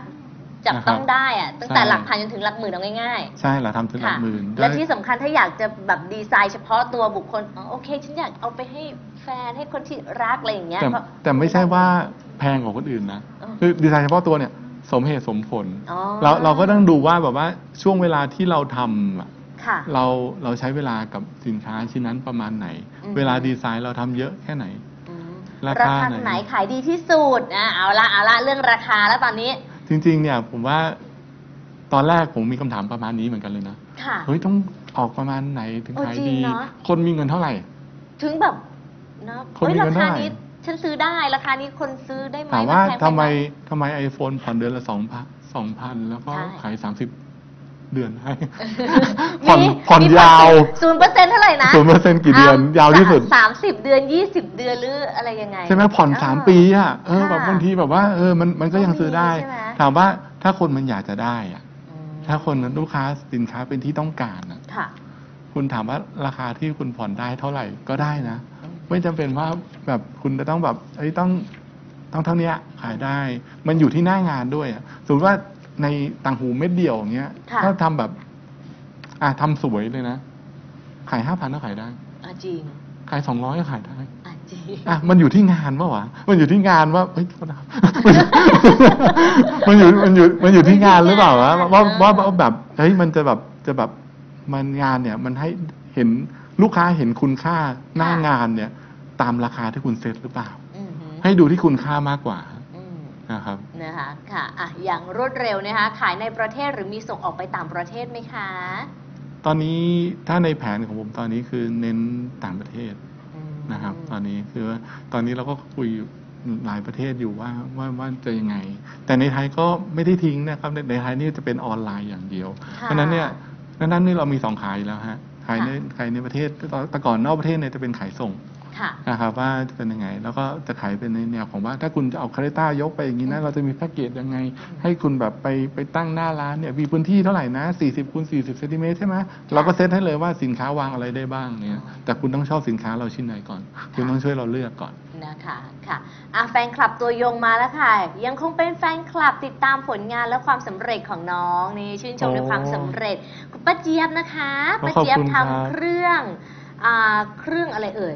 [SPEAKER 2] จับต้อง
[SPEAKER 1] นะครับ
[SPEAKER 2] ได้อะตั้งแต่
[SPEAKER 1] ใช่
[SPEAKER 2] หลักพันจนถึงหลักหมื่นเอาง่าย
[SPEAKER 1] ใช่เราทำถึงหลั
[SPEAKER 2] ค่ะ
[SPEAKER 1] กหมื่น
[SPEAKER 2] และ
[SPEAKER 1] ด้วย
[SPEAKER 2] ที่สำคัญถ้าอยากจะแบบดีไซน์เฉพาะตัวบุคคลอ๋อโอเคฉันอยากเอาไปให้แฟนให้คนที่รักอะไรอย่างเงี้ย
[SPEAKER 1] แต่
[SPEAKER 2] ก็
[SPEAKER 1] แต่ไม่ใช่ว่าแพงกว่าคนอื่นนะ
[SPEAKER 2] เออ
[SPEAKER 1] คือดีไซน์เฉพาะตัวเนี่ยสมเหตุสมผล
[SPEAKER 2] อ๋อ
[SPEAKER 1] เราเราก็ต้องดูว่าแบบว่าช่วงเวลาที่เราทำอะ
[SPEAKER 2] ค่ะ
[SPEAKER 1] เราเราใช้เวลากับสินค้าชิ้นนั้นประมาณไหน
[SPEAKER 2] อืม
[SPEAKER 1] เวลาดีไซน์เราทำเยอะแค่ไหน
[SPEAKER 2] อืม
[SPEAKER 1] รา
[SPEAKER 2] รา
[SPEAKER 1] คา
[SPEAKER 2] คา
[SPEAKER 1] ไหน
[SPEAKER 2] ไหนขายดีที่สุดอะเอาละเอาละเรื่องราคาแล้วตอนนี้
[SPEAKER 1] จริงๆเนี่ยผมว่าตอนแรกผมมีคำถามประมาณนี้เหมือนกันเลยนะ
[SPEAKER 2] ค่ะ
[SPEAKER 1] เฮ้ย ต้องออกประมาณไหนถึง
[SPEAKER 2] เออ
[SPEAKER 1] ขาย
[SPEAKER 2] จริง
[SPEAKER 1] ดี
[SPEAKER 2] เนอะ
[SPEAKER 1] คนมีเงินเท่าไหร่
[SPEAKER 2] ถึงแบบนะ
[SPEAKER 1] คน
[SPEAKER 2] เฮ้ย
[SPEAKER 1] มี
[SPEAKER 2] รา
[SPEAKER 1] เงิน
[SPEAKER 2] คา
[SPEAKER 1] เท่าไหร่
[SPEAKER 2] นี้ฉันซื้อได้ราคานี้คนซื้อได้ไหม
[SPEAKER 1] ถามว่า
[SPEAKER 2] แพงป
[SPEAKER 1] ทำไม
[SPEAKER 2] ห
[SPEAKER 1] ทำไมไอโฟนผ่อนเดือนละสองพันสองพันแล้วก็
[SPEAKER 2] ใช่
[SPEAKER 1] ขายสามสิบ เดือนให้ผ่อน
[SPEAKER 2] มี
[SPEAKER 1] ผ่อน
[SPEAKER 2] มี
[SPEAKER 1] ยาว
[SPEAKER 2] ศูนย์เปอร์เซ็นต์เท่าไหร่นะ
[SPEAKER 1] ศูนย์เปอร์เซ็นต์กี่เดือน ยาวที่สุด
[SPEAKER 2] สามสิบเดือนยี่สิบเดือนหรืออะไรยังไง
[SPEAKER 1] ใช่ไหมผ่อนสาม
[SPEAKER 2] เปี
[SPEAKER 1] อะเออ
[SPEAKER 2] ค่ะ
[SPEAKER 1] แบบบางทีแบบว่าเออมันมันก็ยังซื้อได้
[SPEAKER 2] ใช่ไหม
[SPEAKER 1] ถามว่าถ้าคนมันอยากจะได้อะ
[SPEAKER 2] อืม
[SPEAKER 1] ถ้าคนลูกค้าสินค้าเป็นที่ต้องการอะ
[SPEAKER 2] ค่ะ
[SPEAKER 1] คุณถามว่าราคาที่คุณผ่อนได้เท่าไหร่ก็ได้นะ
[SPEAKER 2] อืม
[SPEAKER 1] ไม่จำเป็นว่าแบบคุณจะต้องแบบเอ้ยต้องต้องเท่าเนี้ยขายได้ มันอยู่ที่หน้างานด้วยอะสมมติว่า ในต่างหูเม็ดเดียวอย่างเงี้ย
[SPEAKER 2] ค่ะ
[SPEAKER 1] ถ้าทำแบบ อะทำสวยเลยนะ ขายห้าพันก็ขายได้
[SPEAKER 2] อะจริง
[SPEAKER 1] ขายสองร้อยก็ขายได้
[SPEAKER 2] อะจริง
[SPEAKER 1] อะมันอยู่ที่งานปะวะ มันอยู่ที่งานว่าเฮ้ยโทษนะครับ มันอยู่มันอยู่มันอยู่ที่งานหรือเปล่าวะว่าว่าว่าแบบเฮ้ยมันจะแบบจะแบบมันงานเนี่ย มันให้เห็นลูกค้าเห็นคุณค่าหน้างานเนี่ย ตามราคาที่คุณเซ็ตหรือเปล่า
[SPEAKER 2] อือหือ
[SPEAKER 1] ให้ดูที่คุณค่ามากกว่า
[SPEAKER 2] อืม
[SPEAKER 1] นะครับ
[SPEAKER 2] นะคะค่ะอะอย่างรวดเร็วนะคะ ขายในประเทศหรือมีส่งออกไปต่างประเทศไหมคะ
[SPEAKER 1] ตอนนี้ถ้าในแผนของผมตอนนี้คือเน้นต่างประเทศ
[SPEAKER 2] อืม
[SPEAKER 1] นะครับ ตอนนี้คือว่าตอนนี้เราก็คุยอยู่หลายประเทศอยู่ว่าว่าว่าจะยังไง แต่ในไทยก็ไม่ได้ทิ้งนะครับในในไทยนี่จะเป็นออนไลน์อย่างเดียว
[SPEAKER 2] ค่ะ
[SPEAKER 1] เพราะฉะนั้นเนี่ยดังนั้นนี่เรามีสองขายอยู่แล้วฮะขายใน
[SPEAKER 2] ค่ะ
[SPEAKER 1] ขายในประเทศแต่ก่อนนอกประเทศเนี่ยจะเป็นขายส่ง
[SPEAKER 2] ค่ะ
[SPEAKER 1] นะครับว่าจะเป็นยังไง แล้วก็จะขายเป็นในแนวของว่าถ้าคุณจะเอาคาริต้ายกไปอย่างนี้นะ
[SPEAKER 2] อืม
[SPEAKER 1] เราจะมีแพ็กเกจยังไง
[SPEAKER 2] อืม
[SPEAKER 1] ให้คุณแบบไปไปตั้งหน้าร้านเนี่ยมีพื้นที่เท่าไหร่นะ 40คูณ40เซนติเมตรใช่ไหมเราก็เซตให้เลยว่าสินค้าวางอะไรได้บ้างเนี่ยแต่คุณต้องชอบสินค้าเราชิ้นไหนก่อน คุณต้องช่วยเราเลือกก่อน
[SPEAKER 2] นะคะค่ะอะแฟนคลับตัวยงมาแล้วค่ะ ยังคงเป็นแฟนคลับติดตามผลงานและความสำเร็จของน้องนี่ชื่นชมใน
[SPEAKER 1] โอ้
[SPEAKER 2] ความสำเร็จคุณป้าเจี๊ยบนะคะ
[SPEAKER 1] ขอบ
[SPEAKER 2] ป้าเจี๊ยบ
[SPEAKER 1] คุณครับ
[SPEAKER 2] ทำเครื่องอ่าเครื่องอะไรเอ่ย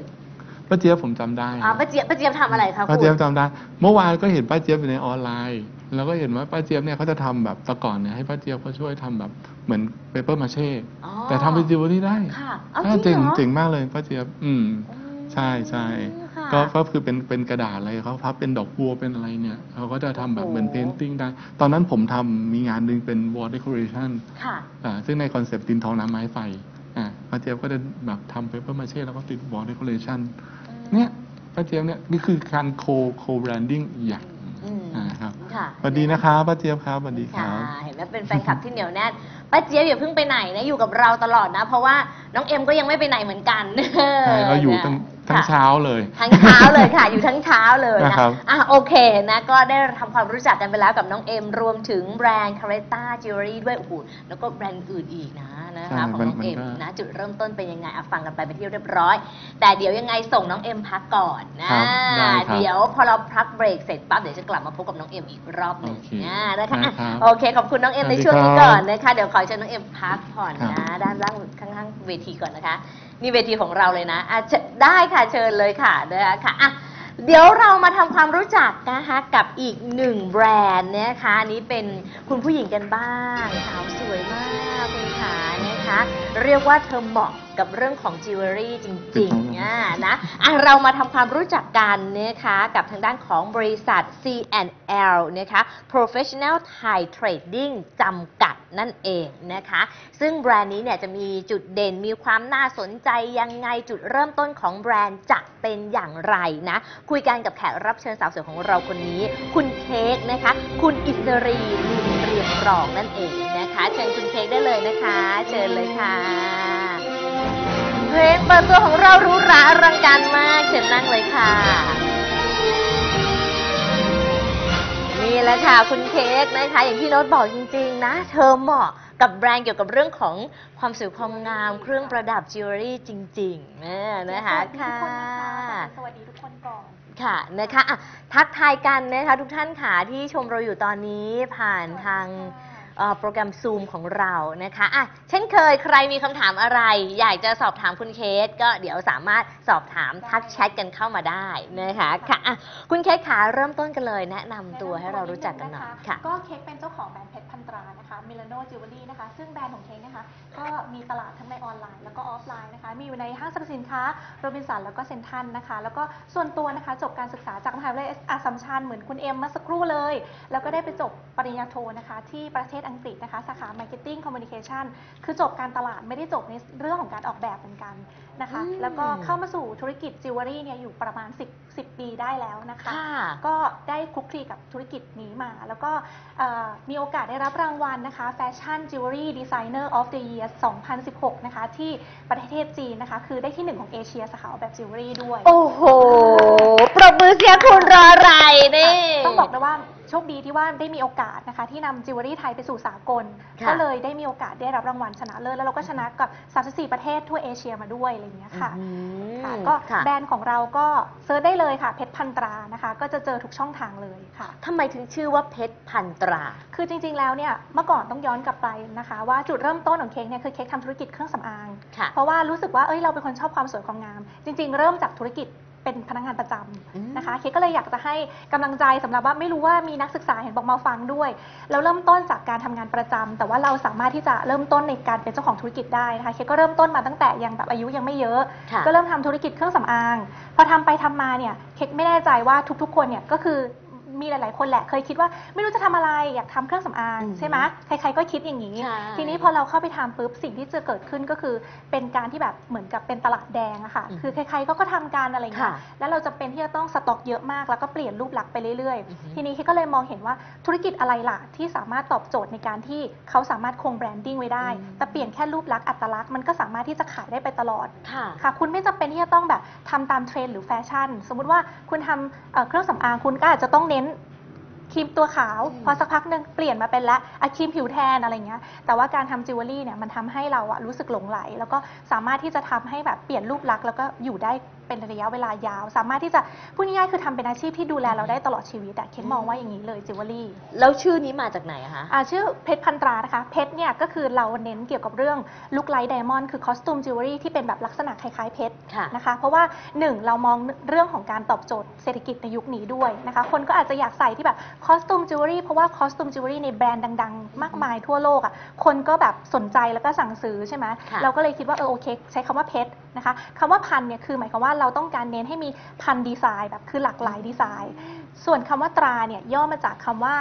[SPEAKER 1] ป้าเจี๊ยบผมจำได้
[SPEAKER 2] อ่าป้าเจี๊ยบป้าเจี๊ยบทำอะไรคะ
[SPEAKER 1] ป้า
[SPEAKER 2] คุณ
[SPEAKER 1] เจี๊ยบจำได้ เมื่อวานก็เห็นป้าเจี๊ยบอยู่ในออนไลน์ แล้วก็เห็นว่าป้าเจี๊ยบเนี่ยเขาจะทำแบบแต่ก่อนเนี่ยให้ป้าเจี๊ยบเขาช่วยทำแบบเหมือนเปเปอร์มาเช่
[SPEAKER 2] อ๋อ
[SPEAKER 1] แต่ทำเป็นจิวเวลรี่ได้
[SPEAKER 2] ค่ะเอา
[SPEAKER 1] อ่า
[SPEAKER 2] จริงเหรอ
[SPEAKER 1] เจ๋ง เจ๋งมากเลยป้าเจี๊ยบอืม
[SPEAKER 2] อืม
[SPEAKER 1] ใช่ใช่
[SPEAKER 2] ค่ะ
[SPEAKER 1] ก็ก็คือเป็นเป็นกระดาษอะไรเขาพับเป็นดอกบัวเป็นอะไรเนี่ยเขาก็จะทำแบบ
[SPEAKER 2] โอ้โห
[SPEAKER 1] เหมือน painting ได้ ตอนนั้นผมทำมีงานหนึ่งเป็น wall decoration
[SPEAKER 2] ค่ะ
[SPEAKER 1] อ่าซึ่งในคอนเซปต์ดินทองน้ำไม้ไฟอ่า ป้าเจี๊ยบก็จะแบบทำเปเปอร์มาเช่แล้วก็ติด wall decoration เนี่ยป้าเจี๊ยบเนี่ยนี่คือการ co-branding อย่าง
[SPEAKER 2] อืม
[SPEAKER 1] อ่าครับ
[SPEAKER 2] ค่ะ
[SPEAKER 1] สวัสดีนะครับป้าเจี๊ยบครับสวัสดีค่ะรับ
[SPEAKER 2] เห็นไหมเป็นแฟนคลับที่เหนียวแน่นป้าเจี๊ยบอย่าเพิ่งไปไหนนะอยู่กับเราตลอดนะ เพราะว่าน้องเอ็มก็ยังไม่ไปไหนเหมือนกัน
[SPEAKER 1] ใช่เราอยู่ตั้ง ทั้ง
[SPEAKER 2] ค่ะ
[SPEAKER 1] เช้าเลย
[SPEAKER 2] ทั้งเช้าเลยค่ะ อยู่ทั้งเช้าเลย
[SPEAKER 1] นะ
[SPEAKER 2] นะครับอะโอเคนะก็ได้ทำความรู้จักกันไปแล้วกับน้องเอ็มรวมถึงแบรนด์คาเรต้าจิวเวลรี่ด้วยโอ้โหแล้วก็แบรนด์อื่นอีกนะนะ
[SPEAKER 1] ใช่
[SPEAKER 2] คะของน้อง
[SPEAKER 1] มัน
[SPEAKER 2] เอ็ม
[SPEAKER 1] มันก็
[SPEAKER 2] นะจุดเริ่มต้นเป็นยังไงอะฟังกันไปเป็นที่เรียบร้อย แต่เดี๋ยวยังไงส่งน้องเอ็มพักก่อนนะครับ
[SPEAKER 1] ได้ครับ
[SPEAKER 2] เดี๋ยวพอเราพักเบรกเสร็จปั๊บเดี๋ยวจะกลับมาพบกับน้องเอ็มอีกรอบหนึ่ง
[SPEAKER 1] โอเค
[SPEAKER 2] นะนะคะอะ
[SPEAKER 1] ได้ครับ
[SPEAKER 2] โอเคขอบคุณน้องเอ็มในช่วงนี้ก่อนนะคะสวัสดีครับเดี๋ยวขอเชิญน้องเอ็มพักผ่อน
[SPEAKER 1] ครับ
[SPEAKER 2] นะด้านล่างข้างๆเวทีก่อนนะคะนี่เวทีของเราเลยนะอะเชิญได้ค่ะเชิญเลยค่ะนะคะค่ะอะเดี๋ยวเรามาทำความรู้จักนะคะกับอีกหนึ่งแบรนด์นะคะอันนี้เป็นคุณผู้หญิงกันบ้างสาวสวยมากคุณขานะคะเรียกว่าเธอเหมาะกับเรื่องของจิวเวลรี่จริงๆอ่านะอะเรามาทำความรู้จักกันนะคะกับทางด้านของบริษัท C&L นะคะ Professional Thai Trading จำกัดนั่นเองนะคะ ซึ่งแบรนด์นี้เนี่ยจะมีจุดเด่นมีความน่าสนใจยังไงจุดเริ่มต้นของแบรนด์จะเป็นอย่างไรนะ คุยกันกับแขกรับเชิญสาวสวยของเราคนนี้ คุณเค้กนะคะ คุณอิสรี ลินเรียงรองนั่นเองนะคะ เชิญคุณเค้กได้เลยนะคะ เชิญเลยค่ะเพลงเปิดตัวของเราหรู้ราอลังการมาก เชิญนั่งเลยค่ะ นี่แหละค่ะ คุณเค้กนะคะ อย่างที่โน้ตบอกจริง ๆ นะ เธอเหมาะกับแบรนด์เกี่ยวกับเรื่องของความสวยความงามเครื่องประดับจิวเวลรี่จริงๆเนี่ยนะคะค่ะ
[SPEAKER 3] สวัสดีทุกคนก่อน
[SPEAKER 2] ค่ะนะคะอะทักทายกันนะคะทุกท่านค่ะที่ชมเราอยู่ตอนนี้ผ่านทาง เอ่อโปรแกรม Zoom ของเรานะคะอะเช่นเคยใครมีคำถามอะไร อยากจะสอบถามคุณเค้ก ก็เดี๋ยวสามารถสอบถามทักแชทกันเข้ามาได้นะคะค่ะอะคุณเค้กขาเริ่มต้นกันเลย แนะนำตัวให้เรารู้จักกันหน่อยค่ะ
[SPEAKER 3] ก็เค้กเป็นเจ้าของแบรนด์เพชรพันตรานะคะมิลานโนจิวเวลรี่นะคะ ซึ่งแบรนด์ของเค้กนะคะ ก็มีตลาดทั้งในออนไลน์แล้วก็ออฟไลน์นะคะ มีอยู่ในห้างสรรพสินค้าโรบินสันแล้วก็เซ็นทรัลนะคะ แล้วก็ส่วนตัวนะคะ จบการศึกษาจากมหาวิทยาลัยอัสสัมชัญเหมือนคุณเอ็มเมื่อสักครู่เลย แล้วก็ได้ไปจบปริญญาโทนะคะ ที่ประเทศอังกฤษนะคะสาขา Marketing Communication คือจบการตลาดไม่ได้จบในเรื่องของการออกแบบเหมือนกันนะคะ
[SPEAKER 2] อืม
[SPEAKER 3] แล้วก็เข้ามาสู่ธุรกิจจิวเวลรี่เนี่ยอยู่ประมาณ 10 10 ปีได้แล้วนะคะ
[SPEAKER 2] ค่ะ
[SPEAKER 3] ก็ได้คลุกคลีกับธุรกิจนี้มา แล้วก็เอ่อมีโอกาสได้รับรางวัลนะคะ Fashion Jewelry Designer of the Year 2016 นะคะ ที่ประเทศจีนนะคะ คือได้ที่หนึ่งของเอเชียสาขาออกแบบจิวเวลรี่ด้วย
[SPEAKER 2] โอ้โห ปรบมือเสียคุณรออะไรนี่
[SPEAKER 3] ต้องบอกเลยว่า โชคดีที่ว่าได้มีโอกาสนะคะ ที่นำจิวเวลรี่ไทยไปสู่สากล
[SPEAKER 2] ค่ะ
[SPEAKER 3] ก็เลยได้มีโอกาสได้รับรางวัลชนะเลิศแล้วเราก็ชนะกับ 34 ประเทศทั่วเอเชียมาด้วยอะไรอย่างเงี้ยค่ะ
[SPEAKER 2] อืม
[SPEAKER 3] ค่ะ ก็
[SPEAKER 2] ค่ะ
[SPEAKER 3] แบรนด์ของเราก็ search ได้เลยค่ะเพชรพันตรานะคะ ก็จะเจอทุกช่องทางเลยค่ะ
[SPEAKER 2] ทำไมถึงชื่อว่าเพชรพันตรา
[SPEAKER 3] คือจริงๆ แล้วเนี่ยเมื่อก่อนต้องย้อนกลับไปนะคะ ว่าจุดเริ่มต้นของเค้กเนี่ยคือเค้กทำธุรกิจเครื่องสำอาง
[SPEAKER 2] ค่ะ
[SPEAKER 3] เพราะว่ารู้สึกว่าเอ้ยเราเป็นคนชอบความสวยความงาม จริง ๆ เริ่มจากธุรกิจ เป็นพนักงานประจำ
[SPEAKER 2] อืม
[SPEAKER 3] นะคะ เค้กก็เลยอยากจะให้กำลังใจสำหรับว่าไม่รู้ว่ามีนักศึกษาเห็นบอกมาฟังด้วย เราเริ่มต้นจากการทำงานประจำแต่ว่าเราสามารถที่จะเริ่มต้นในการเป็นเจ้าของธุรกิจได้นะคะ เค้กก็เริ่มต้นมาตั้งแต่ยังแบบอายุยังไม่เยอะ
[SPEAKER 2] ค่ะ
[SPEAKER 3] ก็เริ่มทำธุรกิจเครื่องสำอาง พอทำไปทำมาเนี่ย เค้กไม่แน่ใจว่าทุกๆ คนเนี่ยก็คือ มีหลาย ๆ คนแหละเคยคิดว่าไม่รู้จะทำอะไรอยากทำเครื่องสำอาง
[SPEAKER 2] อืม
[SPEAKER 3] ใช่ไหมใครๆก็คิดอย่างนี้
[SPEAKER 2] ใช่
[SPEAKER 3] ทีนี้พอเราเข้าไปทำปุ๊บสิ่งที่จะเกิดขึ้นก็คือ เป็นการที่แบบเหมือนกับเป็นตลาดแดงอะค่ะ
[SPEAKER 2] อืม
[SPEAKER 3] คือใครๆก็ก็ทำการอะไรอย่างเงี้
[SPEAKER 2] ค่ะ
[SPEAKER 3] ยแล้วเราจะเป็นที่จะต้องสต็อกเยอะมาก แล้วก็เปลี่ยนรูปลักษณ์ไปเรื่อย
[SPEAKER 2] อือฮึ
[SPEAKER 3] ๆ ทีนี้เค้กก็เลยมองเห็นว่าธุรกิจอะไรล่ะที่สามารถตอบโจทย์ในการที่เขาสามารถคง branding ไว้ได้
[SPEAKER 2] อืม
[SPEAKER 3] แต่เปลี่ยนแค่รูปลักษณ์อัตลักษณ์มันก็สามารถที่จะขายได้ไปตลอด
[SPEAKER 2] ค่ะ
[SPEAKER 3] ค่ะคุณไม่จำเป็นที่จะต้องแบบทำตามเทรนด์หรือแฟชั่น สมมุติว่าคุณทำเอ่อเครื่องสำอางคุณก็อาจจะต้องเน้นครีมตัวขาว
[SPEAKER 2] อืม
[SPEAKER 3] พอสักพักหนึ่งเปลี่ยนมาเป็นละอะครีมผิวแทนอะไรเงี้ย แต่ว่าการทำจิวเวลรี่เนี่ยมันทำให้เราอะรู้สึกหลงไหล แล้วก็สามารถที่จะทำให้แบบเปลี่ยนรูปลักษณ์แล้วก็อยู่ได้ เป็นระยะเวลายาว สามารถที่จะพูดง่ายๆคือทำเป็นอาชีพที่ดูแลเราได้ตลอดชีวิตอะเค้กมองว่าอย่างนี้เลยจิวเวลรี่
[SPEAKER 2] แล้วชื่อนี้มาจากไหนอะคะ
[SPEAKER 3] อ่าชื่อเพชรพันตรานะคะ เพชรเนี่ยก็คือเราเน้นเกี่ยวกับเรื่อง look like diamond คือ costume jewelry ที่เป็นแบบลักษณะคล้ายๆเพชร
[SPEAKER 2] ค่ะ
[SPEAKER 3] นะคะ เพราะว่า1เรามองเรื่องของการตอบโจทย์เศรษฐกิจในยุคนี้ด้วยนะคะ คนก็อาจจะอยากใส่ที่แบบ costume jewelry เพราะว่า costume jewelry ในแบรนด์ดัง ๆ มากมายทั่วโลกอะคนก็แบบสนใจแล้วก็สั่งซื้อใช่ไหม
[SPEAKER 2] ค่ะ
[SPEAKER 3] เราก็เลยคิดว่าเออโอเค ใช้คำว่าเพชร นะคะคำว่าพันเนี่ยคือหมายความว่าเราต้องการเน้นให้มีพันดีไซน์แบบคือหลากหลายดีไซน์ ส่วนคำว่าตราเนี่ยย่อมาจากคำว่า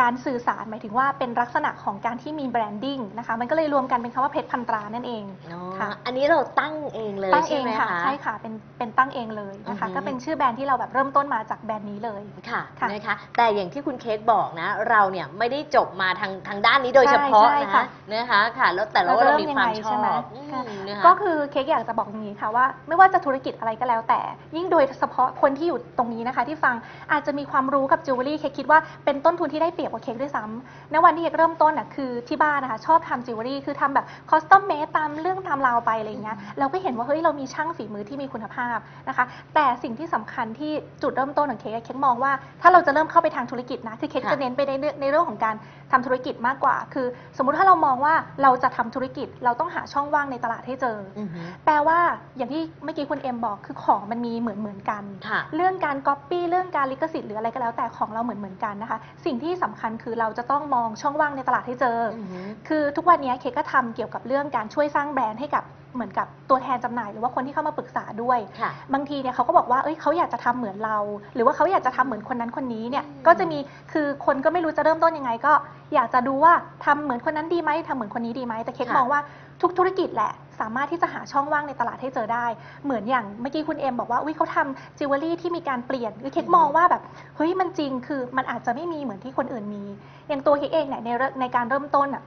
[SPEAKER 3] การสื่อสารหมายถึงว่าเป็นลักษณะของการที่มี branding นะคะมันก็เลยรวมกันเป็นคำว่าเพชรพันตรานั่นเอง
[SPEAKER 2] อ๋อ
[SPEAKER 3] ค่ะ
[SPEAKER 2] อันนี้เราตั้งเองเลย
[SPEAKER 3] ตั้งเอ
[SPEAKER 2] ใช่ไหม
[SPEAKER 3] คะ
[SPEAKER 2] ค่ะ
[SPEAKER 3] ใช่ค่ะเป็นเป็นตั้งเองเลยนะคะ
[SPEAKER 2] อือฮึ
[SPEAKER 3] ก็เป็นชื่อแบรนด์ที่เราแบบเริ่มต้นมาจากแบรนด์นี้เลย
[SPEAKER 2] ค่ะ
[SPEAKER 3] ค่ะ
[SPEAKER 2] นะคะแต่อย่างที่คุณเค้กบอกนะ เราเนี่ยไม่ได้จบมาทางทางด้านนี้โดยเฉพาะ
[SPEAKER 3] ใช่
[SPEAKER 2] นะ
[SPEAKER 3] ค่ะ
[SPEAKER 2] นะคะค่ะแล้วแต่เรา
[SPEAKER 3] เรา
[SPEAKER 2] เรา
[SPEAKER 3] เริ่มยัง
[SPEAKER 2] ความ
[SPEAKER 3] ไงใช่ไหมมีความช
[SPEAKER 2] อบ
[SPEAKER 3] ค่ะ
[SPEAKER 2] อืมนะคะ
[SPEAKER 3] ก็คือเค้กอยากจะบอกอย่างนี้ค่ะว่า ไม่ว่าจะธุรกิจอะไรก็แล้วแต่ ยิ่งโดยเฉพาะคนที่อยู่ตรงนี้นะคะ ที่ฟังอาจจะมีความรู้กับจิวเวลรี่เค้กคิดว่าเป็นต้นทุนที่ได้เปรียบกว่าเค้กด้วยซ้ำณวันที่เค้กเริ่มต้นอะคือที่บ้านนะคะชอบทำจิวเวลรี่คือทำแบบ custom made ตามเรื่องตามราวไปอะไรอย่างเงี้ยเราก็เห็นว่าเฮ้ยเรามีช่างฝีมือที่มีคุณภาพนะคะ แต่สิ่งที่สำคัญที่จุดเริ่มต้นของเค้กอะเค้กมองว่าถ้าเราจะเริ่มเข้าไปทางธุรกิจนะคือเค้ก
[SPEAKER 2] ค่ะ
[SPEAKER 3] จะเน้นไปในเรื่องในเรื่องของการ ทำธุรกิจมากกว่า คือ สมมุติถ้าเรามองว่าเราจะทำธุรกิจเราต้องหาช่องว่างในตลาดให้เจออ
[SPEAKER 2] อือฮึ
[SPEAKER 3] แปลว่าอย่างที่เมื่อกี้คุณเอ็มบอกคือของมันมีเหมือนเหมือนกัน
[SPEAKER 2] ค่ะ
[SPEAKER 3] เรื่องการก๊อปปี้เรื่องการลิขสิทธิ์หรืออะไรก็แล้วแต่ของเราเหมือนเหมือนกันนะคะ สิ่งที่สำคัญคือเราจะต้องมองช่องว่างในตลาดให้เจออ
[SPEAKER 2] อือฮึ
[SPEAKER 3] คือทุกวันนี้เคกก็ทำเกี่ยวกับเรื่องการช่วยสร้างแบรนด์ให้กับ เหมือนกับตัวแทนจำหน่าย หรือว่าคนที่เข้ามาปรึกษาด้วย
[SPEAKER 2] ค่ะ
[SPEAKER 3] บางทีเนี่ยเขาก็บอกว่าเอ้ยเขาอยากจะทำเหมือนเรา หรือว่าเขาอยากจะทำเหมือนคนนั้นคนนี้เนี่ย
[SPEAKER 2] อืม
[SPEAKER 3] ก็จะมีคือคนก็ไม่รู้จะเริ่มต้นยังไง ก็อยากจะดูว่าทำเหมือนคนนั้นดีไหมทำเหมือนคนนี้ดีไหมแต่เค้กมองว่าทุกธุรกิจแหละสามารถที่จะหาช่องว่างในตลาดให้เจอได้ เหมือนอย่างเมื่อกี้คุณเอ็มบอกว่าอุ้ยเขาทำจิวเวลรี่ที่มีการเปลี่ยนคือเค้กมองว่าแบบเฮ้ยมันจริงคือมันอาจจะไม่มีเหมือนที่คนอื่นมี อย่างตัวเค้กเองเนี่ยในเรื่องในการเริ่มต้นอะ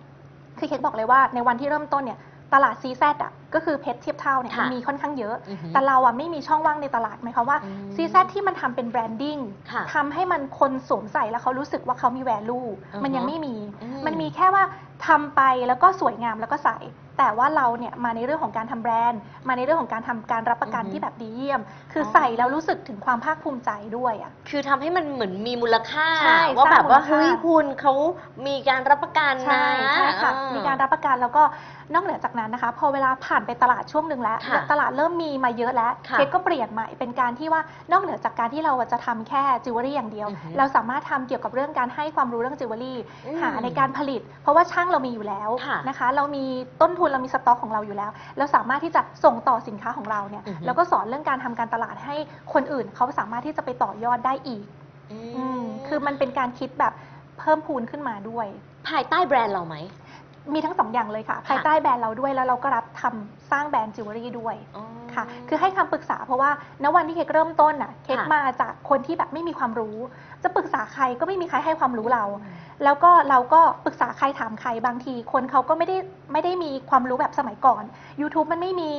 [SPEAKER 3] คือเค้กบอกเลยว่าในวันที่เริ่มต้นเนี่ย ตลาด CZ อะก็คือเพชรเทียบเท่าเนี่ย
[SPEAKER 2] ค่ะ
[SPEAKER 3] มันมีค่อนข้างเยอะ
[SPEAKER 2] อือฮึ
[SPEAKER 3] แต่เราอะไม่มีช่องว่างในตลาดหมายความว่า
[SPEAKER 2] อืม
[SPEAKER 3] CZ ที่มันทำเป็น branding
[SPEAKER 2] ค่ะ
[SPEAKER 3] ทำให้มันคนสวมใส่แล้วเขารู้สึกว่าเขามีแวลู
[SPEAKER 2] อือฮึ
[SPEAKER 3] มันยังไม่มี
[SPEAKER 2] อืม
[SPEAKER 3] มันมีแค่ว่าทำไปแล้วก็สวยงามแล้วก็ใส่แต่ว่าเราเนี่ยมาในเรื่องของการทำแบรนด์ มาในเรื่องของการทำการรับประกัน
[SPEAKER 2] อือฮึ
[SPEAKER 3] ที่แบบดีเยี่ยม คืออ
[SPEAKER 2] อ
[SPEAKER 3] ใส่แล้วรู้สึกถึงความภาคภูมิใจด้วยอะ
[SPEAKER 2] คือทำให้มันเหมือนมีมูลค่า
[SPEAKER 3] ใช่
[SPEAKER 2] ว่าแบบว่า
[SPEAKER 3] สร้างมูลค่า
[SPEAKER 2] เฮ้ยคุณเขามีการรับประกันนะ
[SPEAKER 3] ใช่ใช่ค่ะ
[SPEAKER 2] อ่
[SPEAKER 3] มีการรับประกันแล้วก็นอกเหนือจากนั้นนะคะ พอเวลาผ่านไปตลาดช่วงหนึ่งแล้ว
[SPEAKER 2] ค่ะ
[SPEAKER 3] ตลาดเริ่มมีมาเยอะแล้ว
[SPEAKER 2] ค่ะ
[SPEAKER 3] เค้กก็เปลี่ยนใหม่เป็นการที่ว่านอกเหนือจากการที่เราจะทำแค่จิวเวลรี่อย่างเดียว
[SPEAKER 2] อือฮึ
[SPEAKER 3] เราสามารถทำเกี่ยวกับเรื่องการให้ความรู้เรื่องจิวเวลรี่
[SPEAKER 2] อืม
[SPEAKER 3] หาในการผลิต เพราะว่าช่างเรามีอยู่แล้ว
[SPEAKER 2] ค่ะ
[SPEAKER 3] นะคะ เรามีต้นทุนเรามีสต็อกของเราอยู่แล้ว เราสามารถที่จะส่งต่อสินค้าของเราเนี่ย
[SPEAKER 2] อือฮึ
[SPEAKER 3] แล้วก็สอนเรื่องการทำการตลาดให้คนอื่นเขาสามารถที่จะไปต่อยอดได้อีก
[SPEAKER 2] อื
[SPEAKER 3] อืม
[SPEAKER 2] ม
[SPEAKER 3] คือมันเป็นการคิดแบบเพิ่มพูนขึ้นมาด้วย
[SPEAKER 2] ภายใต้แบรนด์เราไหม
[SPEAKER 3] มีทั้งสองอย่างเลยค่ะ ภายใต้แบรนด์เราด้วยแล้วเราก็รับทำสร้างแบรนด์จิวเวลรี่ด้วย
[SPEAKER 2] อ๋อ
[SPEAKER 3] ค่ะ คือให้คำปรึกษาเพราะว่าณวันที่เค้กเริ่มต้นน่ะเค้ก
[SPEAKER 2] ค่ะ
[SPEAKER 3] มาจากคนที่แบบไม่มีความรู้ จะปรึกษาใครก็ไม่มีใครให้ความรู้เรา แล้วก็เราก็ปรึกษาใครถามใครบางที คนเขาก็ไม่ได้ไม่ได้มีความรู้แบบสมัยก่อน YouTube มันไม่มี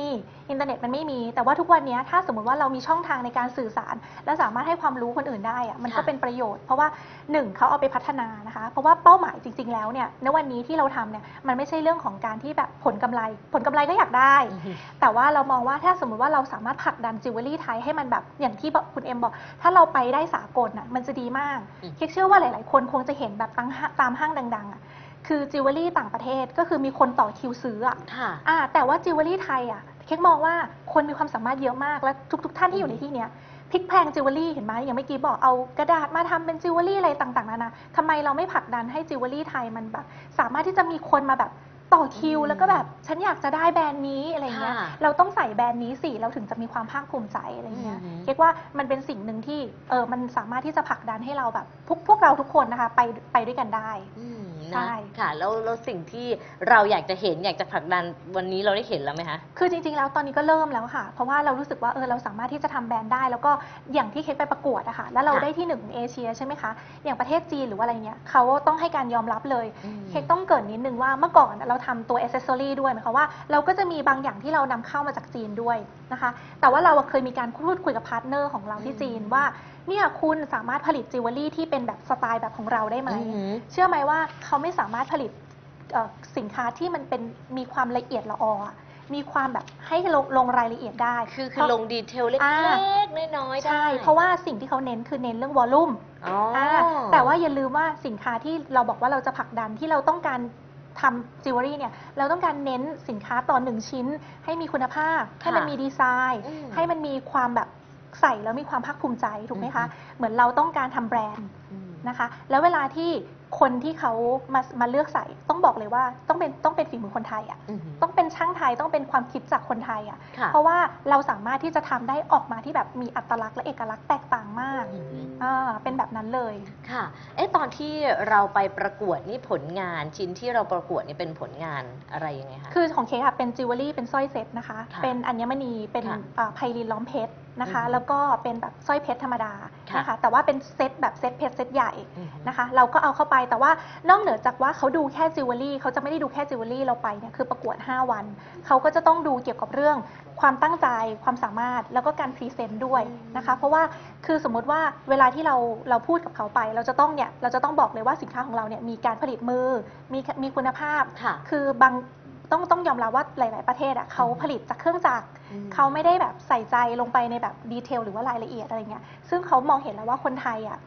[SPEAKER 3] อินเทอร์เน็ตมันไม่มี แต่ว่าทุกวันนี้ถ้าสมมติว่าเรามีช่องทางในการสื่อสาร และสามารถให้ความรู้คนอื่นได้อะมันก็
[SPEAKER 2] ค่ะ
[SPEAKER 3] เป็นประโยชน์ เพราะว่าหนึ่งเขาเอาไปพัฒนานะคะ เพราะว่าเป้าหมายจริง ๆ แล้วเนี่ยณวันนี้ที่เราทำเนี่ยมันไม่ใช่เรื่องของการที่แบบผลกำไร ผลกำไรก็อยากได้
[SPEAKER 2] อือฮึ
[SPEAKER 3] แต่ว่าเรามองว่าถ้าสมมติว่าเราสามารถผลักดันจิวเวลรี่ไทยให้มันแบบอย่างที่บอกคุณเอ็มบอก ถ้าเราไปได้สากลน่ะมันจะดีมาก
[SPEAKER 2] อืม
[SPEAKER 3] เค้กเชื่อว่าหลาย ๆ คนคงจะเห็นแบบตามห้างตามห้างดัง ๆ อะ คือจิวเวลรี่ต่างประเทศก็คือมีคนต่อคิวซื้ออะ
[SPEAKER 2] ค่ะ
[SPEAKER 3] อ่าแต่ว่าจิวเวลรี่ไทยอะเค้กมองว่าคนมีความสามารถเยอะมากและทุก ๆ ท่านที่อยู่ในที่เนี้ยพลิกแพลงจิวเวลรี่เห็นไหมอย่างเมื่อกี้บอกเอากระดาษมาทำเป็นจิวเวลรี่อะไรต่างๆนานาทำไมเราไม่ผลักดันให้จิวเวลรี่ไทยมันแบบ สามารถที่จะมีคนมาแบบ ต่อคิว
[SPEAKER 2] อืม
[SPEAKER 3] แล้วก็แบบฉันอยากจะได้แบรนด์นี้อะไรเงี้ย
[SPEAKER 2] ค่ะ
[SPEAKER 3] เราต้องใส่แบรนด์นี้สิเราถึงจะมีความภาคภูมิใจอะไรเงี้ย
[SPEAKER 2] อืม
[SPEAKER 3] เรียกว่ามันเป็นสิ่งหนึ่งที่เออมันสามารถที่จะผลักดันให้เราแบบพวกพวกเราทุกคนนะคะไปไปด้วยกันได้
[SPEAKER 2] อืม
[SPEAKER 3] ใช่
[SPEAKER 2] นะค่ะแล้วแล้วสิ่งที่เราอยากจะเห็นอยากจะผลักดันวันนี้เราได้เห็นแล้วไหมคะ
[SPEAKER 3] คือจริง ๆ แล้วตอนนี้ก็เริ่มแล้วค่ะ เพราะว่าเรารู้สึกว่าเออเราสามารถที่จะทำแบรนด์ได้ แล้วก็อย่างที่เค้กไปประกวดอะค่ะ แล้วเรา
[SPEAKER 2] ค่ะ
[SPEAKER 3] ได้ที่หนึ่งของเอเชียใช่ไหมคะ อย่างประเทศจีนหรือว่าอะไรเงี้ยเขาต้องให้การยอมรับเลย
[SPEAKER 2] อืม
[SPEAKER 3] เค้กต้องเกริ่นนิดนึงว่าเมื่อก่อนเราทำตัวอ c เซสซอรี่ด้วยหมายความว่าเราก็จะมีบางอย่างที่เรานำเข้ามาจากจีนด้วยนะคะ แต่ว่าเราอะเคยมีการพูดคุยกับ partner ของเราที่จีน
[SPEAKER 2] อืม
[SPEAKER 3] ว่า เนี่ยคุณสามารถผลิตจิวเวลรี่ที่เป็นแบบสไตล์แบบของเราได้ไหม
[SPEAKER 2] อือหือ
[SPEAKER 3] เชื่อไหมว่าเขาไม่สามารถผลิตเอ่อสินค้าที่มันเป็นมีความละเอียดละอออะมีความแบบให้ลงลงรายละเอียดได้
[SPEAKER 2] คือคือ
[SPEAKER 3] เพราะ
[SPEAKER 2] ลง detail เล็
[SPEAKER 3] อ่า
[SPEAKER 2] กๆน้อยๆได้
[SPEAKER 3] ใช่ เพราะว่าสิ่งที่เขาเน้นคือเน้นเรื่อง volumeอ๋
[SPEAKER 2] ออ
[SPEAKER 3] แต่ว่าอย่าลืมว่าสินค้าที่เราบอกว่าเราจะผลักดันที่เราต้องการทำจิวเวลรี่เนี่ยเราต้องการเน้นสินค้าต่อหนึ่งชิ้น ให้มีคุณภาพ ให้มันมีดีไซน์
[SPEAKER 2] อืม
[SPEAKER 3] ให้มันมีความแบบ ใส่แล้วมีความภาคภูมิใจถูกไหมคะ
[SPEAKER 2] อือฮึ
[SPEAKER 3] เหมือนเราต้องการทำแบรนด์
[SPEAKER 2] อืม
[SPEAKER 3] นะคะ แล้วเวลาที่คนที่เขามามาเลือกใส่ต้องบอกเลยว่าต้องเป็นต้องเป็นฝีมือคนไทยอะ
[SPEAKER 2] อือหือ
[SPEAKER 3] ต้องเป็นช่างไทยต้องเป็นความคิดจากคนไทยอะ
[SPEAKER 2] ค่ะ
[SPEAKER 3] เพราะว่าเราสามารถที่จะทำได้ออกมาที่แบบมีอัตลักษณ์และเอกลักษณ์แตกต่างมาก
[SPEAKER 2] อือหือ
[SPEAKER 3] อ่าเป็นแบบนั้นเลย
[SPEAKER 2] ค่ะเอ๊ะตอนที่เราไปประกวดนี่ผลงานชิ้นที่เราประกวดนี่เป็นผลงานอะไรยังไงคะ
[SPEAKER 3] คือของเค้กค่ะเป็นจิวเวลรี่เป็นสร้อยเซ็ตนะคะ
[SPEAKER 2] ค่ะ
[SPEAKER 3] เป็นอัญมณีเป็น
[SPEAKER 2] ค่ะ
[SPEAKER 3] อ่าไพลินล้อมเพชร นะคะ
[SPEAKER 2] อือหือ
[SPEAKER 3] แล้วก็เป็นแบบสร้อยเพชรธรรมดา
[SPEAKER 2] ค่ะ
[SPEAKER 3] นะคะ แต่ว่าเป็นเซ็ตแบบเซ็ตเพชรเซ็ตใหญ่
[SPEAKER 2] อือหือ
[SPEAKER 3] นะคะ เราก็เอาเข้าไปแต่ว่านอกเหนือจากว่าเขาดูแค่จิวเวลรี่เขาจะไม่ได้ดูแค่จิวเวลรี่เราไปเนี่ยคือประกวด 5 วัน เขาก็จะต้องดูเกี่ยวกับเรื่องความตั้งใจความสามารถแล้วก็การ present ด้วยนะคะ เพราะว่าคือสมมุติว่าเวลาที่เราเราพูดกับเขาไป เราจะต้องเนี่ยเราจะต้องบอกเลยว่าสินค้าของเราเนี่ยมีการผลิตมือมีมีคุณภาพ
[SPEAKER 2] ค่ะ
[SPEAKER 3] คือบาง ต้องต้องยอมรับว่าหลาย ๆ ประเทศอะเขาผลิตจากเครื่องจักร
[SPEAKER 2] อืม
[SPEAKER 3] เขาไม่ได้แบบใส่ใจลงไปในแบบ detail หรือว่ารายละเอียดอะไรเงี้ยซึ่งเขามองเห็นแล้วว่าคนไทยอะ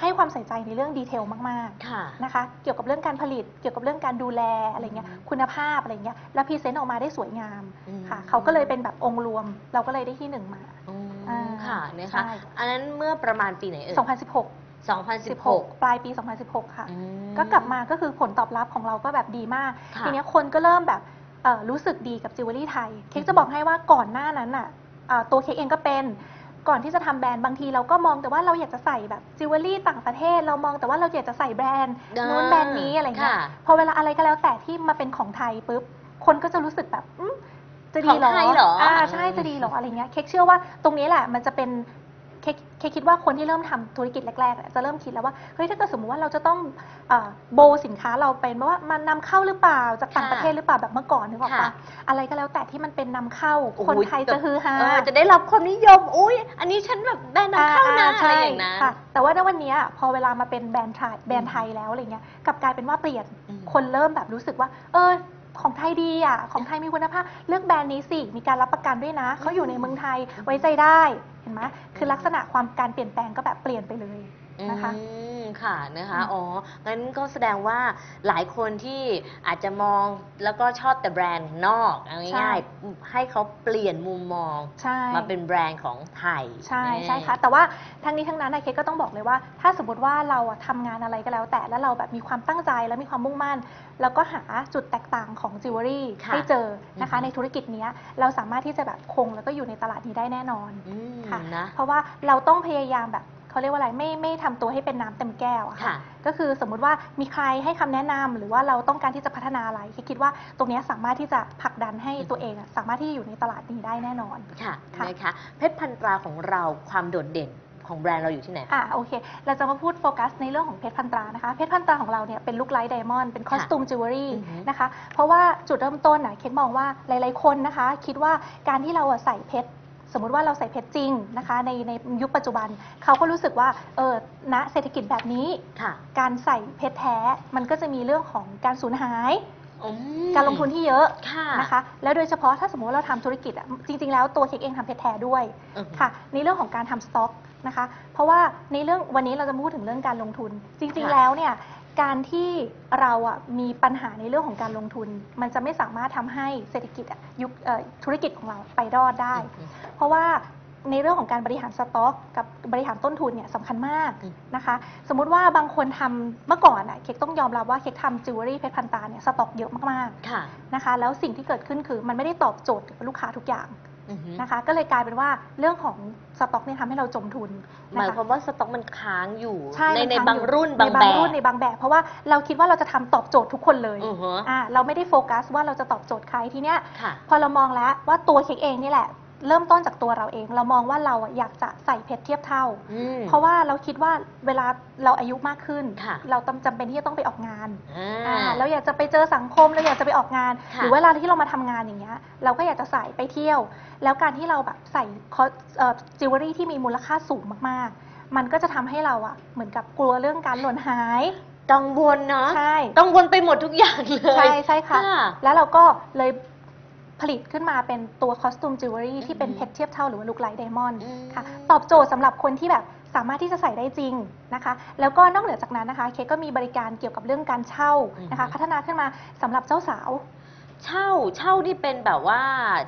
[SPEAKER 3] ให้ความใส่ใจในเรื่อง detail มาก
[SPEAKER 2] ค่ะ
[SPEAKER 3] ๆนะคะ เกี่ยวกับเรื่องการผลิต เกี่ยวกับเรื่องการดูแลอะไรเงี้ย
[SPEAKER 2] อืม
[SPEAKER 3] คุณภาพอะไรเงี้ย แล้ว present ออกมาได้สวยงาม
[SPEAKER 2] อืม
[SPEAKER 3] ค่ะ เขาก็เลยเป็นแบบองค์รวม เราก็เลยได้ที่หนึ่งมา
[SPEAKER 2] อืม
[SPEAKER 3] อ่า
[SPEAKER 2] ค่ะนะคะ
[SPEAKER 3] ใช่
[SPEAKER 2] อันนั้นเมื่อประมาณปีไหนเอ่ย
[SPEAKER 3] 2016
[SPEAKER 2] 2016
[SPEAKER 3] 16 ปลายปี 2016 ค่ะ
[SPEAKER 2] อืม
[SPEAKER 3] ก็กลับมาก็คือผลตอบรับของเราก็แบบดีมาก
[SPEAKER 2] ค่ะ
[SPEAKER 3] ทีเนี้ยคนก็เริ่มแบบเอ่อรู้สึกดีกับจิวเวลรี่ไทย เค้กจะบอกให้ว่าก่อนหน้านั้นน่ะเอ่อตัวเค้กเองก็เป็น ก่อนที่จะทำแบรนด์บางทีเราก็มองแต่ว่าเราอยากจะใส่แบบจิวเวลรี่ต่างประเทศ เรามองแต่ว่าเราอยากจะใส่แบรนด์นู้นแบรนด์นี้อะไรเงี้ย
[SPEAKER 2] ค่ะ
[SPEAKER 3] พอเวลาอะไรก็แล้วแต่ที่มาเป็นของไทยปุ๊บ คนก็จะรู้สึกแบบอืมจะดีเหรอ
[SPEAKER 2] ของไทยเหรออ่
[SPEAKER 3] อ่าใช่จะดีเหรออะไรเงี้ยเค้กเชื่อว่าตรงนี้แหละมันจะเป็น เค้กเค้กคิดว่าคนที่เริ่มทำธุรกิจแรกๆอะจะเริ่มคิดแล้วว่าเฮ้ยถ้าเกิดสมมติว่าเราจะต้องเอ่อโบสินค้าเราเป็นว่ามันนำเข้าหรือเปล่าจากต่าง
[SPEAKER 2] ค่ะ
[SPEAKER 3] ประเทศหรือเปล่าแบบเมื่อก่อนนึกออก
[SPEAKER 2] ค่ะ
[SPEAKER 3] ปะอะไรก็แล้วแต่ที่มันเป็นนำเข้า
[SPEAKER 2] โอ้โห
[SPEAKER 3] คนไทยจะฮือฮา
[SPEAKER 2] เออจะได้รับความนิยมอุ้ยอันนี้ฉันแบบแบรนด์นำเข้านะ
[SPEAKER 3] อ่
[SPEAKER 2] อะไร
[SPEAKER 3] ใช่
[SPEAKER 2] อย่างนั้น
[SPEAKER 3] ค่ะแต่ว่าณวันเนี้ยพอเวลามาเป็นแบรนด์ไทยแบรนด์ไทยแล้วอะไรเงี้ยกลับกลายเป็นว่าเปลี่ยน
[SPEAKER 2] อืม
[SPEAKER 3] คนเริ่มแบบรู้สึกว่า เออ ของไทยดีอะของไทยมีคุณภาพ เลือกแบรนด์นี้สิ มีการรับประกันด้วยนะเขาอยู่ในเมืองไทยไว้ใจได้เห็นไหมคือลักษณะความการเปลี่ยนแปลงก็แบบเปลี่ยนไปเลย นะคะ
[SPEAKER 2] อืมค่ะนะคะ
[SPEAKER 3] อืม
[SPEAKER 2] อ๋องั้นก็แสดงว่าหลายคนที่อาจจะมองแล้วก็ชอบแต่แบรนด์นอกเอาง่ายๆให้เขาเปลี่ยนมุมมอง
[SPEAKER 3] ใช่
[SPEAKER 2] มาเป็นแบรนด์ของไทย
[SPEAKER 3] ใช่
[SPEAKER 2] นี่
[SPEAKER 3] ใช่ค่ะแต่ว่าทั้งนี้ทั้งนั้นนะเคกก็ต้องบอกเลยว่า ถ้าสมมติว่าเราอะทำงานอะไรก็แล้ว แต่แล้วเราแบบมีความตั้งใจและมีความมุ่งมั่น แล้วก็หาจุดแตกต่างของจิวเวลรี่
[SPEAKER 2] ค่ะ
[SPEAKER 3] ให้เจอนะคะ
[SPEAKER 2] อือฮึ
[SPEAKER 3] ในธุรกิจเนี้ยเราสามารถที่จะแบบคงแล้วก็อยู่ในตลาดนี้ได้แน่นอน
[SPEAKER 2] อืม
[SPEAKER 3] ค่ะ
[SPEAKER 2] นะ
[SPEAKER 3] เพราะว่าเราต้องพยายามแบบ เขาเรียกว่าอะไรไม่ไม่ทำตัวให้เป็นน้ำเต็มแก้วอะ
[SPEAKER 2] ค่ะ
[SPEAKER 3] ค่ะ ก็คือสมมุติว่ามีใครให้คำแนะนำหรือว่าเราต้องการที่จะพัฒนาอะไรเค้กคิดว่าตรงเนี้ยสามารถที่จะผลักดันให้ตัวเองอะสามารถที่จะอยู่ในตลาดนี้ได้แน่นอน
[SPEAKER 2] ค่ะ
[SPEAKER 3] ค่ะ
[SPEAKER 2] นะคะเพชรพันตราของเราความโดดเด่นของแบรนด์เราอยู่ที่ไหนคะ
[SPEAKER 3] อะโอเค เราจะมาพูดโฟกัสในเรื่องของเพชรพันตรานะคะ เพชรพันตราของเราเนี่ยเป็น look like diamond เป็น costume jewelry
[SPEAKER 2] อือฮึ
[SPEAKER 3] นะคะ เพราะว่าจุดเริ่มต้นนะเค้กมองว่าหลายๆคนนะคะ คิดว่าการที่เราอะใส่เพชร สมมุติว่าเราใส่เพชรจริงนะคะในในยุคปัจจุบันเขาก็รู้สึกว่าเออณเศรษฐกิจแบบนี้
[SPEAKER 2] ค่ะ
[SPEAKER 3] การใส่เพชรแท้มันก็จะมีเรื่องของการสูญหาย
[SPEAKER 2] อืม
[SPEAKER 3] การลงทุนที่เยอะ
[SPEAKER 2] ค่ะ
[SPEAKER 3] นะคะแล้วโดยเฉพาะถ้าสมมติว่าเราทำธุรกิจอะจริง ๆ แล้วตัวเค้กเองทำเพชรแท้ด้วย
[SPEAKER 2] อือฮึ
[SPEAKER 3] ค่ะ ในเรื่องของการทำสต็อกนะคะ เพราะว่าในเรื่องวันนี้เราจะพูดถึงเรื่องการลงทุน จริง
[SPEAKER 2] ค่ะ
[SPEAKER 3] ๆแล้วเนี่ย การที่เราอะมีปัญหาในเรื่องของการลงทุน มันจะไม่สามารถทำให้เศรษฐกิจอะยุคเอ่อธุรกิจของเราไปรอดได้
[SPEAKER 2] อืม
[SPEAKER 3] เพราะว่าในเรื่องของการบริหารสต็อกกับบริหารต้นทุนเนี่ยสำคัญมาก
[SPEAKER 2] อืม
[SPEAKER 3] นะคะ สมมุติว่าบางคนทำเมื่อก่อนอะเค้กต้องยอมรับว่าเค้กทำจิวเวลรี่เพชรพันตราเนี่ยสต็อกเยอะมาก
[SPEAKER 2] ค่ะ
[SPEAKER 3] ๆนะคะ แล้วสิ่งที่เกิดขึ้นคือมันไม่ได้ตอบโจทย์กับลูกค้าทุกอย่าง
[SPEAKER 2] อือฮึ
[SPEAKER 3] นะคะ ก็เลยกลายเป็นว่าเรื่องของสต็อกเนี่ยทำให้เราจมทุน
[SPEAKER 2] หมาย
[SPEAKER 3] นะคะ
[SPEAKER 2] ความว่าสต็อกมันค้างอยู่
[SPEAKER 3] ใช่
[SPEAKER 2] ใน
[SPEAKER 3] มัน
[SPEAKER 2] ใน
[SPEAKER 3] ค้
[SPEAKER 2] บาง
[SPEAKER 3] อยู่
[SPEAKER 2] รุ่น
[SPEAKER 3] ใน
[SPEAKER 2] บาง
[SPEAKER 3] บา
[SPEAKER 2] แบ
[SPEAKER 3] ง
[SPEAKER 2] บ
[SPEAKER 3] รุ่นในบางแบบ เพราะว่าเราคิดว่าเราจะทำตอบโจทย์ทุกคนเลย
[SPEAKER 2] อือฮะ
[SPEAKER 3] อ่าเราไม่ได้โฟกัสว่าเราจะตอบโจทย์ใครทีเนี้ย
[SPEAKER 2] ค่ะ
[SPEAKER 3] พอเรามองแล้วว่าตัวเค้กเองนี่แหละ เริ่มต้นจากตัวเราเอง เรามองว่าเราอะอยากจะใส่เพชรเทียบเท่า
[SPEAKER 2] อืม
[SPEAKER 3] เพราะว่าเราคิดว่าเวลาเราอายุมากขึ้น
[SPEAKER 2] ค่ะ
[SPEAKER 3] เราจำเป็นที่จะต้องไปออกงาน
[SPEAKER 2] อ่า
[SPEAKER 3] อ่าเราอยากจะไปเจอสังคมเราอยากจะไปออกงาน
[SPEAKER 2] ค่ะ
[SPEAKER 3] หรือเวลาที่เรามาทำงานอย่างเงี้ย เราก็อยากจะใส่ไปเที่ยว แล้วการที่เราแบบใส่คอจิวเวลรี่ที่มีมูลค่าสูงมากๆ มันก็จะทำให้เราอะเหมือนกับกลัวเรื่องการหล่นหาย
[SPEAKER 2] กังวลเนาะ
[SPEAKER 3] ใช่
[SPEAKER 2] กังวลไปหมดทุกอย่างเลย
[SPEAKER 3] ใช่ใช่ค่ะ
[SPEAKER 2] ค่ะ
[SPEAKER 3] แล้วเราก็เลย ผลิตขึ้นมาเป็นตัว costume jewelry ที่เป็น
[SPEAKER 2] อืม
[SPEAKER 3] เพชรเทียบเท่าหรือว่า look like diamond อื
[SPEAKER 2] ม
[SPEAKER 3] ค่ะตอบโจทย์สำหรับคนที่แบบสามารถที่จะใส่ได้จริงนะคะ แล้วก็นอกเหนือจากนั้นนะคะ เค้กก็มีบริการเกี่ยวกับเรื่องการเช่านะคะ
[SPEAKER 2] อืม
[SPEAKER 3] พัฒนาขึ้นมาสำหรับเจ้าสาว
[SPEAKER 2] เช่าเช่านี่เป็นแบบว่า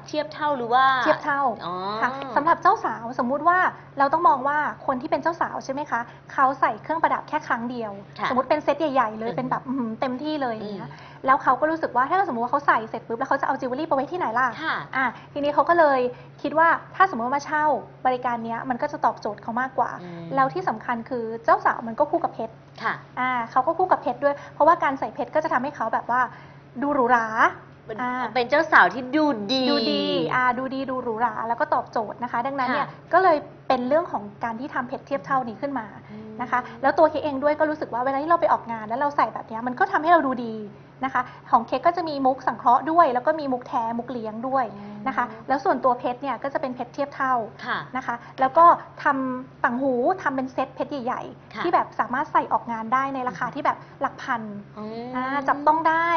[SPEAKER 2] เทียบเท่าหรือว่า
[SPEAKER 3] เทียบเท่า
[SPEAKER 2] อ๋อ
[SPEAKER 3] ค่ะสำหรับเจ้าสาวสมมุติว่าเราต้องมองว่าคนที่เป็นเจ้าสาวใช่ไหมคะเขาใส่เครื่องประดับแค่ครั้งเดียว
[SPEAKER 2] ค่ะ
[SPEAKER 3] สมมติเป็นเซตใหญ่ๆเลย
[SPEAKER 2] อืม
[SPEAKER 3] เป็นแบบอื้อหือเต็มที่เลยอย่างเงี้
[SPEAKER 2] อื
[SPEAKER 3] ย
[SPEAKER 2] ม
[SPEAKER 3] แล้วเขาก็รู้สึกว่าถ้าสมมติว่าเขาใส่เสร็จปุ๊บแล้วเขาจะเอาจิวเวลรี่ไปไว้ที่ไหนล่ะ
[SPEAKER 2] ค่ะ
[SPEAKER 3] อะทีนี้เขาก็เลยคิดว่าถ้าสมมติว่ามาเช่าบริการเนี้ยมันก็จะตอบโจทย์เขามากกว่า
[SPEAKER 2] อืม
[SPEAKER 3] แล้วที่สำคัญคือเจ้าสาวมันก็คู่กับเพชร
[SPEAKER 2] ค่ะ
[SPEAKER 3] อ่าเขาก็คู่กับเพชรด้วย เพราะว่าการใส่เพชรก็จะทำให้เขาแบบว่าดูหรูหรา
[SPEAKER 2] เป็น
[SPEAKER 3] อ่า
[SPEAKER 2] เป็นเจ้าสาวที่ดูดี
[SPEAKER 3] ดูดีอ่าดูดีดูหรูหราแล้วก็ตอบโจทย์นะคะ ดังนั้นเนี่ย
[SPEAKER 2] ค่ะ
[SPEAKER 3] ก็เลยเป็นเรื่องของการที่ทำเพชรเทียบเท่านี้ขึ้นมา
[SPEAKER 2] อืม
[SPEAKER 3] นะคะ แล้วตัวเค้กเองด้วยก็รู้สึกว่าเวลาที่เราไปออกงาน แล้วเราใส่แบบเนี้ยมันก็ทำให้เราดูดีนะคะ ของเค้กก็จะมีมุกสังเคราะห์ด้วย แล้วก็มีมุกแท้มุกเลี้ยงด้วยนะคะ แล้วส่วนตัวเพชรเนี่ยก็จะเป็นเพชรเทียบเท่า
[SPEAKER 2] ค่ะ
[SPEAKER 3] นะคะแล้วก็ทำต่างหูทำเป็นเซ็ตเพชรใหญ่
[SPEAKER 2] ค่ะ
[SPEAKER 3] ๆที่แบบสามารถใส่ออกงานได้ในราคาที่แบบหลักพัน
[SPEAKER 2] อืม
[SPEAKER 3] อ่าจับต้องได้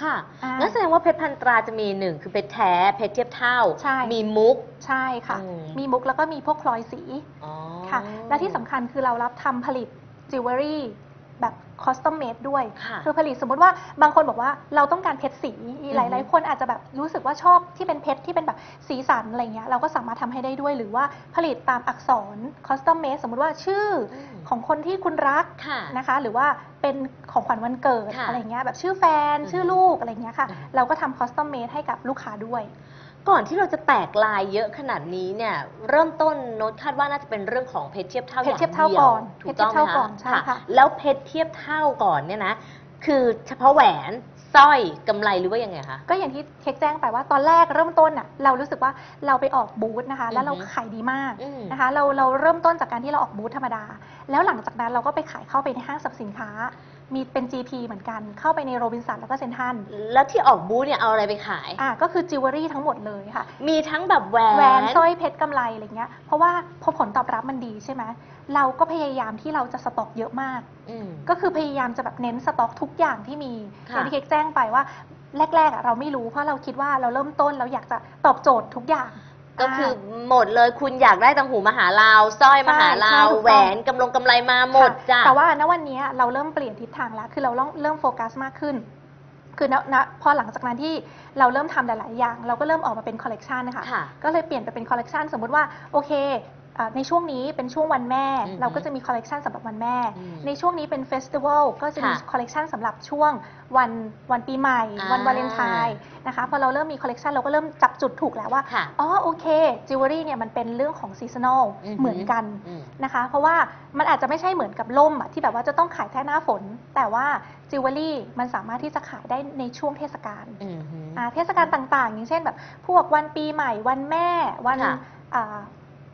[SPEAKER 2] ค่ะ
[SPEAKER 3] อ่า
[SPEAKER 2] งั้นแสดงว่าเพชรพันตราจะมีหนึ่งคือเพชรแท้เพชรเทียบเท่า
[SPEAKER 3] ใช่
[SPEAKER 2] มีมุก
[SPEAKER 3] ใช่ค่ะ
[SPEAKER 2] อืม
[SPEAKER 3] มีมุกแล้วก็มีพวกพลอยสี
[SPEAKER 2] อ๋อ
[SPEAKER 3] ค่ะและที่สำคัญคือเรารับทำผลิตจิวเวลรี่แบบ custom-made ด้วย
[SPEAKER 2] ค่ะ
[SPEAKER 3] คือผลิตสมมุติว่าบางคนบอกว่าเราต้องการเพชรสี
[SPEAKER 2] อือฮึ
[SPEAKER 3] หลาย ๆ คนอาจจะแบบรู้สึกว่าชอบที่เป็นเพชรที่เป็นแบบสีสันอะไรเงี้ยเราก็สามารถทำให้ได้ด้วย หรือว่าผลิตตามอักษร custom-made สมมุติว่าชื่ออ
[SPEAKER 2] ม
[SPEAKER 3] ของคนที่คุณรัก
[SPEAKER 2] ค่ะ
[SPEAKER 3] นะคะ หรือว่าเป็นของขวัญวันเกิด
[SPEAKER 2] ค่ะ
[SPEAKER 3] อะไรเงี้ยแบบชื่อแฟน
[SPEAKER 2] อือฮึ
[SPEAKER 3] ชื่อลูกอะไรเงี้ยค่ะ
[SPEAKER 2] อือฮึ
[SPEAKER 3] เราก็ทำ custom-made ให้กับลูกค้าด้วย
[SPEAKER 2] ก่อนที่เราจะแตกไลน์เยอะขนาดนี้เนี่ย เริ่มต้นโน้ตคาดว่าน่าจะเป็นเรื่องของเพชรเทียบเท่า
[SPEAKER 3] เพชรเทียบเท่า
[SPEAKER 2] อย่างดีว
[SPEAKER 3] ก่อน
[SPEAKER 2] ถูกต้องไหม
[SPEAKER 3] เพชรเทียบเท่าก่
[SPEAKER 2] คะ
[SPEAKER 3] ใช่ค่ะ
[SPEAKER 2] แล้วเพชรเทียบเท่าก่อนเนี่ยนะ คือเฉพาะแหวนสร้อยกำไลหรือว่ายังไงคะ
[SPEAKER 3] ก็อย่างที่เค้กแจ้งไปว่าตอนแรกเริ่มต้นอะเรารู้สึกว่าเราไปออกบูธนะคะ แล้วเรา
[SPEAKER 2] อือฮึ
[SPEAKER 3] ขายดีมาก
[SPEAKER 2] อืม
[SPEAKER 3] นะคะเราเราเริ่มต้นจากการที่เราออกบูธธรรมดา แล้วหลังจากนั้นเราก็ไปขายเข้าไปในห้างสรรพสินค้า มีเป็น GP เหมือนกันเข้าไปในโรบินสันแล้วก็เซ็นทรัล
[SPEAKER 2] แล้วที่ออกบูธเนี่ยเอาอะไรไปขาย
[SPEAKER 3] อะก็คือจิวเวลรี่ทั้งหมดเลยค่ะ
[SPEAKER 2] มีทั้งแบบแหวน
[SPEAKER 3] แหวนสร้อยเพชรกำไลอะไรเงี้ยเพราะว่าพอผลตอบรับมันดีใช่ไหมเราก็พยายามที่เราจะสต็อกเยอะมาก
[SPEAKER 2] อืม
[SPEAKER 3] ก็คือพยายามจะแบบเน้นสต็อกทุกอย่างที่มีอ
[SPEAKER 2] ค่ะ
[SPEAKER 3] ย่างที่เค้กแจ้งไปว่า แรกๆอะเราไม่รู้เพราะเราคิดว่าเราเริ่มต้นเราอยากจะตอบโจทย์ทุกอย่าง
[SPEAKER 2] ก็คือหมดเลยคุณอยากได้ต่างหูมาแล้วสร้อยมาแล้ว
[SPEAKER 3] ใช่ถูกต้อง
[SPEAKER 2] แหวนกำลงกำไลมาหมด
[SPEAKER 3] ค่ะ
[SPEAKER 2] จ้ะ
[SPEAKER 3] แต่ว่าณวันนี้เราเริ่มเปลี่ยนทิศทางแล้ว คือเราเริ่มเริ่มโฟกัสมากขึ้น คือณณพอหลังจากนั้นที่เราเริ่มทำหลาย ๆ อย่าง เราก็เริ่มออกมาเป็นคอลเลกชันนะคะ
[SPEAKER 2] ค่ะ
[SPEAKER 3] ก็เลยเปลี่ยนไปเป็นคอลเลกชันสมมุติว่าโอเคอ่า ในช่วงนี้เป็นช่วงวันแม่
[SPEAKER 2] อือฮึ
[SPEAKER 3] เราก็จะมีคอลเลกชันสำหรับวันแม่
[SPEAKER 2] อืม
[SPEAKER 3] ในช่วงนี้เป็น festival ก็จะมี
[SPEAKER 2] ค่ะ
[SPEAKER 3] คอลเลกชันสำหรับช่วงวันวันปีใหม่
[SPEAKER 2] อ่า
[SPEAKER 3] วันวาเลนไทน์นะคะพอเราเริ่มมีคอลเลกชันเราก็เริ่มจับจุดถูกแล้วว่า
[SPEAKER 2] ค่ะ
[SPEAKER 3] อ๋อโอเคจิวเวลรี่เนี่ยมันเป็นเรื่องของ seasonal อื
[SPEAKER 2] อฮึ
[SPEAKER 3] เหมือนกัน
[SPEAKER 2] อืม
[SPEAKER 3] นะคะ เพราะว่ามันอาจจะไม่ใช่เหมือนกับร่มอะที่แบบว่าจะต้องขายแค่หน้าฝน แต่ว่าจิวเวลรี่มันสามารถที่จะขายได้ในช่วงเทศกาล
[SPEAKER 2] อืมฮึ
[SPEAKER 3] อ่าเทศกาลต่างๆ อย่างเช่นแบบพวกวันปีใหม่วันแม่วัน
[SPEAKER 2] ค่ะ
[SPEAKER 3] อ่า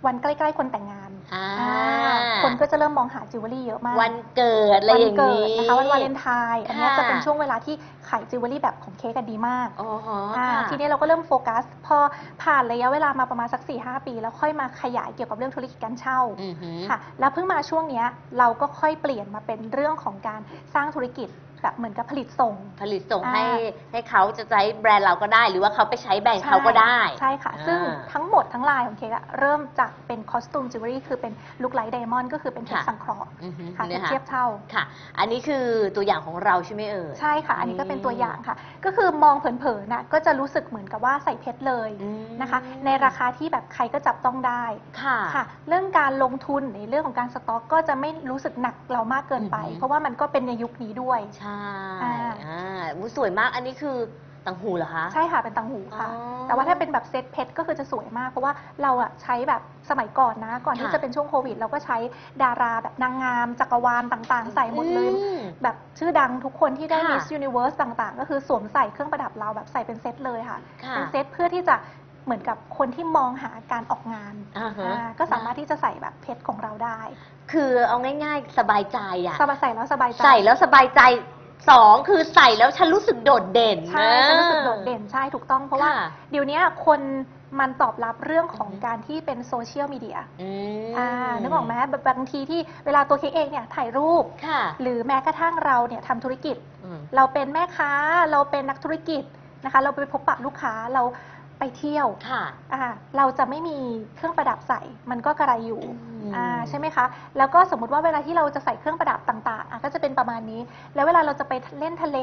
[SPEAKER 3] วันใกล้ๆคนแต่งงาน
[SPEAKER 2] อ่า
[SPEAKER 3] อ่าคนก็จะเริ่มมองหาจิวเวลรี่เยอะมาก
[SPEAKER 2] วันเกิดอะไรอย่าง
[SPEAKER 3] นี้วั
[SPEAKER 2] นเกิ
[SPEAKER 3] ดนะคะวันวาเลนไทน์อันเนี้ย
[SPEAKER 2] ค่ะ
[SPEAKER 3] จะเป็นช่วงเวลาที่ขายจิวเวลรี่แบบของเค้กกันดีมาก
[SPEAKER 2] อ๋อฮะ
[SPEAKER 3] อ่า
[SPEAKER 2] ค่ะ
[SPEAKER 3] ทีนี้เราก็เริ่มโฟกัส พอผ่านระยะเวลามาประมาณสักสี่ห้าปี แล้วค่อยมาขยายเกี่ยวกับเรื่องธุรกิจการเช่า
[SPEAKER 2] อือฮึ
[SPEAKER 3] ค่ะแล้วเพิ่งมาช่วงเนี้ยเราก็ค่อยเปลี่ยนมาเป็นเรื่องของการสร้างธุรกิจ แบบเหมือนกับผลิตส่ง
[SPEAKER 2] ผลิตส่ง
[SPEAKER 3] อ่า
[SPEAKER 2] ให้ให้เขาจะใช้แบรนด์เราก็ได้ หรือว่าเขาไปใช้แบรนด์เขาก็ได้
[SPEAKER 3] ใช่ค่ะ
[SPEAKER 2] อ่า
[SPEAKER 3] ซึ่งทั้งหมดทั้งไลน์ของเค้กอะเริ่มจากเป็น costume jewelry คือเป็น look like diamond ก็คือเป็นเพชร
[SPEAKER 2] ค่ะ
[SPEAKER 3] สังเคราะห์
[SPEAKER 2] อือฮึ
[SPEAKER 3] ค่ะ
[SPEAKER 2] เนี่ย
[SPEAKER 3] เทียบเท่า
[SPEAKER 2] ค่ะ อันนี้คือตัวอย่างของเราใช่ไหมเอ่ย
[SPEAKER 3] ใช่ค่ะ อันนี้ก็เป็นตัวอย่างค่ะ ก็คือมองเผินๆน่ะก็จะรู้สึกเหมือนกับว่าใส่เพชรเลย
[SPEAKER 2] อืม
[SPEAKER 3] นะคะ ในราคาที่แบบใครก็จับต้องได้
[SPEAKER 2] ค่ะ
[SPEAKER 3] ค่ะ เรื่องการลงทุนในเรื่องของการสต็อกก็จะไม่รู้สึกหนักเรามากเกินไป
[SPEAKER 2] อือฮึ
[SPEAKER 3] เพราะว่ามันก็เป็นในยุคนี้ด้วย
[SPEAKER 2] ใช่
[SPEAKER 3] อ่า
[SPEAKER 2] อ่าอุ๊ยสวยมากอันนี้คือต่างหูเหรอคะ
[SPEAKER 3] ใช่ค่ะ เป็นตังหูค่ะ
[SPEAKER 2] อ๋อ
[SPEAKER 3] แต่ว่าถ้าเป็นแบบเซตเพชรก็คือจะสวยมาก เพราะว่าเราอะใช้แบบสมัยก่อนนะ ก่อนที่
[SPEAKER 2] ค่ะ
[SPEAKER 3] จะเป็นช่วงโควิด เราก็ใช้ดาราแบบนางงาม จักรวาลต่างๆ ใส่หมดเลย
[SPEAKER 2] อืม
[SPEAKER 3] แบบชื่อดังทุกคนที่ได้
[SPEAKER 2] ค่ะ
[SPEAKER 3] Miss Universe ต่างๆ ก็คือสวมใส่เครื่องประดับเราแบบใส่เป็นเซตเลยค่ะ
[SPEAKER 2] ค่ะ
[SPEAKER 3] เป็นเซตเพื่อที่จะเหมือนกับคนที่มองหาการออกงาน
[SPEAKER 2] อ่าฮะ
[SPEAKER 3] อ่าก็สามารถที่จะใส่แบบเพชรของเราได้
[SPEAKER 2] คือเอาง่าย ๆ สบายใจอะ
[SPEAKER 3] สบายใส่แล้วสบายใจ
[SPEAKER 2] ใส่แล้วสบายใจ สองคือใส่แล้วฉันรู้สึกโดดเด่น
[SPEAKER 3] ใช่จะรู้สึกโดดเด่นใช่ถูกต้องเพราะว่า
[SPEAKER 2] ค่ะ
[SPEAKER 3] เดี๋ยวนี้คนมันตอบรับเรื่องของการที่เป็นโซเชียลมีเดีย
[SPEAKER 2] อืม
[SPEAKER 3] อ่านึกออกไหมแบบบางทีที่เวลาตัวเค้กเองเนี่ยถ่ายรูป
[SPEAKER 2] ค่ะ
[SPEAKER 3] หรือแม้กระทั่งเราเนี่ยทำธุรกิจ
[SPEAKER 2] อืม
[SPEAKER 3] เราเป็นแม่ค้าเราเป็นนักธุรกิจนะคะ เราไปพบปะลูกค้าเรา ไปเที่ยว
[SPEAKER 2] ค่ะ
[SPEAKER 3] อ่าเราจะไม่มีเครื่องประดับใส่ มันก็กระไรอยู่
[SPEAKER 2] อืม
[SPEAKER 3] อ่าใช่ไหมคะ แล้วก็สมมติว่าเวลาที่เราจะใส่เครื่องประดับต่างๆอะก็จะเป็นประมาณนี้ แล้วเวลาเราจะไปเล่นทะเล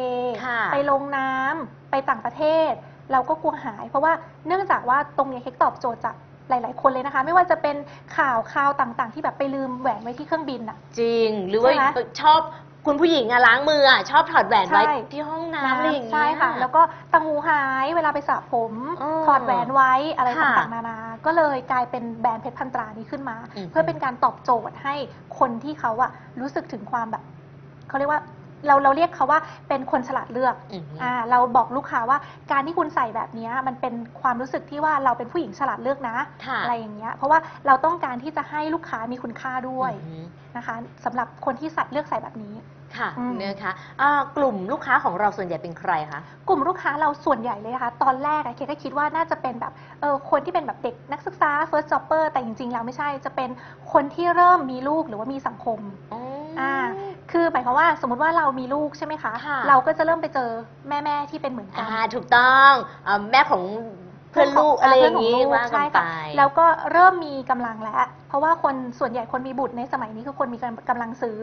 [SPEAKER 2] ค่ะ
[SPEAKER 3] ไปลงน้ำไปต่างประเทศ เราก็กลัวหาย เพราะว่าเนื่องจากว่าตรงเนี้ยเค้กตอบโจทย์จากหลาย ๆ คนเลยนะคะ ไม่ว่าจะเป็นข่าวข่าวต่างๆ ที่แบบไปลืมแหวนไว้ที่เครื่องบินอะ
[SPEAKER 2] จริง หรือว่า
[SPEAKER 3] ใช่ไหม
[SPEAKER 2] ชอบ คุณผู้หญิงอะล้างมืออะชอบถอดแหวนไว้
[SPEAKER 3] ใช่
[SPEAKER 2] ที่ห้องน้ำอะไรอย่างเงี้ย
[SPEAKER 3] ใช่ค่ะ แล้วก็ตังหูหายเวลาไปสระผม
[SPEAKER 2] อ๋อ
[SPEAKER 3] ถอดแหวนไว้อะไร
[SPEAKER 2] ค่ะ
[SPEAKER 3] ต่างๆนานา ก็เลยกลายเป็นแบรนด์เพชรพันตรานี้ขึ้นมา
[SPEAKER 2] อืม
[SPEAKER 3] เพื่อเป็นการตอบโจทย์ให้คนที่เขาอะรู้สึกถึงความแบบเขาเรียกว่าเราเราเรียกเขาว่าเป็นคนฉลาดเลือก
[SPEAKER 2] อืม
[SPEAKER 3] อ่าเราบอกลูกค้าว่าการที่คุณใส่แบบเนี้ยมันเป็นความรู้สึกที่ว่าเราเป็นผู้หญิงฉลาดเลือกนะ
[SPEAKER 2] ค่ะ
[SPEAKER 3] อะไรอย่างเงี้ยเพราะว่าเราต้องการที่จะให้ลูกค้ามีคุณค่าด้วย
[SPEAKER 2] อืม
[SPEAKER 3] นะคะสำหรับคนที่ใส่เลือกใส่แบบนี้
[SPEAKER 2] ค่ะ
[SPEAKER 3] อืม
[SPEAKER 2] นะคะอ่ากลุ่มลูกค้าของเราส่วนใหญ่เป็นใครคะ
[SPEAKER 3] กลุ่มลูกค้าเราส่วนใหญ่เลยนะคะ ตอนแรกอะเคก็คิดว่าน่าจะเป็นแบบเออคนที่เป็นแบบเด็กนักศึกษา first jobber แต่จริงๆแล้วไม่ใช่จะเป็นคนที่เริ่มมีลูกหรือว่ามีสังคม อ่า คือหมายความว่าสมมติว่าเรามีลูกใช่ไหมคะ
[SPEAKER 2] ค่ะ
[SPEAKER 3] เราก็จะเริ่มไปเจอแม่ๆที่เป็นเหมือนกั
[SPEAKER 2] อ่าถูกต้องอ่าแม่ของเพื่อนลูกอะไรอย่างนี้
[SPEAKER 3] เพื่
[SPEAKER 2] ว่า
[SPEAKER 3] ข
[SPEAKER 2] กั
[SPEAKER 3] ใช่
[SPEAKER 2] นไป
[SPEAKER 3] ค่ะ แล้วก็เริ่มมีกำลังแล้ว เพราะว่าคนส่วนใหญ่คนมีบุตรในสมัยนี้คือคนมีกำลังซื้อ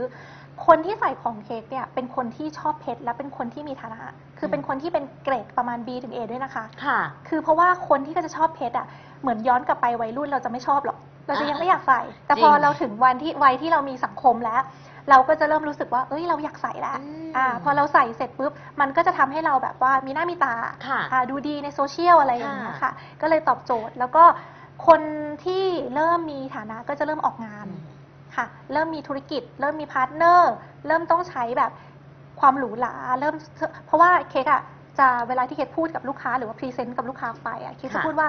[SPEAKER 3] คนที่ใส่ของเค้กเนี่ยเป็นคนที่ชอบเพชรและเป็นคนที่มีฐานะ คือเป็นคนที่เป็นเกรดประมาณ B ถึง A ด้วยนะคะ
[SPEAKER 2] ค่ะ
[SPEAKER 3] คือเพราะว่าคนที่ก็จะชอบเพชรอะเหมือนย้อนกลับไปวัยรุ่นเราจะไม่ชอบหรอก เราจะยังไม่อยากใส่ แต่
[SPEAKER 2] จริง
[SPEAKER 3] พอเราถึงวันที่วัยที่เรามีสังคมแล้ว เราก็จะเริ่มรู้สึกว่า เอ้ยเราอยากใส่แล้ว
[SPEAKER 2] อืม
[SPEAKER 3] อ่าพอเราใส่เสร็จปุ๊บมันก็จะทำให้เราแบบว่ามีหน้ามีตา
[SPEAKER 2] ค่ะ
[SPEAKER 3] อ่าดูดีในโซเชียลอะไรอย่างเงี้ย
[SPEAKER 2] ค่ะ
[SPEAKER 3] ค่ะก็เลยตอบโจทย์แล้วก็คนที่เริ่มมีฐานะก็จะเริ่มออกงาน ค่ะ เริ่มมีธุรกิจ เริ่มมี partner เริ่มต้องใช้แบบความหรูหรา เริ่ม เพราะว่าเค้กอะจะเวลาที่เค้กพูดกับลูกค้าหรือว่า present กับลูกค้าไปอะเค้กจะพูดว่า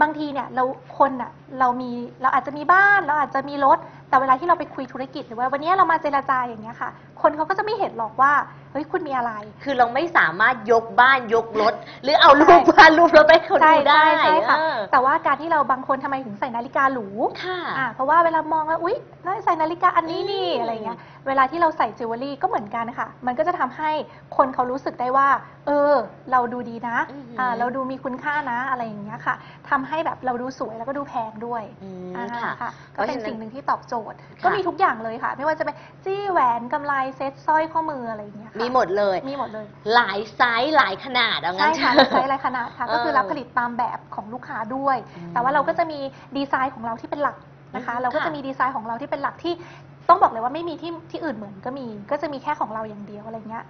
[SPEAKER 3] บางทีเนี่ยเราคนอะเรามีเราอาจจะมีบ้าน เราอาจจะมีรถ แต่เวลาที่เราไปคุยธุรกิจหรือว่าวันนี้เรามาเจรจาอย่างเงี้ยค่ะ คนเขาก็จะไม่เห็นหรอกว่าเฮ้ยคุณมีอะไร
[SPEAKER 2] คือเราไม่สามารถยกบ้านยกรถ หรือเอารูปบ้านรูปรถไปให้เขา
[SPEAKER 3] ใช่
[SPEAKER 2] ดูได้
[SPEAKER 3] ใช่ใช่ค่ะ
[SPEAKER 2] เออ
[SPEAKER 3] แต่ว่าการที่เราบางคนทำไมถึงใส่นาฬิกาหรู
[SPEAKER 2] ค่ะ
[SPEAKER 3] อ่าเพราะว่าเวลามองแล้วอุ๊ยน่าใส่นาฬิกาอันนี้นี่
[SPEAKER 2] อืม
[SPEAKER 3] อะไรเงี้ยเวลาที่เราใส่จิวเวลรี่ก็เหมือนกันค่ะ มันก็จะทำให้คนเขารู้สึกได้ว่า เออ เราดูดีนะ
[SPEAKER 2] อือหือ
[SPEAKER 3] อ่าเราดูมีคุณค่านะอะไรอย่างเงี้ยค่ะทำให้แบบเราดูสวยแล้วก็ดูแพงด้วย
[SPEAKER 2] อืม
[SPEAKER 3] อ่า
[SPEAKER 2] ค่ะ
[SPEAKER 3] ค่ะ
[SPEAKER 2] เพ
[SPEAKER 3] ก็
[SPEAKER 2] ราะ
[SPEAKER 3] ฉะนั้
[SPEAKER 2] นก็เป็น
[SPEAKER 3] สิ่งหนึ่งที่ตอบโจทย์
[SPEAKER 2] ค่ะ
[SPEAKER 3] ก็มีทุกอย่างเลยค่ะ ไม่ว่าจะเป็นจี้แหวนกำไลเซ็ตสร้อยข้อมืออะไรอย่างเงี้ยค่ะ
[SPEAKER 2] มีหมดเลย
[SPEAKER 3] มีหมดเลย
[SPEAKER 2] หลายไซส์หลายขนาดเอางั้
[SPEAKER 3] ใช่ค่ะ
[SPEAKER 2] เรา
[SPEAKER 3] ใช้อะไรขนาดค่ะ ก็คือ
[SPEAKER 2] เออ
[SPEAKER 3] รับผลิตตามแบบของลูกค้าด้วย
[SPEAKER 2] อืม
[SPEAKER 3] แต่ว่าเราก็จะมีดีไซน์ของเราที่เป็นหลักนะคะ
[SPEAKER 2] อืม
[SPEAKER 3] เราก็
[SPEAKER 2] ค่ะ
[SPEAKER 3] จะมีดีไซน์ของเราที่เป็นหลักที่ต้องบอกเลยว่าไม่มีที่ที่อื่นเหมือนก็มี ก็จะมีแค่ของเราอย่างเดียวอะไรเงี้ย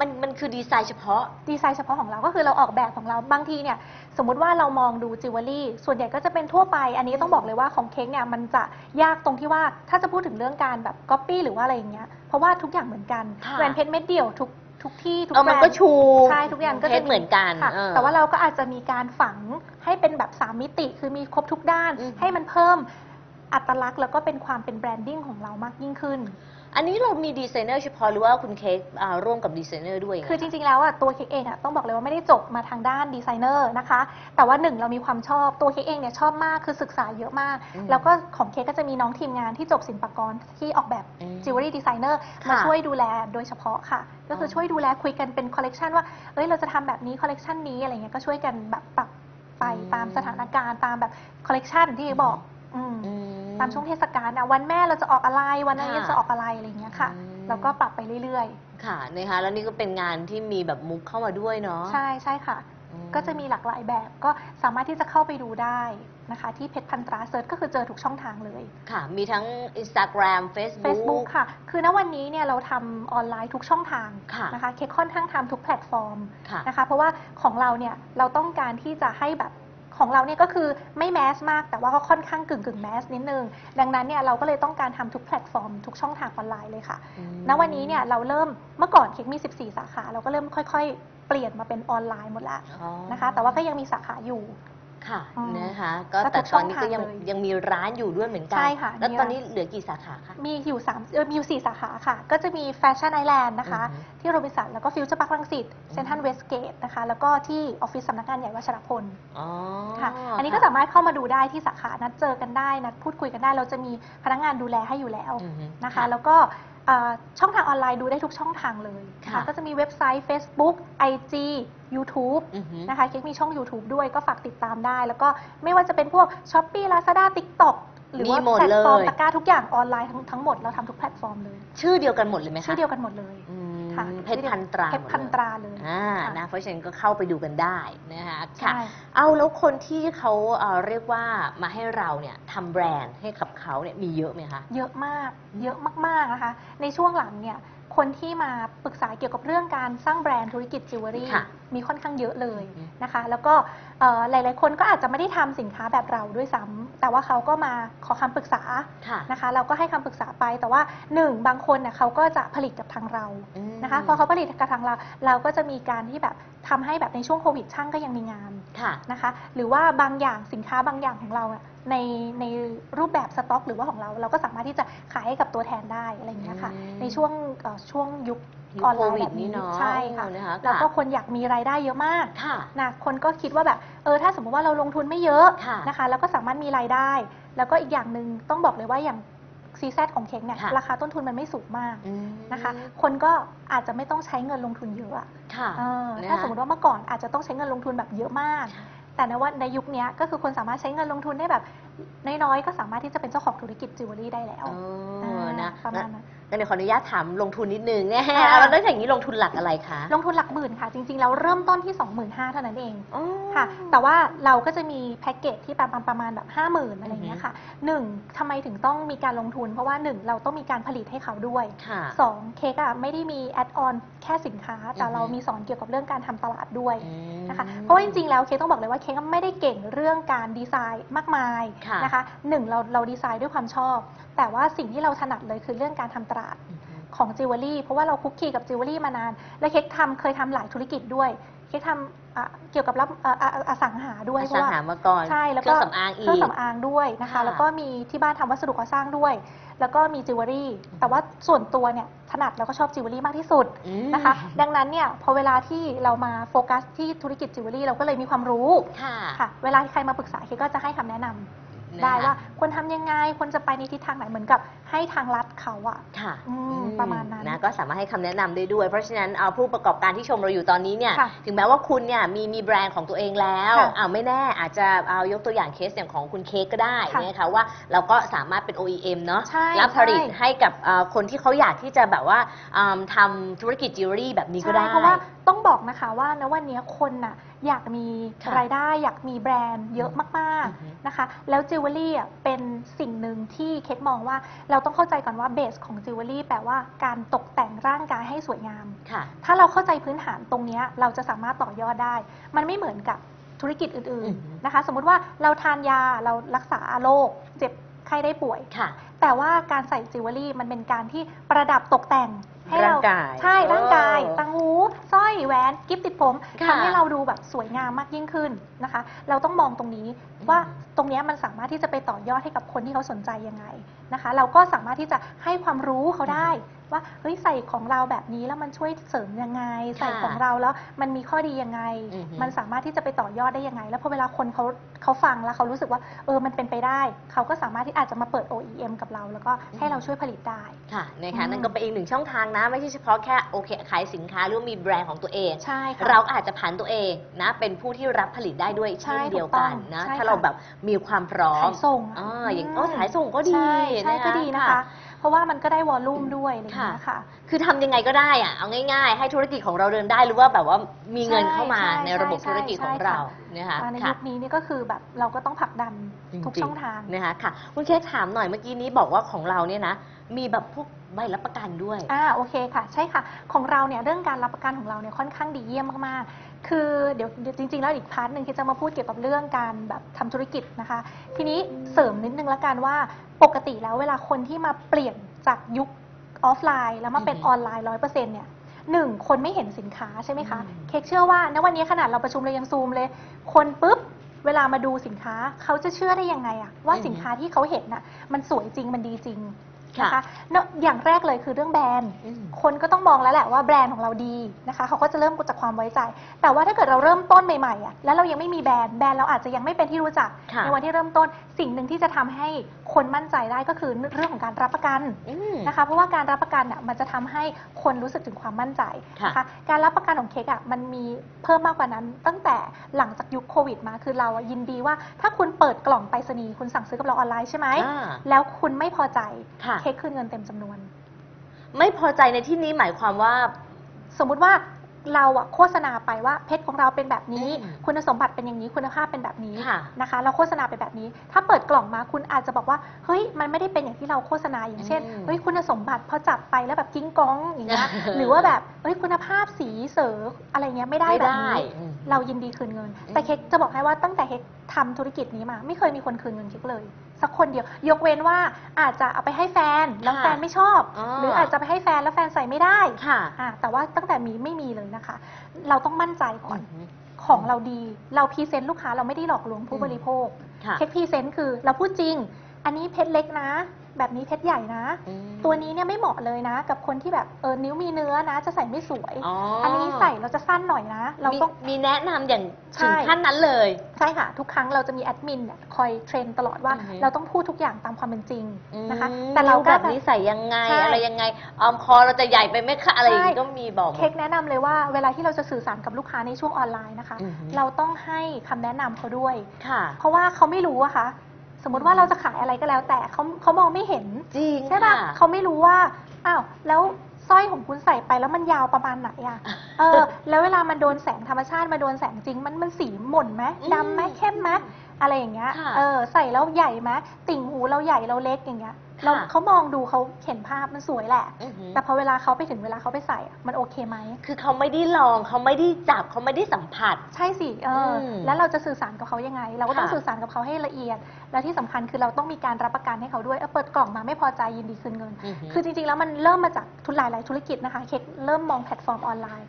[SPEAKER 2] มันมันคือดีไซน์เฉพาะ
[SPEAKER 3] ดีไซน์เฉพาะของเราก็คือเราออกแบบของเราบางทีเนี่ยสมมุติว่าเรามองดูจิวเวลรี่ส่วนใหญ่ก็จะเป็นทั่วไป อันนี้ต้องบอกเลยว่าของเค้กเนี่ยมันจะยากตรงที่ว่าถ้าจะพูดถึงเรื่องการแบบก๊อปปี้หรือว่าอะไรอย่างเงี้ยเพราะว่าทุกอย่างเหมือนกัน
[SPEAKER 2] ค่ะ
[SPEAKER 3] แหวนเพชรเม็ดเดียวทุกทุกที่ทุก
[SPEAKER 2] แบรน
[SPEAKER 3] ด์เอ
[SPEAKER 2] อมั
[SPEAKER 3] นก็
[SPEAKER 2] ชู
[SPEAKER 3] ใช่ทุกอย่างก็จะเพ
[SPEAKER 2] ชรเหมือนกัน
[SPEAKER 3] ค่ะ
[SPEAKER 2] เออ
[SPEAKER 3] แต่ว่าเราก็อาจจะมีการฝังให้เป็นแบบสามมิติคือมีครบทุกด้าน
[SPEAKER 2] อืม
[SPEAKER 3] ให้มันเพิ่มอัตลักษณ์แล้วก็เป็นความเป็น branding ของเรามากยิ่งขึ้น
[SPEAKER 2] อันนี้เรามีดีไซเนอร์เฉพาะหรือว่าคุณเค้กอ่าร่วมกับดีไซเนอร์ด้วย
[SPEAKER 3] คือจริงๆ แล้วอะตัวเค้กเองอะต้องบอกเลยว่าไม่ได้จบมาทางด้านดีไซเนอร์นะคะ แต่ว่าหนึ่งเรามีความชอบตัวเค้กเองเนี่ยชอบมากคือศึกษาเยอะมาก
[SPEAKER 2] อืม
[SPEAKER 3] แล้วก็ของเค้กก็จะมีน้องทีมงานที่จบศิลปากรที่ออกแบบ
[SPEAKER 2] อืม
[SPEAKER 3] jewelry designer
[SPEAKER 2] ค่ะ
[SPEAKER 3] มาช่วยดูแลโดยเฉพาะค่ะ ก็คืออ
[SPEAKER 2] อ
[SPEAKER 3] ช่วยดูแลคุยกันเป็นคอลเลกชันว่าเอ้ยเราจะทำแบบนี้คอลเลกชันนี้อะไรเงี้ยก็ช่วยกันแบบปรับไป
[SPEAKER 2] อืม
[SPEAKER 3] ตามสถานการณ์ตามแบบคอลเลกชันที่บอกอืม
[SPEAKER 2] อื
[SPEAKER 3] ตามช่วงเทศกาลนะวันแม่เราจะออกอะไรวันนั้น
[SPEAKER 2] ค่ะ
[SPEAKER 3] จะออกอะไรอะไรเงี้ยค่ะ
[SPEAKER 2] อืม
[SPEAKER 3] แล้วก็ปรับไปเรื่อย
[SPEAKER 2] ค่ะนะคะแล้วนี่ก็เป็นงานที่มีแบบมุกเข้ามาด้วยเนาะ
[SPEAKER 3] ๆใช่ใช่ค่ะ
[SPEAKER 2] อื
[SPEAKER 3] ก็จะมีหลากหลายแบบก็สามารถที่จะเข้าไปดูได้นะคะ ที่เพชรพันตรา search ก็คือเจอทุกช่องทางเลย
[SPEAKER 2] ค่ะ มีทั้ง Instagram Facebook
[SPEAKER 3] Facebook ค่ะ คือณวันนี้เนี่ยเราทำออนไลน์ทุกช่องทาง
[SPEAKER 2] ค่ะ
[SPEAKER 3] นะคะเคค่อนข้างทำทุกแพลตฟอร์ม
[SPEAKER 2] ค่ะ
[SPEAKER 3] นะคะ เพราะว่าของเราเนี่ยเราต้องการที่จะให้แบบ ของเราเนี่ยก็คือไม่ mass มาก แต่ว่าก็ค่อนข้างกึ่งกึ่ง mass นิดนึง ดังนั้นเนี่ยเราก็เลยต้องการทำทุกแพลตฟอร์มทุกช่องทางออนไลน์เลยค่ะ
[SPEAKER 2] อืม
[SPEAKER 3] ณวันนี้เนี่ยเราเริ่มเมื่อก่อนเค้กมี 14 สาขา เราก็เริ่มค่อย ๆ เปลี่ยนมาเป็นออนไลน์หมดแล้ว
[SPEAKER 2] อ๋อ
[SPEAKER 3] นะคะ แต่ว่าก็ยังมีสาขาอยู่
[SPEAKER 2] ค่ะ
[SPEAKER 3] อืม
[SPEAKER 2] นะคะก็
[SPEAKER 3] แล้ว
[SPEAKER 2] แต่
[SPEAKER 3] ทุก
[SPEAKER 2] ตอนนี้ก็ยัง
[SPEAKER 3] ช่องทางเลย
[SPEAKER 2] ยังมีร้านอยู่ด้วยเหมือนกั
[SPEAKER 3] ใช่ค่ะ
[SPEAKER 2] แล้ว
[SPEAKER 3] มี
[SPEAKER 2] ตอน
[SPEAKER 3] ร้าน
[SPEAKER 2] นี้เหลือกี่สาขาคะ
[SPEAKER 3] มีอยู่สามเออมีอยู่สี่สาขาค่ะ ก็จะมีแฟชั่นไอแลนด์นะคะ
[SPEAKER 2] อือฮึ
[SPEAKER 3] ที่โรบินสัน แล้วก็ฟิวเจอร์พาร์ครังสิตเซ็นทรัลเวสต์เกตนะคะ แล้วก็ที่ออฟฟิศสำนักงานใหญ่วัชรพล
[SPEAKER 2] อ๋อ
[SPEAKER 3] ค่ะ อันนี้ก็สามารถเข้ามาดูได้ที่สาขา นัดเจอกันได้ นัดพูดคุยกันได้ เราจะมีพนักงานดูแลให้อยู่แล้ว
[SPEAKER 2] อือฮึ
[SPEAKER 3] นะคะ แล้วก็เอ่อ ช่องทางออนไลน์ดูได้ทุกช่องทางเลย
[SPEAKER 2] ค่ะ
[SPEAKER 3] ก็จะมีเว็บไซต์ Facebook IG YouTube
[SPEAKER 2] อือฮึ
[SPEAKER 3] นะคะเค้กมีช่อง YouTube ด้วยก็ฝากติดตามได้ แล้วก็ไม่ว่าจะเป็นพวก Shopee Lazada TikTok หรือ
[SPEAKER 2] มี
[SPEAKER 3] ว่า
[SPEAKER 2] หมด
[SPEAKER 3] แพลตฟอร์ม
[SPEAKER 2] เลย
[SPEAKER 3] ตะกร้าทุกอย่างออนไลน์ทั้งทั้งหมดเราทำทุกแพลตฟอร์มเลย
[SPEAKER 2] ชื่อเดียวกันหมดเลยไหมคะ
[SPEAKER 3] ชื่อเดียวกันหมดเลย
[SPEAKER 2] อืม
[SPEAKER 3] ค่ะ
[SPEAKER 2] เพชรพันตรา
[SPEAKER 3] เพชรพันตราเลย
[SPEAKER 2] อ่า
[SPEAKER 3] ค่ะ
[SPEAKER 2] นะเพราะฉะนั้นก็เข้าไปดูกันได้นะคะค่ะ
[SPEAKER 3] ใช่
[SPEAKER 2] เอาแล้วคนที่เขาเอ่อเรียกว่ามาให้เราเนี่ยทำแบรนด์ให้กับเขาเนี่ยมีเยอะไหมคะ
[SPEAKER 3] เยอะมากเยอะมากๆนะคะ ในช่วงหลังเนี่ยคนที่มาปรึกษาเกี่ยวกับเรื่องการสร้างแบรนด์ธุรกิจจิวเวลรี่
[SPEAKER 2] ค่ะ
[SPEAKER 3] มีค่อนข้างเยอะเลย
[SPEAKER 2] อืม
[SPEAKER 3] นะคะ แล้วก็เอ่อ หลาย ๆ คนก็อาจจะไม่ได้ทำสินค้าแบบเราด้วยซ้ำแต่ว่าเขาก็มาขอคำปรึกษา
[SPEAKER 2] ค่ะ
[SPEAKER 3] นะคะ เราก็ให้คำปรึกษาไป แต่ว่าหนึ่งบางคนเน่ยเขาก็จะผลิตกับทางเรา
[SPEAKER 2] อืม
[SPEAKER 3] นะคะพอเขาผลิตกับทางเรา เราก็จะมีการที่แบบทำให้แบบในช่วงโควิดช่างก็ยังมีงาน
[SPEAKER 2] ค่ะ
[SPEAKER 3] นะคะ หรือว่าบางอย่างสินค้าบางอย่างของเราอะในในรูปแบบสต็อก หรือว่าของเรา เราก็สามารถที่จะขายให้กับตัวแทนได้อะไรอย่างเงี้ยค่ะ
[SPEAKER 2] อืม
[SPEAKER 3] ในช่วงเอ่อช่วงยุค
[SPEAKER 2] ยุค
[SPEAKER 3] ออนไล
[SPEAKER 2] โค
[SPEAKER 3] น์
[SPEAKER 2] วิ
[SPEAKER 3] แบ
[SPEAKER 2] ด
[SPEAKER 3] บ
[SPEAKER 2] นี่
[SPEAKER 3] นี้
[SPEAKER 2] เนาะ
[SPEAKER 3] ใช่ค่ะ
[SPEAKER 2] นะคะ
[SPEAKER 3] แล้วก็
[SPEAKER 2] ค่ะ
[SPEAKER 3] คนอยากมีรายได้เยอะมาก
[SPEAKER 2] ค่ะ
[SPEAKER 3] นะคนก็คิดว่าแบบเออถ้าสมมติว่าเราลงทุนไม่เยอะ
[SPEAKER 2] ค่ะ
[SPEAKER 3] นะคะแล้วก็สามารถมีรายได้ แล้วก็อีกอย่างหนึ่งต้องบอกเลยว่าอย่างซีแซของเค้กเนี่ย
[SPEAKER 2] ค่ะ
[SPEAKER 3] ราคาต้นทุนมันไม่สูงมาก
[SPEAKER 2] อืม
[SPEAKER 3] นะคะ คนก็อาจจะไม่ต้องใช้เงินลงทุนเยอะอะ
[SPEAKER 2] ค่ะ
[SPEAKER 3] เออ
[SPEAKER 2] นะคะ
[SPEAKER 3] ถ้าสมมติว่าเมื่อก่อนอาจจะต้องใช้เงินลงทุนแบบเยอะมาก แต่ในว่าในยุคเนี้ยก็คือคนสามารถใช้เงินลงทุนได้แบบ น้อยๆ ก็สามารถที่จะเป็นเจ้าของธุรกิจจิวเวลรี่ได้แล้ว
[SPEAKER 2] เออนะ
[SPEAKER 3] ประมาณนั้น
[SPEAKER 2] งั้นเดี๋ยวขออนุญาตถามลงทุนนิดนึง
[SPEAKER 3] ค่ะ
[SPEAKER 2] แล้วแล้วอย่างนี้ลงทุนหลักอะไรคะ
[SPEAKER 3] ลงทุนหลักหมื่นค่ะ จริงๆ แล้วเริ่มต้นที่ 25,000เท่านั้นเอง
[SPEAKER 2] อ๋อ
[SPEAKER 3] ค่ะ แต่ว่าเราก็จะมีแพ็กเกจที่ประมาณประมาณแบบ 50,000อะไรอย่างเงี้ยค่ะหนึ่งทำไมถึงต้องมีการลงทุน เพราะว่าหนึ่งเราต้องมีการผลิตให้เขาด้วย
[SPEAKER 2] ค่ะ
[SPEAKER 3] สองเค้กอะไม่ได้มี add on แค่สินค้า แต่
[SPEAKER 2] อือฮึ
[SPEAKER 3] เรามีสอนเกี่ยวกับเรื่องการทำตลาดด้วย
[SPEAKER 2] อืม
[SPEAKER 3] นะคะ เพราะว่าจริงๆ แล้วเค้กต้องบอกเลยว่าเค้กไม่ได้เก่งเรื่องการดีไซน์มากมาย
[SPEAKER 2] ค่ะ
[SPEAKER 3] นะคะหนึ่งเราเราดีไซน์ด้วยความชอบ แต่ว่าสิ่งที่เราถนัดเลยคือเรื่องการทำตลาด
[SPEAKER 2] อือฮึ
[SPEAKER 3] ของจิวเวลรี่เพราะว่าเราคลุกคลีกับจิวเวลรี่มานาน และเค้กทำเคยทำหลายธุรกิจด้วยเค้กทำอะเกี่ยวกับรับอะอะอสังหาด้วย
[SPEAKER 2] อสังหา
[SPEAKER 3] เพ
[SPEAKER 2] สั
[SPEAKER 3] ราะว่า
[SPEAKER 2] มาก่อน
[SPEAKER 3] ใช่แล้วก็
[SPEAKER 2] เค
[SPEAKER 3] ก็
[SPEAKER 2] รื่องสำอางอี
[SPEAKER 3] เครื่องสำอางด้วยนะคะ
[SPEAKER 2] ค่ะ
[SPEAKER 3] แล้วก็มีที่บ้านทำวัสดุก่อสร้างด้วย แล้วก็มีจิวเวลรี่ แต่ว่าส่วนตัวเนี่ยถนัดแล้วก็ชอบจิวเวลรี่มากที่สุด
[SPEAKER 2] อืม
[SPEAKER 3] นะคะ ดังนั้นเนี่ยพอเวลาที่เรามาโฟกัสที่ธุรกิจจิวเวลรี่เราก็เลยมีความรู้
[SPEAKER 2] ค่ะ
[SPEAKER 3] ค่ะเวลาใครมาปรึกษาเค้กก็จะให้คำแนะนำ
[SPEAKER 2] นะคะ
[SPEAKER 3] ได้ว่าควรทำยังไงควรจะไปในทิศทางไหนเหมือนกับ ให้ทางลัดเขาอะ
[SPEAKER 2] ค่ะ
[SPEAKER 3] อืมประมาณนั้น
[SPEAKER 2] นะก็สามารถให้คำแนะนำได้ด้วย เพราะฉะนั้นเอาผู้ประกอบการที่ชมเราอยู่ตอนนี้เนี่ย
[SPEAKER 3] ค่ะ
[SPEAKER 2] ถึงแม้ว่าคุณเนี่ยมีมีแบรนด์ของตัวเองแล้ว
[SPEAKER 3] ค่ะ
[SPEAKER 2] อ้าวไม่แน่อาจจะเอายกตัวอย่างเคสอย่างของคุณเค้กก็ได้
[SPEAKER 3] ค่ะ
[SPEAKER 2] นะคะว่าเราก็สามารถเป็น OEM เนาะ
[SPEAKER 3] ใช่
[SPEAKER 2] รับผลิต
[SPEAKER 3] ใช่
[SPEAKER 2] ให้กับเอ่อคนที่เขาอยากที่จะแบบว่าอืมทำธุรกิจจิวเวลรี่แบบนี้ก็ได้
[SPEAKER 3] ใช่เพราะว่าต้องบอกนะคะว่าณวันนี้คนน่ะ อยากมี
[SPEAKER 2] ค่ะ
[SPEAKER 3] รายได้อยากมีแบรนด์เยอะมาก
[SPEAKER 2] อือฮึ
[SPEAKER 3] ๆนะคะ แล้วจิวเวลรี่อะเป็นสิ่งหนึ่งที่เค้กมองว่าเราต้องเข้าใจก่อนว่า base ของจิวเวลรี่แปลว่าการตกแต่งร่างกายให้สวยงาม
[SPEAKER 2] ค่ะ
[SPEAKER 3] ถ้าเราเข้าใจพื้นฐานตรงเนี้ยเราจะสามารถต่อยอดได้ มันไม่เหมือนกับธุรกิจอื่น
[SPEAKER 2] อือฮึ
[SPEAKER 3] ๆนะคะ สมมุติว่าเราทานยาเรารักษาโรคเจ็บไข้ได้ป่วย
[SPEAKER 2] ค่ะ
[SPEAKER 3] แต่ว่าการใส่จิวเวลรี่มันเป็นการที่ประดับตกแต่ง ให้เรา
[SPEAKER 2] ร่างกาย
[SPEAKER 3] ใช่ร่างกาย
[SPEAKER 2] เออ
[SPEAKER 3] ตังหูสร้อยแหวนกิฟติดผม
[SPEAKER 2] ค่ะ
[SPEAKER 3] ทำให้เราดูแบบสวยงามมากยิ่งขึ้นนะคะ เราต้องมองตรงนี้ว่าตรงเนี้ยมันสามารถที่จะไปต่อยอดให้กับคนที่เขาสนใจยังไงนะคะ เราก็สามารถที่จะให้ความรู้เขาได้ ว่าเฮ้ยใส่ของเราแบบนี้แล้วมันช่วยเสริมยังไง ใส่ของเราแล้วมันมีข้อดียังไง
[SPEAKER 2] อือฮึ
[SPEAKER 3] มันสามารถที่จะไปต่อยอดได้ยังไง แล้วพอเวลาคนเขาเขาฟังแล้วเขารู้สึกว่าเออมันเป็นไปได้ เขาก็สามารถที่อาจจะมาเปิด OEM กับเรา แล้วก็ให้เราช่วยผลิตได้
[SPEAKER 2] ค่ะนะคะ
[SPEAKER 3] อืม
[SPEAKER 2] นั่นก็เป็นอีกหนึ่งช่องทางนะ ไม่ใช่เฉพาะแค่โอเคขายสินค้าหรือว่ามีแบรนด์ของตัวเอง
[SPEAKER 3] ใช่ค่ะ
[SPEAKER 2] เราอาจจะผันตัวเองนะเป็นผู้ที่รับผลิตได้ด้วย
[SPEAKER 3] ใช่
[SPEAKER 2] เช่นเดียวกันนะ
[SPEAKER 3] ถูกต้องใช่
[SPEAKER 2] ถ้าเรา
[SPEAKER 3] ค่ะ
[SPEAKER 2] แบบมีความพร้อม
[SPEAKER 3] ขายส่งะ
[SPEAKER 2] อ่าอย่างก็สายส่งก็ดี
[SPEAKER 3] ใช่ใช่
[SPEAKER 2] นะคะ
[SPEAKER 3] ก็ดีนะคะ เพราะว่ามันก็ได้วอลลุ่มด้วยอะไรอย่างเงี้ยค่ะ
[SPEAKER 2] คือทำยังไงก็ได้อะเอาง่าย ๆ ให้ธุรกิจของเราเดินได้หรือว่าแบบว่ามีเงินเข้ามา
[SPEAKER 3] ใช่
[SPEAKER 2] ในระบบ
[SPEAKER 3] ใช่
[SPEAKER 2] ธุรกิจของ
[SPEAKER 3] ใช่
[SPEAKER 2] เรา
[SPEAKER 3] ค่ะ
[SPEAKER 2] นะคะ
[SPEAKER 3] อ่าใน
[SPEAKER 2] ค่ะ
[SPEAKER 3] ยุคนี้นี่ก็คือแบบเราก็ต้องผลักดันทุก
[SPEAKER 2] จริๆ
[SPEAKER 3] ช่องทาง
[SPEAKER 2] นะคะค่ะคุณเค้กถามหน่อยเมื่อกี้นี้บอกว่าของเราเนี่ยนะมีแบบพวกใบรับประกันด้วย
[SPEAKER 3] อ่าโอเคค่ะ ใช่ค่ะ ของเราเนี่ยเรื่องการรับประกันของเราเนี่ยค่อนข้างดีเยี่ยมมากๆ คือเดี๋ยวเดี๋ยวจริง ๆ แล้วอีกพาร์ทหนึ่งที่จะมาพูดเกี่ยวกับเรื่องการแบบทำธุรกิจนะคะ ทีนี้เสริมนิดนึงละกันว่าปกติแล้วเวลาคนที่มาเปลี่ยนจากยุคออฟไลน์ แล้วมาเป็น
[SPEAKER 2] อือฮึ
[SPEAKER 3] ออนไลน์ร้อยเปอร์เซ็นต์เนี่ยหนึ่งคนไม่เห็นสินค้าใช่ไหมคะ
[SPEAKER 2] อืม
[SPEAKER 3] เค้กเชื่อว่าณวันนี้ขนาดเราประชุมเรายังซูมเลย คนปุ๊บเวลามาดูสินค้าเขาจะเชื่อได้ยังไงอะว่าสินค้าที่เขาเห็นน่ะมันสวยจริงมันดีจริง นะคะเนอะอย่างแรกเลยคือเรื่องแบรนด์
[SPEAKER 2] อืม
[SPEAKER 3] คนก็ต้องมองแล้วแหละว่าแบรนด์ของเราดีนะคะเขาก็จะเริ่มจากความไว้ใจ แต่ว่าถ้าเกิดเราเริ่มต้นใหม่ๆอะแล้วเรายังไม่มีแบรนด์แบรนด์เราอาจจะยังไม่เป็นที่รู้จัก
[SPEAKER 2] ค่ะ
[SPEAKER 3] ในวันที่เริ่มต้นสิ่งหนึ่งที่จะทำให้คนมั่นใจได้ก็คือเรื่องของการรับประกัน
[SPEAKER 2] อืม
[SPEAKER 3] นะคะเพราะว่าการรับประกันอะมันจะทำให้คนรู้สึกถึงความมั่นใจนะคะการรับประกันของเค้กอะมันมีเพิ่มมากกว่านั้น ตั้งแต่หลังจากยุคโควิดมาคือเราอะยินดีว่า ถ้าคุณเปิดกล่องไปรษณีย์คุณสั่งซื้อกับเราออนไลน์ใช่ไหม
[SPEAKER 2] อ่า
[SPEAKER 3] แล้วคุณไม่พอใจ
[SPEAKER 2] ค่ะ
[SPEAKER 3] เค้กคืนเงินเต็มจำนวน
[SPEAKER 2] ไม่พอใจในที่นี้หมายความว่า
[SPEAKER 3] สมมุติว่าเราอะโฆษณาไปว่าเพชรของเราเป็นแบบนี้
[SPEAKER 2] อืม
[SPEAKER 3] คุณสมบัติเป็นอย่างนี้คุณภาพเป็นแบบนี้
[SPEAKER 2] ค่ะ
[SPEAKER 3] นะคะ เราโฆษณาไปแบบนี้ ถ้าเปิดกล่องมาคุณอาจจะบอกว่าเฮ้ยมันไม่ได้เป็นอย่างที่เราโฆษณาอย่างเช่น
[SPEAKER 2] อืม
[SPEAKER 3] เฮ้ยคุณสมบัติพอจับไปแล้วแบบกิ้งก้องอย่างเงี้ย
[SPEAKER 2] เออ
[SPEAKER 3] หรือว่าแบบเฮ้ยคุณภาพสีเสออะไรเงี้ยไม่ได้
[SPEAKER 2] ไม่
[SPEAKER 3] แบบ
[SPEAKER 2] ได้
[SPEAKER 3] นี้
[SPEAKER 2] อืม
[SPEAKER 3] เรายินดีคืนเงิน แต่เค้กจะบอกให้ว่าตั้งแต่เค้กทำธุรกิจนี้มา ไม่เคยมีคนคืนเงินเค้กเลย สักคนเดียว ยกเว้นว่าอาจจะเอาไปให้แฟนแล้ว
[SPEAKER 2] ค่ะ
[SPEAKER 3] แฟนไม่ชอบ
[SPEAKER 2] อ๋อ
[SPEAKER 3] หรืออาจจะไปให้แฟนแล้วแฟนใส่ไม่ได้
[SPEAKER 2] ค่ะ
[SPEAKER 3] อะ แต่ว่าตั้งแต่มีไม่มีเลยนะคะ เราต้องมั่นใจก่อน
[SPEAKER 2] อืม
[SPEAKER 3] ของเราดี เรา present ลูกค้าเราไม่ได้หลอกลวงผู้
[SPEAKER 2] อืม
[SPEAKER 3] บริโภค
[SPEAKER 2] ค่ะ
[SPEAKER 3] เค้ก present คือเราพูดจริง อันนี้เพชรเล็กนะ แบบนี้เพชรใหญ่นะ
[SPEAKER 2] อืม
[SPEAKER 3] ตัวนี้เนี่ยไม่เหมาะเลยนะ กับคนที่แบบเออนิ้วมีเนื้อนะ จะใส่ไม่สวย
[SPEAKER 2] อ๋อ
[SPEAKER 3] อันนี้ใส่เราจะสั้นหน่อยนะ เราต้อง
[SPEAKER 2] มีมีแนะนำอย่าง
[SPEAKER 3] ใช่
[SPEAKER 2] ถึงขั้นนั้นเลย
[SPEAKER 3] ใช่ค่ะ ทุกครั้งเราจะมีแอดมินเนี่ยคอยเทรนตลอดว่า
[SPEAKER 2] อือฮึ
[SPEAKER 3] เราต้องพูดทุกอย่างตามความเป็นจริงนะคะ
[SPEAKER 2] อืม
[SPEAKER 3] แต่เรา
[SPEAKER 2] นิ้ว
[SPEAKER 3] ก็
[SPEAKER 2] แบบนี้ใส่ยังไง
[SPEAKER 3] ใช่
[SPEAKER 2] อะไรยังไงออมคอเราจะใหญ่ไปไหมคะอะไรอย่างนี้
[SPEAKER 3] ใช่
[SPEAKER 2] ก็มีบอกหมด
[SPEAKER 3] เค้กแนะนำเลยว่าเวลาที่เราจะสื่อสารกับลูกค้าในช่วงออนไลน์นะคะ
[SPEAKER 2] อือฮึ
[SPEAKER 3] เราต้องให้คำแนะนำเขาด้วย
[SPEAKER 2] ค่ะ
[SPEAKER 3] เพราะว่าเขาไม่รู้อะคะ สมมติว่าเราจะขายอะไรก็แล้ว แต่เขาเขามองไม่เห็น
[SPEAKER 2] จริง
[SPEAKER 3] ใช่ป่ะ
[SPEAKER 2] ค่ะ
[SPEAKER 3] เขาไม่รู้ว่าอ้าวแล้วสร้อยของคุณใส่ไปแล้วมันยาวประมาณไหนอะเออ แล้วเวลามันโดนแสงธรรมชาติมาโดนแสงจริง มันมันสีหม่นไหม
[SPEAKER 2] อืม
[SPEAKER 3] ดำไหมเข้มไหม อะไรอย่างเงี้ย
[SPEAKER 2] ค่ะ
[SPEAKER 3] เออ ใส่แล้วใหญ่ไหมติ่งหูเราใหญ่เราเล็กอย่างเงี้ย เรา
[SPEAKER 2] ค่ะ
[SPEAKER 3] เขามองดูเขาเห็นภาพมันสวยแหละ
[SPEAKER 2] อือหือ
[SPEAKER 3] แต่พอเวลาเขาไปถึงเวลาเขาไปใส่อะมันโอเคไหม
[SPEAKER 2] คือเขาไม่ได้ลองเขาไม่ได้จับเขาไม่ได้สัมผัส
[SPEAKER 3] ใช่สิเอออ
[SPEAKER 2] ม
[SPEAKER 3] แล้วเราจะสื่อสารกับเขายังไง เราก็ต้อง
[SPEAKER 2] ค่ะ
[SPEAKER 3] สื่อสารกับเขาให้ละเอียด และที่สำคัญคือเราต้องมีการรับประกันให้เขาด้วยเออเปิดกล่องมาไม่พอใจยินดีคืนเงิน
[SPEAKER 2] อือหือ
[SPEAKER 3] คือจริงๆ แล้วมันเริ่มมาจากทุนหลายๆธุรกิจนะคะ เค้กเริ่มมองแพลตฟอร์มออนไลน์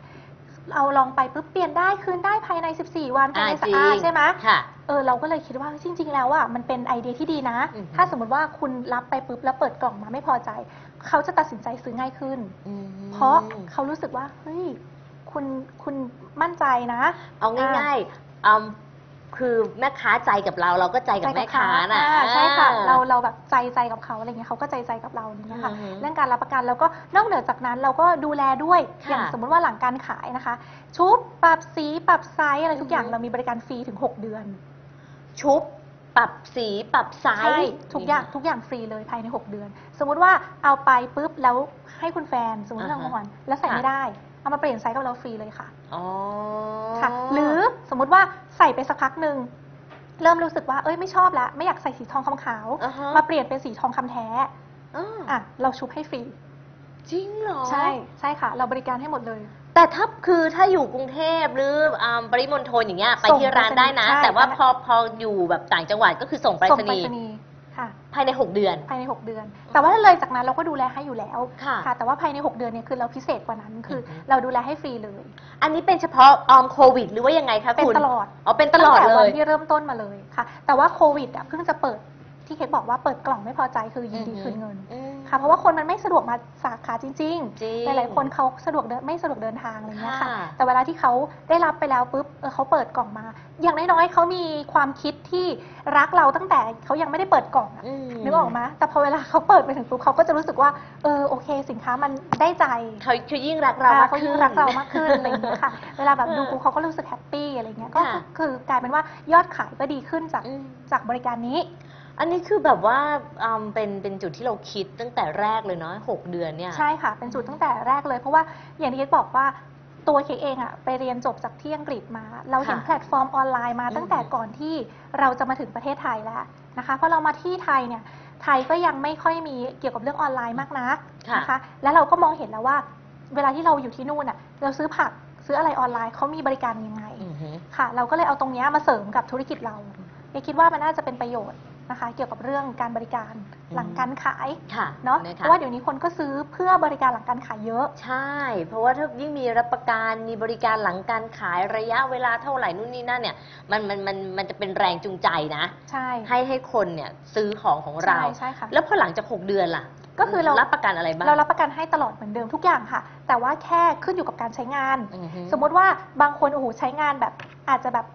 [SPEAKER 3] เอาลองไปปุ๊บเปลี่ยนได้คืนได้ภายใน 14 วันภายใน
[SPEAKER 2] อ่า
[SPEAKER 3] สั
[SPEAKER 2] จริ
[SPEAKER 3] ป
[SPEAKER 2] ง
[SPEAKER 3] ดาห์ใช่ไหม
[SPEAKER 2] ค่ะ
[SPEAKER 3] เออเราก็เลยคิดว่าจริง ๆ แล้วอะมันเป็นไอเดียที่ดีนะ
[SPEAKER 2] อือหือ
[SPEAKER 3] ถ้าสมมติว่าคุณรับไปปุ๊บแล้วเปิดกล่องมาไม่พอใจ เขาจะตัดสินใจซื้อง่ายขึ้น
[SPEAKER 2] อืม
[SPEAKER 3] เพราะเขารู้สึกว่าเฮ้ยคุณคุณมั่นใจนะ
[SPEAKER 2] เอาง่ายๆอืมคือแม่ค้าใจกับเราเราก็ใจกับแม่ค้าน่ะ
[SPEAKER 3] อ่ใช่ค่ะ
[SPEAKER 2] อ่า
[SPEAKER 3] เราเราแบบใจใจกับเขาอะไรเงี้ยเขาก็ใจใจกับเราอย่างเงี้ยค่ะ
[SPEAKER 2] อือฮึ
[SPEAKER 3] เรื่องการรับประกันแล้วก็นอกเหนือจากนั้นเราก็ดูแลด้วย
[SPEAKER 2] ค่ะ
[SPEAKER 3] อย่างสมมุติว่าหลังการขายนะคะ ชุบปรับสีปรับไซส์อะไรทุกอย่าง
[SPEAKER 2] อือฮึ
[SPEAKER 3] เรามีบริการฟรีถึง 6 เดือน
[SPEAKER 2] ชุบ ปรับสีปรับไซส์
[SPEAKER 3] ใช่ทุกอย่างทุกอย่างฟรีเลยภายใน 6 เดือน สมมุติว่าเอาไปปุ๊บแล้วให้คุณแฟนสมมติ
[SPEAKER 2] อ่าฮะ
[SPEAKER 3] เรา
[SPEAKER 2] แห
[SPEAKER 3] วนแล้วใส่
[SPEAKER 2] ค่ะ
[SPEAKER 3] ไม่ได้ เอามาเปลี่ยนไซส์กับเราฟรีเลยค่ะ
[SPEAKER 2] อ๋อ
[SPEAKER 3] ค่ะ หรือสมมุติว่าใส่ไปสักพักหนึ่งเริ่มรู้สึกว่าเอ้ยไม่ชอบแล้วไม่อยากใส่สีทองคำขาว
[SPEAKER 2] อ่าฮะ
[SPEAKER 3] มาเปลี่ยนเป็นสีทองคำแท้
[SPEAKER 2] อ่า
[SPEAKER 3] อะเราชุบให้ฟรี
[SPEAKER 2] จริงเหรอ
[SPEAKER 3] ใช่ใช่ค่ะ เราบริการให้หมดเลย
[SPEAKER 2] แต่ถ้าคือถ้าอยู่กรุงเทพหรืออ่าปริมณฑลอย่างเงี้ยไป
[SPEAKER 3] ส่ง
[SPEAKER 2] ที่ร้านได้นะ
[SPEAKER 3] ไปรษณีย์ใช่
[SPEAKER 2] แต่ว่า
[SPEAKER 3] ไป
[SPEAKER 2] พอพออยู่แบบต่างจังหวัดก็คือส่งไปร
[SPEAKER 3] ส่ง
[SPEAKER 2] ษ
[SPEAKER 3] ไปร
[SPEAKER 2] ณีย์
[SPEAKER 3] ษณีย์ค่ะ
[SPEAKER 2] ภายใน 6 เดือน
[SPEAKER 3] ภายใน 6 เดือน แต่ว่าถ้าเลยจากนั้นเราก็ดูแลให้อยู่แล้ว
[SPEAKER 2] ค่ะ
[SPEAKER 3] แต่ว่าภายใน 6 เดือนเนี่ยคือเราพิเศษกว่านั้นคืออ
[SPEAKER 2] อฮึ
[SPEAKER 3] เราดูแลให้ฟรีเลย
[SPEAKER 2] อันนี้เป็นเฉพาะออมโควิด หรือว่ายังไงคะ
[SPEAKER 3] เป็น
[SPEAKER 2] คุณ
[SPEAKER 3] ตลอด
[SPEAKER 2] อ๋อเป็นตลอด
[SPEAKER 3] ตั้ง
[SPEAKER 2] เล
[SPEAKER 3] แต่วั
[SPEAKER 2] ย
[SPEAKER 3] นที่เริ่มต้นมาเลยค่ะ แต่ว่าโควิดอะเพิ่งจะเปิด ที่เค้กบอกว่าเปิดกล่องไม่พอใจคือยินดี
[SPEAKER 2] อือฮึ
[SPEAKER 3] คืนเงิน
[SPEAKER 2] อืม
[SPEAKER 3] ค่ะ เพราะว่าคนมันไม่สะดวกมาสาขาจริง
[SPEAKER 2] จริง
[SPEAKER 3] หลายๆคนเขาสะดวกเดินไม่สะดวกเดินทางอะไรเงี้ยค่ะ
[SPEAKER 2] ค่ะ
[SPEAKER 3] แต่เวลาที่เขาได้รับไปแล้วปุ๊บเออเขาเปิดกล่องมา อย่างน้อยๆเขามีความคิดที่รักเราตั้งแต่เขายังไม่ได้เปิดกล่องอะ
[SPEAKER 2] ม
[SPEAKER 3] นึกออกไหมแต่พอเวลาเขาเปิดไปถึงปุ๊บเขาก็จะรู้สึกว่าเออโอเค สินค้ามันได้ใจ
[SPEAKER 2] เขาเขายิ่งรักเรา
[SPEAKER 3] อ่
[SPEAKER 2] มาก
[SPEAKER 3] เขา
[SPEAKER 2] ขึ้
[SPEAKER 3] ยิ่
[SPEAKER 2] น
[SPEAKER 3] งรักเรามากขึ้นอะไรอย่างเงี้ยค่ะ เวลาแบบดูปุ๊บเขาก็รู้สึกแฮปปี้อะไรเงี้ย ก็
[SPEAKER 2] ค่ะ
[SPEAKER 3] คือกลายเป็นว่ายอดขายก็ดีขึ้นจาก
[SPEAKER 2] อืม
[SPEAKER 3] จากบริการนี้
[SPEAKER 2] อันนี้คือแบบว่าอืมเป็นเป็นจุดที่เราคิดตั้งแต่แรกเลยเนาะหกเดือนเนี่ย
[SPEAKER 3] ใช่ค่ะ เป็นจุดตั้งแต่แรกเลย เพราะว่าอย่างที่เค้กบอกว่าตัวเค้กเองอะไปเรียนจบจากที่อังกฤษมา เราเห็น
[SPEAKER 2] ค่ะ
[SPEAKER 3] แพลตฟอร์มออนไลน์มา
[SPEAKER 2] อืม
[SPEAKER 3] ตั้งแต่ก่อนที่เราจะมาถึงประเทศไทยแล้วนะคะเพราะเรามาที่ไทยเนี่ยไทยก็ยังไม่ค่อยมีเกี่ยวกับเรื่องออนไลน์มากนัก
[SPEAKER 2] ค่ะ
[SPEAKER 3] นะคะแล้วเราก็มองเห็นแล้วว่า เวลาที่เราอยู่ที่นู่นอะเราซื้อผักซื้ออะไรออนไลน์เขามีบริการยังไง
[SPEAKER 2] อือหือ
[SPEAKER 3] ค่ะเราก็เลยเอาตรงเนี้ยมาเสริมกับธุรกิจเราเอคิดว่ามันน่าจะเป็นประโยชน์ นะคะ เกี่ยวกับเรื่องการบริการ
[SPEAKER 2] อืม
[SPEAKER 3] หลังการขาย
[SPEAKER 2] ค่ะ
[SPEAKER 3] เนาะ
[SPEAKER 2] ค
[SPEAKER 3] เพราะว่าเดี๋ยวนี้คนก็ซื้อเพื่อบริการหลังการขายเยอะ
[SPEAKER 2] ใช่ เพราะว่าถ้ายิ่งมีรับประกันมีบริการหลังการขายระยะเวลาเท่าไหร่นู่นนี่นั่นเนี่ยมันมันมันมันจะเป็นแรงจูงใจนะ
[SPEAKER 3] ใช่
[SPEAKER 2] ให้ให้คนเนี่ยซื้อของของเรา
[SPEAKER 3] ใช่ใช่ค่ะ
[SPEAKER 2] แล้วพอหลังจากหกเดือนล่ะ
[SPEAKER 3] ก็คือเรา
[SPEAKER 2] รับประกันอะไรบ้าง
[SPEAKER 3] เรารับประกันให้ตลอดเหมือนเดิมทุกอย่างค่ะ แต่ว่าแค่ขึ้นอยู่กับการใช้งาน
[SPEAKER 2] อือฮึ
[SPEAKER 3] สมมุติว่าบางคนโอ้โหใช้งานแบบอาจจะแบบ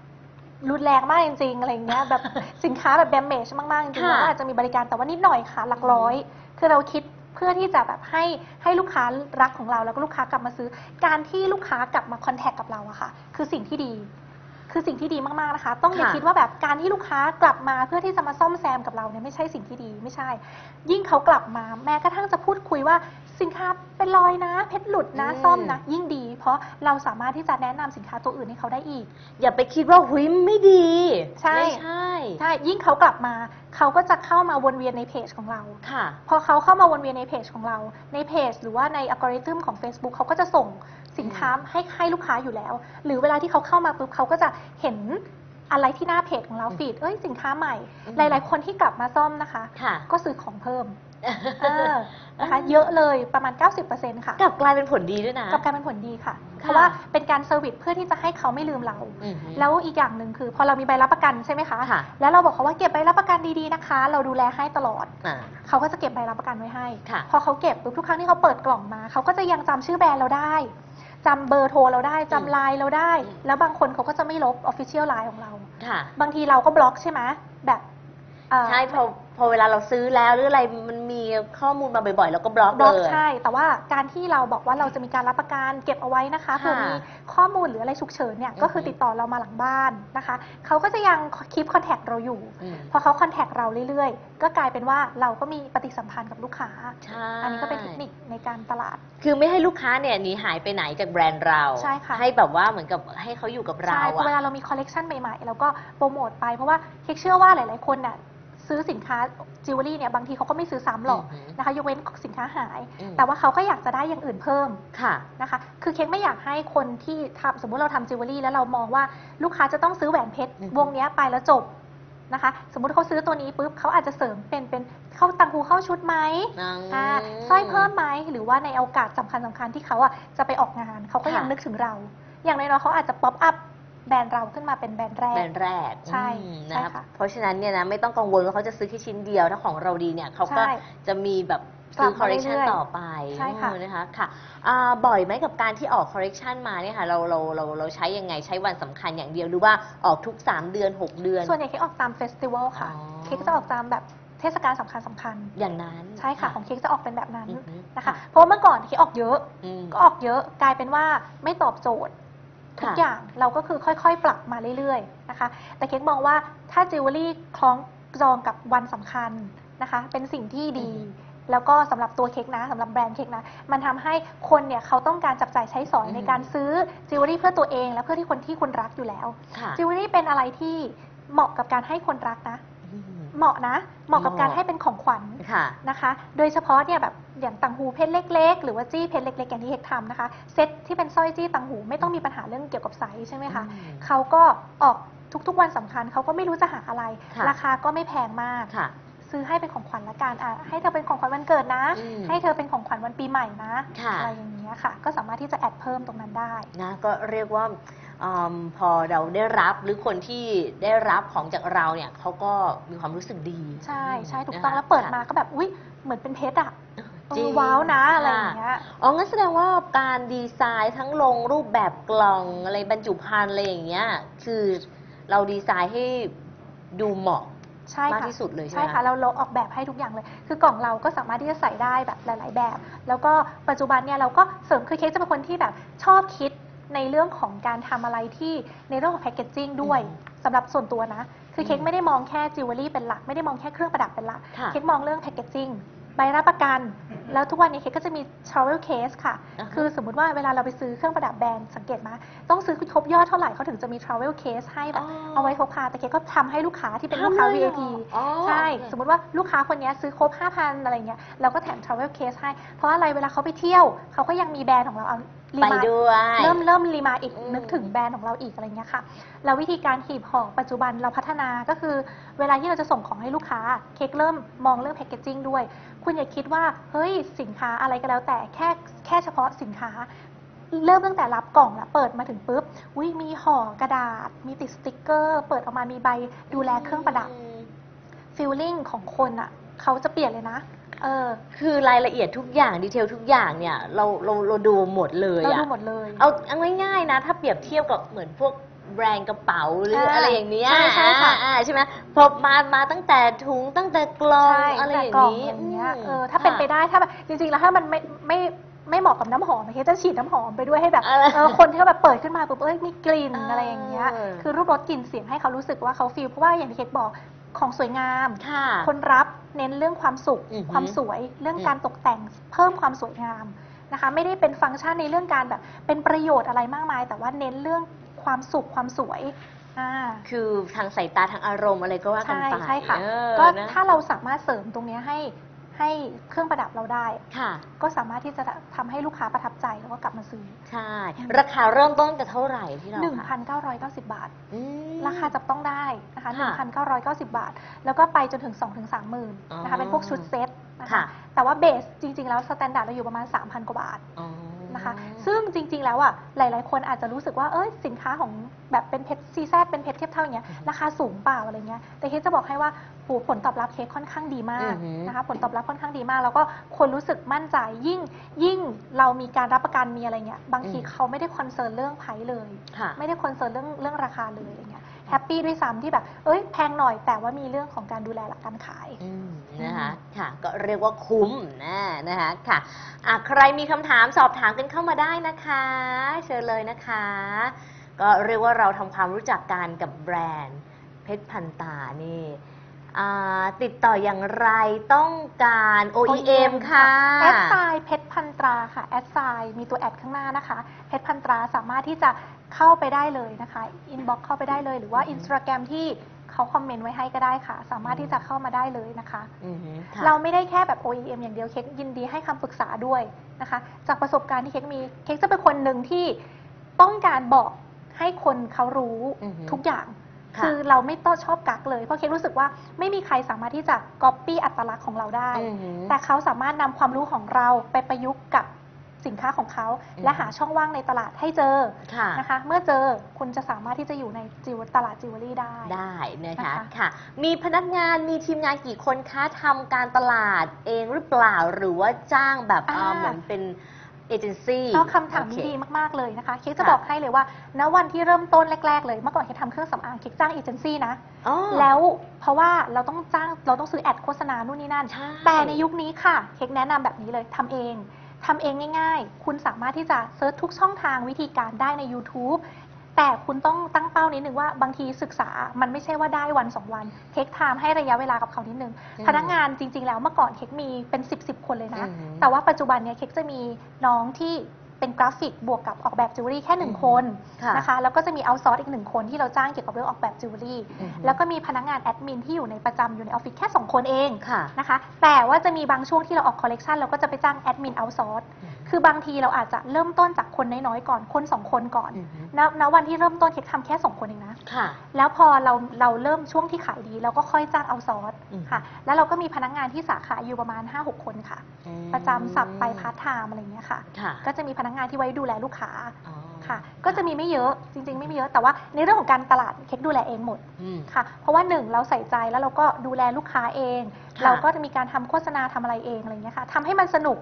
[SPEAKER 3] รุนแรงมากจริงๆอะไรอย่างเงี้ยแบบสินค้าแบบ damage มากๆจริงๆ
[SPEAKER 2] ค่ะ
[SPEAKER 3] เราก็อาจจะมีบริการแต่ว่านิดหน่อยค่ะหลักร้อย คือเราคิดเพื่อที่จะแบบให้ให้ลูกค้ารักของเราแล้วก็ลูกค้ากลับมาซื้อ การที่ลูกค้ากลับมาคอนแทคกับเราอะค่ะ คือสิ่งที่ดี คือสิ่งที่ดีมากๆนะคะ ต้องอย่า
[SPEAKER 2] ค่ะ
[SPEAKER 3] คิดว่าแบบการที่ลูกค้ากลับมาเพื่อที่จะมาซ่อมแซมกับเราเนี่ยไม่ใช่สิ่งที่ดีไม่ใช่ ยิ่งเขากลับมา แม้กระทั่งจะพูดคุยว่าสินค้าเป็นรอยนะ เพชรหลุดนะ
[SPEAKER 2] อืม
[SPEAKER 3] ซ่อมนะ ยิ่งดี เพราะเราสามารถที่จะแนะนำสินค้าตัวอื่นให้เขาได้อีก
[SPEAKER 2] อย่าไปคิดว่าหุยไม่ดี
[SPEAKER 3] ใช่
[SPEAKER 2] ไม่ใช่
[SPEAKER 3] ใช่ยิ่งเขากลับมาเขาก็จะเข้ามาวนเวียนในเพจของเรา
[SPEAKER 2] ค่ะ
[SPEAKER 3] พอเขาเข้ามาวนเวียนในเพจของเรา ในเพจ หรือว่าในอัลกอริทึมของ Facebook เขาก็จะส่งสินค้าให้ให้ลูกค้าอยู่แล้ว หรือเวลาที่เขาเข้ามาปุ๊บเขาก็จะเห็นอะไรที่หน้าเพจของเรา
[SPEAKER 2] อืม
[SPEAKER 3] ฟีดเอ้ยสินค้าใหม่
[SPEAKER 2] อืม
[SPEAKER 3] หลาย ๆ คนที่กลับมาซ่อมนะคะ
[SPEAKER 2] ค่ะ
[SPEAKER 3] ก็ซื้อของเพิ่มเออ นะคะ เยอะเลยประมาณ 90%ค่ะ
[SPEAKER 2] กลับกลายเป็นผลดีด้วยนะ
[SPEAKER 3] กลับกลายเป็นผลดีค่ะ
[SPEAKER 2] ค่ะ
[SPEAKER 3] เพราะว่าเป็นการ service เพื่อที่จะให้เขาไม่ลืมเรา
[SPEAKER 2] อือหือ
[SPEAKER 3] แล้วอีกอย่างหนึ่งคือ พอเรามีใบรับประกันใช่ไหมคะ
[SPEAKER 2] ค่ะ
[SPEAKER 3] แล้วเราบอกเขาว่าเก็บใบรับประกันดีๆนะคะ เราดูแลให้ตลอด
[SPEAKER 2] อ่า
[SPEAKER 3] เขาก็จะเก็บใบรับประกันไว้ให้
[SPEAKER 2] ค่ะ
[SPEAKER 3] พอเขาเก็บปุ๊บทุกครั้งที่เขาเปิดกล่องมา เขาก็จะยังจำชื่อแบรนด์เราได้จำเบอร์โทรเราได้จำไลน์เราได้
[SPEAKER 2] อืม
[SPEAKER 3] แล้วบางคนเขาก็จะไม่ลบ Official Line ของเรา
[SPEAKER 2] ค่ะ
[SPEAKER 3] บางทีเราก็บล็อกใช่ไหมแบบเอ่อ
[SPEAKER 2] ใช่พอ พอเวลาเราซื้อแล้วหรืออะไรมันมีข้อมูลมาบ่อยๆแล้วก็บล็อก
[SPEAKER 3] บล็อก
[SPEAKER 2] เลย
[SPEAKER 3] ใช่ แต่ว่าการที่เราบอกว่าเราจะมีการรับประกันเก็บเอาไว้นะคะ
[SPEAKER 2] ค่ะ
[SPEAKER 3] เผื่อมีข้อมูลหรืออะไรฉุกเฉินเนี่ย
[SPEAKER 2] อือฮึ
[SPEAKER 3] ก็คือติดต่อเรามาหลังบ้านนะคะเขาก็จะยังคีปคอนแทคเราอยู่
[SPEAKER 2] อืม
[SPEAKER 3] พอเขาคอนแทคเราเรื่อยๆ ก็กลายเป็นว่าเราก็มีปฏิสัมพันธ์กับลูกค้า
[SPEAKER 2] ใช่
[SPEAKER 3] อันนี้ก็เป็นเทคนิคในการตลาด
[SPEAKER 2] คือไม่ให้ลูกค้าเนี่ยหนีหายไปไหนจากแบรนด์เรา
[SPEAKER 3] ใช่ค่ะ
[SPEAKER 2] ให้แบบว่าเหมือนกับให้เขาอยู่กับเรา
[SPEAKER 3] ใช่เพราะเวลา
[SPEAKER 2] อะ
[SPEAKER 3] เรามีคอลเลกชันใหม่ๆแล้วก็โปรโมทไปเพราะว่าเค้กเชื่อว่าหลายๆ คนน่ะ ซื้อสินค้าจิวเวลรี่เนี่ยบางทีเขาก็ไม่ซื้อซ้ำหรอก
[SPEAKER 2] อือหือ
[SPEAKER 3] นะคะยกเว้นสินค้าหาย
[SPEAKER 2] อืม
[SPEAKER 3] แต่ว่าเขาก็อยากจะได้อย่างอื่นเพิ่ม
[SPEAKER 2] ค่ะ
[SPEAKER 3] นะคะ คือเค้กไม่อยากให้คนที่ทำสมมุติเราทำจิวเวลรี่แล้วเรามองว่าลูกค้าจะต้องซื้อแหวนเพชร
[SPEAKER 2] อือหือ
[SPEAKER 3] วงเนี้ยไปแล้วจบนะคะ สมมุติเขาซื้อตัวนี้ปุ๊บเขาอาจจะเสริมเป็นเป็นเข้าตังหูเข้าชุดไหม
[SPEAKER 2] อืม
[SPEAKER 3] อ่าสร้อยเพิ่มไหมหรือว่าในโอกาสสำคัญสำคัญๆที่เขาอะจะไปออกงาน เขาก็ยัง
[SPEAKER 2] ค่ะ
[SPEAKER 3] นึกถึงเรา อย่างน้อยๆเขาอาจจะ pop up แบรนด์เราขึ้นมาเป็นแบรนด์แรก
[SPEAKER 2] แบรนด์แรก
[SPEAKER 3] ใช่
[SPEAKER 2] อืม
[SPEAKER 3] ใช่
[SPEAKER 2] นะครับ
[SPEAKER 3] ค่ะ
[SPEAKER 2] เพราะฉะนั้นเนี่ยนะไม่ต้องกังวลว่าเขาจะซื้อแค่ชิ้นเดียวถ้าของเราดีเนี่ยเขาก็
[SPEAKER 3] ใช่
[SPEAKER 2] จะมีแบบซื้อก
[SPEAKER 3] ลั
[SPEAKER 2] คอบ
[SPEAKER 3] มา
[SPEAKER 2] คอลเลกชัน
[SPEAKER 3] เรื่อยๆ
[SPEAKER 2] ต่อไป
[SPEAKER 3] ใช่ค่ะ
[SPEAKER 2] เออนะคะค่ะอ่าบ่อยไหมกับการที่ออกคอลเลกชันมาเนี่ยค่ะเราเราเราเราใช้ยังไงใช้วันสำคัญอย่างเดียวหรือว่าออกทุก 3 เดือน 6 เดือน
[SPEAKER 3] ส่วนใหญ่เค้กออกตาม festival ค่ะ
[SPEAKER 2] อ๋อ
[SPEAKER 3] เค้กจะออกตามแบบเทศกาลสำคัญสำคัญ
[SPEAKER 2] อย่างนั้น
[SPEAKER 3] ใช่ค่ะของเค้กจะออกเป็นแบบนั้น
[SPEAKER 2] อือฮึ
[SPEAKER 3] นะคะ เพราะว่าเมื่อก่อนเค้กออกเยอะ
[SPEAKER 2] อืม
[SPEAKER 3] ก็ออกเยอะกลายเป็นว่าไม่ตอบโจทย์ ทุก
[SPEAKER 2] ค่ะ
[SPEAKER 3] อย่างเราก็คือค่อยๆ ปรับมาเรื่อยๆนะคะ แต่เค้กมองว่าถ้าจิวเวลรี่คล้องจองกับวันสำคัญนะคะ เป็นสิ่งที่ดี แล้วก็สำหรับตัวเค้กนะสำหรับแบรนด์เค้กนะ มันทำให้คนเนี่ยเขาต้องการจับจ่ายใช้สอย
[SPEAKER 2] อืม
[SPEAKER 3] ในการซื้อจิวเวลรี่เพื่อตัวเอง และเพื่อที่คนที่คุณรักอยู่แล้ว
[SPEAKER 2] ค่ะ
[SPEAKER 3] จิวเวลรี่เป็นอะไรที่เหมาะกับการให้คนรักนะ
[SPEAKER 2] อืม
[SPEAKER 3] เหมาะนะ เหมาะกับการ
[SPEAKER 2] เหมาะ
[SPEAKER 3] ให้เป็นของขวัญ
[SPEAKER 2] ค่ะ
[SPEAKER 3] นะคะ โดยเฉพาะเนี่ยแบบอย่างต่างหูเพชรเล็ก ๆ หรือว่าจี้เพชรเล็ก ๆ อย่างที่เค้กทำนะคะ เซ็ตที่เป็นสร้อยจี้ต่างหูไม่ต้องมีปัญหาเรื่องเกี่ยวกับไซส์ใช่ไหมคะ
[SPEAKER 2] อืม
[SPEAKER 3] เขาก็ออกทุกๆวันสำคัญเขาก็ไม่รู้จะหาอะไร
[SPEAKER 2] ค่ะ
[SPEAKER 3] ราคาก็ไม่แพงมาก
[SPEAKER 2] ค่ะ
[SPEAKER 3] ซื้อให้เป็นของขวัญละกันอะให้เธอเป็นของขวัญวันเกิดนะ
[SPEAKER 2] อืม
[SPEAKER 3] ให้เธอเป็นของขวัญวันปีใหม่นะ
[SPEAKER 2] ค่ะ
[SPEAKER 3] อะไรอย่างเงี้ยค่ะ ก็สามารถที่จะ add เพิ่มตรงนั้นได้
[SPEAKER 2] นะ ก็เรียกว่า อมพอเราได้รับหรือคนที่ได้รับของจากเราเนี่ยเขาก็มีความรู้สึกดี
[SPEAKER 3] ใช่ใช่ถูกต้อง
[SPEAKER 2] นะคะ
[SPEAKER 3] แล้วเปิดมาก็แบบอุ้ยเหมือนเป็นเพชรอะ
[SPEAKER 2] ค่ะ
[SPEAKER 3] เอ
[SPEAKER 2] จริ
[SPEAKER 3] องว้าวนะอะไรอย่าง
[SPEAKER 2] ค่ะ
[SPEAKER 3] เงี้ย
[SPEAKER 2] อ๋องั้นแสดงว่าการดีไซน์ทั้งลงรูปแบบกล่องอะไรบรรจุภัณฑ์อะไรอย่างเงี้ยคือเราดีไซน์ให้ดูเหมาะ
[SPEAKER 3] ใช่
[SPEAKER 2] มาก
[SPEAKER 3] ค่ะ
[SPEAKER 2] ที่สุดเลยใช่
[SPEAKER 3] ใช่
[SPEAKER 2] ไหม
[SPEAKER 3] ค่ะเราเราออกแบบให้ทุกอย่างเลย คือกล่องเราก็สามารถที่จะใส่ได้แบบหลาย ๆ แบบ แล้วก็ปัจจุบันเนี่ยเราก็เสริมคือเค้กจะเป็นคนที่แบบชอบคิด ในเรื่องของการทำอะไรที่ในเรื่องของ packaging ด้วย
[SPEAKER 2] อืม
[SPEAKER 3] สำหรับส่วนตัวนะ คือเค้ก
[SPEAKER 2] อืม
[SPEAKER 3] ไม่ได้มองแค่จิวเวลรี่เป็นหลัก ไม่ได้มองแค่เครื่องประดับเป็นหลัก
[SPEAKER 2] ค่ะ
[SPEAKER 3] เค้กมองเรื่อง packaging ใบรับประกัน แล้วทุกวันนี้เค้กก็จะมี travel case ค่ะ
[SPEAKER 2] อ่าฮะ
[SPEAKER 3] คือสมมุติว่าเวลาเราไปซื้อเครื่องประดับแบรนด์สังเกตไหมต้องซื้อครบยอดเท่าไหร่เขาถึงจะมี travel case ให้แบบ
[SPEAKER 2] อ๋อ
[SPEAKER 3] เอาไว้พกพาแต่เค้กก็ทำให้ลูกค้าที่เป็นลูกค้า
[SPEAKER 2] ทำเลยเหรอ
[SPEAKER 3] VIP
[SPEAKER 2] อ๋อ
[SPEAKER 3] ใช่
[SPEAKER 2] โอเค
[SPEAKER 3] สมมติว่าลูกค้าคนนี้ซื้อครบ 5,000 อะไรเงี้ย เราก็แถม travel case ให้ เพราะอะไร เวลาเขาไปเที่ยว เขาก็ยังมีแบรนด์ของเราเอารี
[SPEAKER 2] ไป
[SPEAKER 3] มา
[SPEAKER 2] ด้วย
[SPEAKER 3] เริ่มเริ่ม remind อีก
[SPEAKER 2] อืม
[SPEAKER 3] นึกถึงแบรนด์ของเราอีกอะไรเงี้ยค่ะแล้ววิธีการหีบห่อปัจจุบันเราพัฒนาก็คือ เวลาที่เราจะส่งของให้ลูกค้า เค้กเริ่มมองเรื่อง packaging ด้วย คุณอย่าคิดว่าเฮ้ยสินค้าอะไรก็แล้วแต่แค่แค่เฉพาะสินค้า เริ่มตั้งแต่รับกล่องละเปิดมาถึงปุ๊บอุ้ยมีห่อกระดาษ มีติดสติกเกอร์ เปิดออกมามีใบดูแลเครื่องประดับ
[SPEAKER 2] ม
[SPEAKER 3] feeling ของคนอะเขาจะเปลี่ยนเลยนะ เออ
[SPEAKER 2] คือรายละเอียดทุกอย่าง detail ทุกอย่างเนี่ยเราเราเราดูหมดเลย
[SPEAKER 3] เรา
[SPEAKER 2] อะ
[SPEAKER 3] ดูหมดเลย
[SPEAKER 2] เอาเอาง่ายๆนะ ถ้าเปรียบเทียบกับเหมือนพวกแบรนด์กระเป๋าหรือ
[SPEAKER 3] อ่า
[SPEAKER 2] อะไรอย่างเนี้ย
[SPEAKER 3] ใช่ใช่ค่ะ
[SPEAKER 2] อ่าอ่าใช่ไหมพอมามาตั้งแต่ถุงตั้งแต่กล่อง
[SPEAKER 3] ใช่
[SPEAKER 2] อะไร
[SPEAKER 3] แต่
[SPEAKER 2] อย่างก
[SPEAKER 3] ล่อง
[SPEAKER 2] นี้
[SPEAKER 3] อย่างเงี้ย
[SPEAKER 2] ม
[SPEAKER 3] เออถ้าเป็นไป
[SPEAKER 2] ค่ะ
[SPEAKER 3] ได้ถ้าแบบจริงๆแล้วถ้ามันไม่ไม่ไม่เหมาะกับน้ำหอมเค้กจะฉีดน้ำหอมไปด้วยให้แบบ
[SPEAKER 2] เออ
[SPEAKER 3] เออคนที่เขาแบบเปิดขึ้นมาปุ๊บเอ้ยมีกลิ่น
[SPEAKER 2] เอออ
[SPEAKER 3] อะไรอย่างเงี้ย
[SPEAKER 2] เออ
[SPEAKER 3] คือรูปรสกลิ่นเสียงให้เขารู้สึกว่าเขา feel เพราะว่าอย่างที่เค้กบอก ของสวยงาม
[SPEAKER 2] ค่ะ
[SPEAKER 3] คนรับเน้นเรื่องความสุข
[SPEAKER 2] อือหือ
[SPEAKER 3] ความสวย เรื่อง
[SPEAKER 2] อืม
[SPEAKER 3] การตกแต่งเพิ่มความสวยงามนะคะ ไม่ได้เป็นฟังก์ชันในเรื่องการแบบ เป็นประโยชน์อะไรมากมาย แต่ว่าเน้นเรื่องความสุขความสวยอ่า
[SPEAKER 2] คือทางสายตาทางอารมณ์อะไรก็ว่ากัน
[SPEAKER 3] ใช่
[SPEAKER 2] ไป
[SPEAKER 3] ใช่ค่ะ
[SPEAKER 2] เออ
[SPEAKER 3] ก็
[SPEAKER 2] นะ
[SPEAKER 3] ถ้าเราสามารถเสริมตรงเนี้ยให้ ให้เครื่องประดับเราได้
[SPEAKER 2] ค่ะ
[SPEAKER 3] ก็สามารถที่จะทำให้ลูกค้าประทับใจแล้วก็กลับมาซื้อ
[SPEAKER 2] ใช่ ราคาเริ่มต้นจะเท่าไหร่ที่เราคะ
[SPEAKER 3] 1,990 บาท
[SPEAKER 2] อืม
[SPEAKER 3] ราคาจับต้องได้นะคะ
[SPEAKER 2] ค่ะ
[SPEAKER 3] 1,990 บาท แล้วก็ไปจนถึง 2-3หมื่น
[SPEAKER 2] อ๋อ
[SPEAKER 3] นะคะเป็นพวกชุดเซ็ตนะคะ
[SPEAKER 2] ค่ะ
[SPEAKER 3] แต่ว่า base จริง ๆ แล้ว standard เราอยู่ประมาณ 3,000 กว่าบาท
[SPEAKER 2] อ๋อ
[SPEAKER 3] นะคะ ซึ่งจริง ๆ แล้วอะหลาย ๆ คนอาจจะรู้สึกว่าเอ้ยสินค้าของแบบเป็นเพชร CZ เป็นเพชรเทียบเท่าอย่างเงี้ยราคาสูงเปล่าอะไรเงี้ยแต่เค้กจะบอกให้ว่าโหผลตอบรับเค้กค่อนข้างดีมาก
[SPEAKER 2] อือหือ
[SPEAKER 3] นะคะผลตอบรับค่อนข้างดีมาก แล้วก็คนรู้สึกมั่นใจยิ่งยิ่งเรามีการรับประกันมีอะไรเงี้ยบางทีเขาไม่ได้ concern เรื่อง price เลย
[SPEAKER 2] ค่ะ
[SPEAKER 3] ไม่ได้ concern เรื่องเรื่องราคาเลยอะไรเงี้ย happy ด้วยซ้ำที่แบบเอ้ยแพงหน่อยแต่ว่ามีเรื่องของการดูแลหลังการขาย
[SPEAKER 2] อืมนะคะค่ะ ก็เรียกว่าคุ้มนะนะคะค่ะอะ ใครมีคำถามสอบถามกันเข้ามาได้นะคะ เชิญเลยนะคะ ก็เรียกว่าเราทำความรู้จักกันกับแบรนด์ เพชรพันตานี่อ่าติดต่ออย่างไรต้องการ OEM ค่ะ
[SPEAKER 3] at signน์เพชร พันตราค่ะ at sign มีตัว at ข้างหน้านะคะเพชรพันตราสามารถที่จะเข้าไปได้เลยนะคะ inbox เข้าไปได้เลย หรือว่า
[SPEAKER 2] อือฮึ
[SPEAKER 3] อินสตาแกรมที่เขาคอมเมนต์ไว้ให้ก็ได้ค่ะ สามารถที่จะเข้ามาได้เลยนะคะ
[SPEAKER 2] อือหือค่ะ
[SPEAKER 3] เราไม่ได้แค่แบบ OEM อย่างเดียวเค้กยินดีให้คำปรึกษาด้วยนะคะ จากประสบการณ์ที่เค้กมีเค้กจะเป็นคนหนึ่งที่ต้องการบอกให้คนเขารู้
[SPEAKER 2] อือฮึ
[SPEAKER 3] ทุกอย่าง
[SPEAKER 2] ค่ะ
[SPEAKER 3] คือเราไม่ต้องชอบกั๊กเลย เพราะเค้กรู้สึกว่าไม่มีใครสามารถที่จะก๊อปปี้อัตลักษณ์ของเราได้
[SPEAKER 2] อือหือ
[SPEAKER 3] แต่เขาสามารถนำความรู้ของเราไปประยุกต์กับสินค้าของเขา
[SPEAKER 2] อืม
[SPEAKER 3] และหาช่องว่างในตลาดให้เจอ
[SPEAKER 2] ค่ะ
[SPEAKER 3] นะคะ เมื่อเจอคุณจะสามารถที่จะอยู่ใน jew ตลาดจิวเวลรี่ได้
[SPEAKER 2] ได้นะคะ
[SPEAKER 3] นะคะ
[SPEAKER 2] ค่ะ มีพนักงานมีทีมงานกี่คนคะทำการตลาดเองหรือเปล่าหรือว่าจ้างแบบ
[SPEAKER 3] อ่า
[SPEAKER 2] เอ่อเหมือนเป็น เอเจนซี่
[SPEAKER 3] ก็คำถามนี้
[SPEAKER 2] โอเค
[SPEAKER 3] ดีมากๆเลยนะคะ เค้กจะ
[SPEAKER 2] ค่ะ
[SPEAKER 3] บอกให้เลยว่า ณ วันที่เริ่มต้นแรก ๆ เลย เมื่อก่อนเค้กทำเครื่องสำอางเค้กจ้างเอเจนซี่นะ
[SPEAKER 2] อ๋อ
[SPEAKER 3] แล้วเพราะว่าเราต้องจ้างเราต้องซื้อ ad โฆษณา นู่นนี่นั่น
[SPEAKER 2] ใช่
[SPEAKER 3] แต่ในยุคนี้ค่ะ เค้กแนะนำแบบนี้เลยทำเองทำเองง่าย ๆ คุณสามารถที่จะ search ทุกช่องทางวิธีการได้ใน YouTube แต่คุณต้องตั้งเป้านิดนึงว่าบางทีศึกษามันไม่ใช่ว่าได้วันสองวันเค้ก time ให้ระยะเวลากับเขานิดนึง
[SPEAKER 2] อืม
[SPEAKER 3] พนักงานจริง ๆ แล้วเมื่อก่อนเค้กมีเป็น10บสคนเลยนะ
[SPEAKER 2] อืม
[SPEAKER 3] แต่ว่าปัจจุบันเนี่ยเค้กจะมีน้องที่เป็นกราฟิกบวกกับออกแบบจิวเวลรี่แค่หนึ่ง
[SPEAKER 2] อืม
[SPEAKER 3] คน
[SPEAKER 2] ค่ะ
[SPEAKER 3] นะคะแล้วก็จะมี outsource อีกหนึ่งคนที่เราจ้างเกี่ยวกับเรื่องออกแบบจิวเวลรี่
[SPEAKER 2] อือหือ
[SPEAKER 3] แล้วก็มีพนักงานแอดมินที่อยู่ในประจำอยู่ในออฟฟิศแค่ 2 คนเอง
[SPEAKER 2] ค่ะ
[SPEAKER 3] นะคะแต่ว่าจะมีบางช่วงที่เราออกคอลเลกชันเราก็จะไปจ้าง admin outsource คือบางทีเราอาจจะเริ่มต้นจากคนน้อยๆก่อนคน2คนก่อน
[SPEAKER 2] อือหือ
[SPEAKER 3] ณณวันที่เริ่มต้นเค้กทำแค่2คนเองนะ
[SPEAKER 2] ค่ะ
[SPEAKER 3] แล้วพอเราเราเริ่มช่วงที่ขายดีเราก็ค่อยจ้าง outsource อื
[SPEAKER 2] ม
[SPEAKER 3] ค่ะ แล้วเราก็มีพนักงานที่สาขาอยู่ประมาณ 5-6 คนค่ะ
[SPEAKER 2] อืม
[SPEAKER 3] ประจำสลับไปพาร์ทไทม์อะไรอย่างเงี้ยค่ะ
[SPEAKER 2] ค่ะ
[SPEAKER 3] ก็จะมีพนักงานที่ไว้ดูแลลูกค้า
[SPEAKER 2] อ๋อ
[SPEAKER 3] ค่ะ ก็จะมีไม่เยอะจริง ๆ ไม่มีเยอะแต่ว่าในเรื่องของการตลาดเค้กดูแลเองหมด
[SPEAKER 2] อืม
[SPEAKER 3] ค่ะ เพราะว่าหนึ่งเราใส่ใจแล้วเราก็ดูแลลูกค้าเอง
[SPEAKER 2] ค่ะ
[SPEAKER 3] เราก็จะมีการทำโฆษณาทำอะไรเองอะไรอย่างเงี้ยค่ะทำให้มันสนุก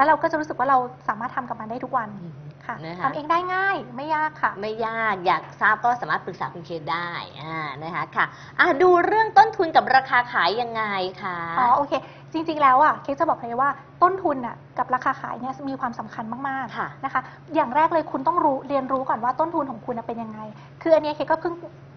[SPEAKER 3] แล้วเราก็จะรู้สึกว่าเราสามารถทำกับมันได้ทุกวัน
[SPEAKER 2] อืม
[SPEAKER 3] ค่ะ
[SPEAKER 2] นะคะ
[SPEAKER 3] ทำเองได้ง่ายไม่ยากค่ะ
[SPEAKER 2] ไม่ยากอยากทราบก็สามารถปรึกษาคุณเค้กได้อ่านะคะค่ะอะ ดูเรื่องต้นทุนกับราคาขายยังไงคะ
[SPEAKER 3] อ๋อโอเค จริงๆแล้วอะเค้กจะบอกเลยว่าต้นทุนอะกับราคาขายเนี่ยมีความสำคัญมาก
[SPEAKER 2] ค่ะ
[SPEAKER 3] ๆนะคะ อย่างแรกเลยคุณต้องรู้เรียนรู้ก่อนว่าต้นทุนของคุณน่ะเป็นยังไง คืออันเนี้ยเค้กก็เพิ่ง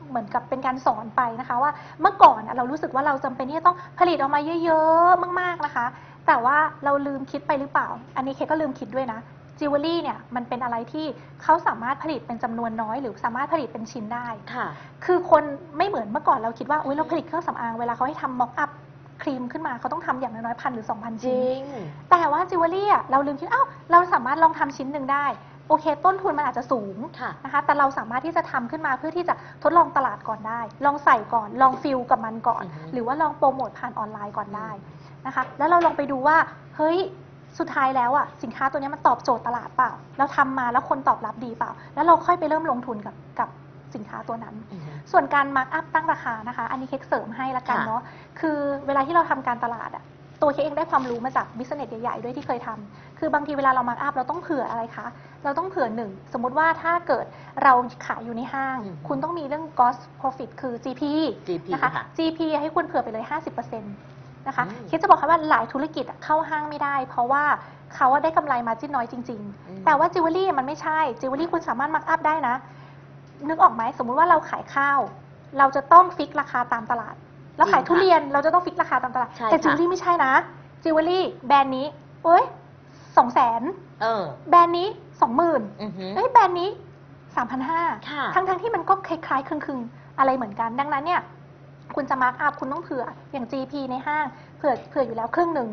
[SPEAKER 3] เหมือนกับเป็นการสอนไปนะคะว่าเมื่อก่อนอะเรารู้สึกว่าเราจำเป็นที่จะต้องผลิตออกมาเยอะ ๆ มาก ๆนะคะ แต่ว่าเราลืมคิดไปหรือเปล่า อันนี้เค้กก็ลืมคิดด้วยนะจิวเวลรี่เนี่ยมันเป็นอะไรที่เขาสามารถผลิตเป็นจำนวนน้อย หรือสามารถผลิตเป็นชิ้นได้
[SPEAKER 2] ค่ะ
[SPEAKER 3] คือคนไม่เหมือนเมื่อก่อนเราคิดว่าเอ้ยเราผลิตเครื่องสำอางเวลาเขาให้ทำ mock up ครีมขึ้นมาเขาต้องทำอย่างน้อยๆพันหรือ 2,000 ชิ้น
[SPEAKER 2] ริง
[SPEAKER 3] แต่ว่าจิวเวลรี่อะเราลืมคิดอ้าวเราสามารถลองทำชิ้นหนึ่งได้ โอเค ต้นทุนมันอาจจะสูง
[SPEAKER 2] ค่ะ
[SPEAKER 3] นะคะแต่เราสามารถที่จะทำขึ้นมาเพื่อที่จะทดลองตลาดก่อนได้ ลองใส่ก่อนลอง feel กับมันก่อน
[SPEAKER 2] อือฮึ
[SPEAKER 3] หรือว่าลองโปรโมทผ่านออนไลน์ก่อนได้ นะคะ แล้วเราลองไปดูว่า เฮ้ย สุดท้ายแล้วอะสินค้าตัวเนี้ยมันตอบโจทย์ตลาดเปล่า เราทำมาแล้วคนตอบรับดีเปล่า แล้วเราค่อยไปเริ่มลงทุนกับกับสินค้าตัวนั้น
[SPEAKER 2] อือหือ
[SPEAKER 3] ส่วนการ mark up ตั้งราคานะคะ อันนี้เค้กเสริมให้ละกัน
[SPEAKER 2] ค่ะ
[SPEAKER 3] เนาะ คือเวลาที่เราทำการตลาดอะตัวเค้กเองได้ความรู้มาจาก business ใหญ่ๆด้วยที่เคยทำคือบางทีเวลาเรา mark up เราต้องเผื่ออะไรคะ เราต้องเผื่อหนึ่ง สมมุติว่าถ้าเกิดเราขายอยู่ในห้าง
[SPEAKER 2] อืม
[SPEAKER 3] คุณต้องมีเรื่อง gross profit คือ GP
[SPEAKER 2] GP
[SPEAKER 3] นะคะ
[SPEAKER 2] ค่ะ
[SPEAKER 3] GP ให้คุณเผื่อไปเลย 50% นะคะ
[SPEAKER 2] อืมเค้
[SPEAKER 3] กจะบอกค่ะว่าหลายธุรกิจอะเข้าห้างไม่ได้ เพราะว่าเขาอะได้กำไร margin น้อยจริง
[SPEAKER 2] อืม
[SPEAKER 3] ๆแต่ว่าจิวเวลรี่มันไม่ใช่จิวเวลรี่คุณสามารถ mark up ได้นะ นึกออกไหมสมมุติว่าเราขายข้าว เราจะต้อง fix ราคาตามตลาด แล้วขาย
[SPEAKER 2] จริงค่ะ
[SPEAKER 3] ทุเรียนเราจะต้อง fix ราคาตามตลาด
[SPEAKER 2] ใช่
[SPEAKER 3] แต่
[SPEAKER 2] ค่ะ
[SPEAKER 3] จิวเวลรี่ไม่ใช่นะจิวเวลรี่แบรนด์นี้เอ้ยสองแสน
[SPEAKER 2] เออ
[SPEAKER 3] แบรนด์นี้สองหมื่น
[SPEAKER 2] อือหือ
[SPEAKER 3] เอ้ยแบรนด์นี้สามพันห้า
[SPEAKER 2] ค่ะ
[SPEAKER 3] ทั้งทั้งที่มันก็คล้ายๆคลึงๆ อะไรเหมือนกัน ดังนั้นเนี่ย คุณจะ mark up คุณต้องเผื่ออย่าง GP ในห้างเผื่อเผื่ออยู่แล้วครึ่งหนึ่ง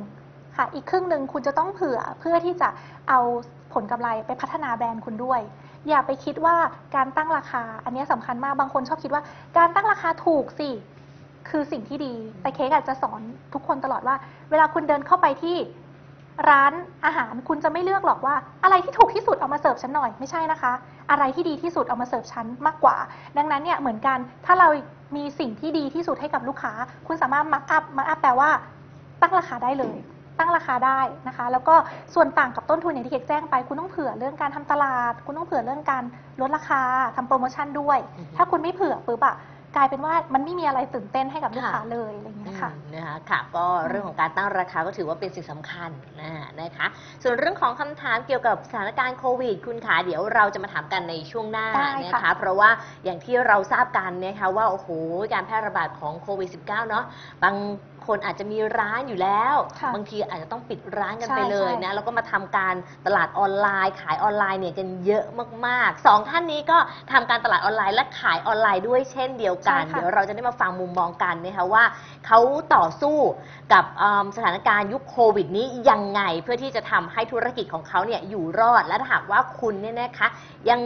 [SPEAKER 3] ค่ะ อีกครึ่งหนึ่งคุณจะต้องเผื่อเพื่อที่จะเอาผลกำไรไปพัฒนาแบรนด์คุณด้วย อย่าไปคิดว่าการตั้งราคา อันนี้ยสำคัญมากบางคนชอบคิดว่า การตั้งราคาถูกสิคือสิ่งที่ดี แต่เค้กอาจจะสอนทุกคนตลอดว่า เวลาคุณเดินเข้าไปที่ร้านอาหารคุณจะไม่เลือกหรอกว่า อะไรที่ถูกที่สุดเอามาเสิร์ฟฉันหน่อยไม่ใช่นะคะ อะไรที่ดีที่สุดเอามาเสิร์ฟฉันมากกว่า ดังนั้นเนี่ยเหมือนกันถ้าเรา มีสิ่งที่ดีที่สุดให้กับลูกค้า คุณสามารถ mark up mark up แปลว่า ตั้งราคาได้เลย ตั้งราคาได้นะคะ แล้วก็ส่วนต่างกับต้นทุนอย่างที่เค้กแจ้งไป คุณต้องเผื่อเรื่องการทำตลาด คุณต้องเผื่อเรื่องการลดราคาทำโปรโมชั่นด้วย ถ้าคุณไม่เผื่อปุ๊บอะ กลายเป็นว่ามันไม่มีอะไรตื่นเต้นให้กับลูกค้า
[SPEAKER 2] ค่ะ
[SPEAKER 3] เลยอะไรอย่างเงี้ยค่ะ
[SPEAKER 2] อืมนะคะค่ะก็เรื่องของการตั้งราคาก็ถือว่าเป็นสิ่งสำคัญนะนะคะ ส่วนเรื่องของคำถามเกี่ยวกับสถานการณ์โควิด คุณขาเดี๋ยวเราจะมาถามกันในช่วงหน้า
[SPEAKER 3] ได้
[SPEAKER 2] นะ
[SPEAKER 3] ค่ะ
[SPEAKER 2] คะเพราะว่าอย่างที่เราทราบกันนะคะว่าโอ้โหการแพร่ระบาดของโควิด -19 เนาะบาง คนอาจจะมีร้านอยู่แล้ว
[SPEAKER 3] ค่ะ
[SPEAKER 2] บางทีอาจจะต้องปิดร้านกัน
[SPEAKER 3] ใช่
[SPEAKER 2] ไปเลย
[SPEAKER 3] ใช่
[SPEAKER 2] นะ แล้วก็มาทำการตลาดออนไลน์ ขายออนไลน์เนี่ยกันเยอะมากๆสองท่านนี้ก็ทำการตลาดออนไลน์และขายออนไลน์ด้วยเช่นเดียวกัน
[SPEAKER 3] ใช่ค่ะ
[SPEAKER 2] เดี๋ยวเราจะได้มาฟังมุมมองกันนะคะว่าเขาต่อสู้กับเอิ่มสถานการณ์ยุคโควิดนี้ยังไงเพื่อที่จะทำให้ธุรกิจของเขาเนี่ยอยู่รอดและถ้าหากว่าคุณเนี่ยนะคะ ยัง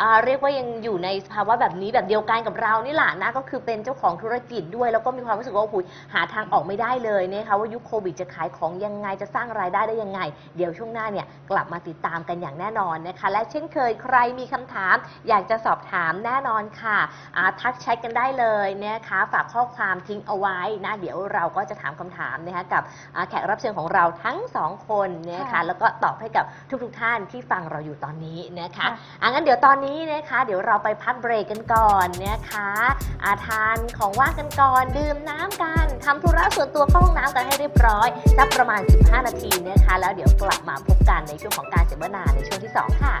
[SPEAKER 2] อ่าเรียกว่ายังอยู่ในสภาวะแบบนี้แบบเดียวกันกับเรานี่แหละนะก็คือเป็นเจ้าของธุรกิจด้วย แล้วก็มีความรู้สึกว่าโอ้โหหาทางออกไม่ได้เลยนะคะว่ายุคโควิดจะขายของยังไงจะสร้างรายได้ได้ยังไง เดี๋ยวช่วงหน้าเนี่ยกลับมาติดตามกันอย่างแน่นอนนะคะ และเช่นเคยใครมีคำถาม อยากจะสอบถามแน่นอนค่ะอ่าทักแชทกันได้เลยนะคะฝากข้อความทิ้งเอาไว้นะเดี๋ยวเราก็จะถามคำถามนะคะกับอ่าแขกรับเชิญของเราทั้งสองคนนะคะ
[SPEAKER 3] ค่ะ
[SPEAKER 2] แล้วก็ตอบให้กับทุกๆท่านที่ฟังเราอยู่ตอนนี้นะคะ
[SPEAKER 3] ค่ะ
[SPEAKER 2] อะงั้นเดี๋ยวตอนนี้นะคะ เดี๋ยวเราไปพักเบรกกันก่อนนะคะอาทานของว่างกันก่อนดื่มน้ำกันทำธุระส่วนตัวเข้าห้องน้ำกันให้เรียบร้อยสักประมาณ 15 นาทีนะคะ แล้วเดี๋ยวกลับมาพบกันในช่วงของการเสวนาในช่วงที่ 2 ค่ะ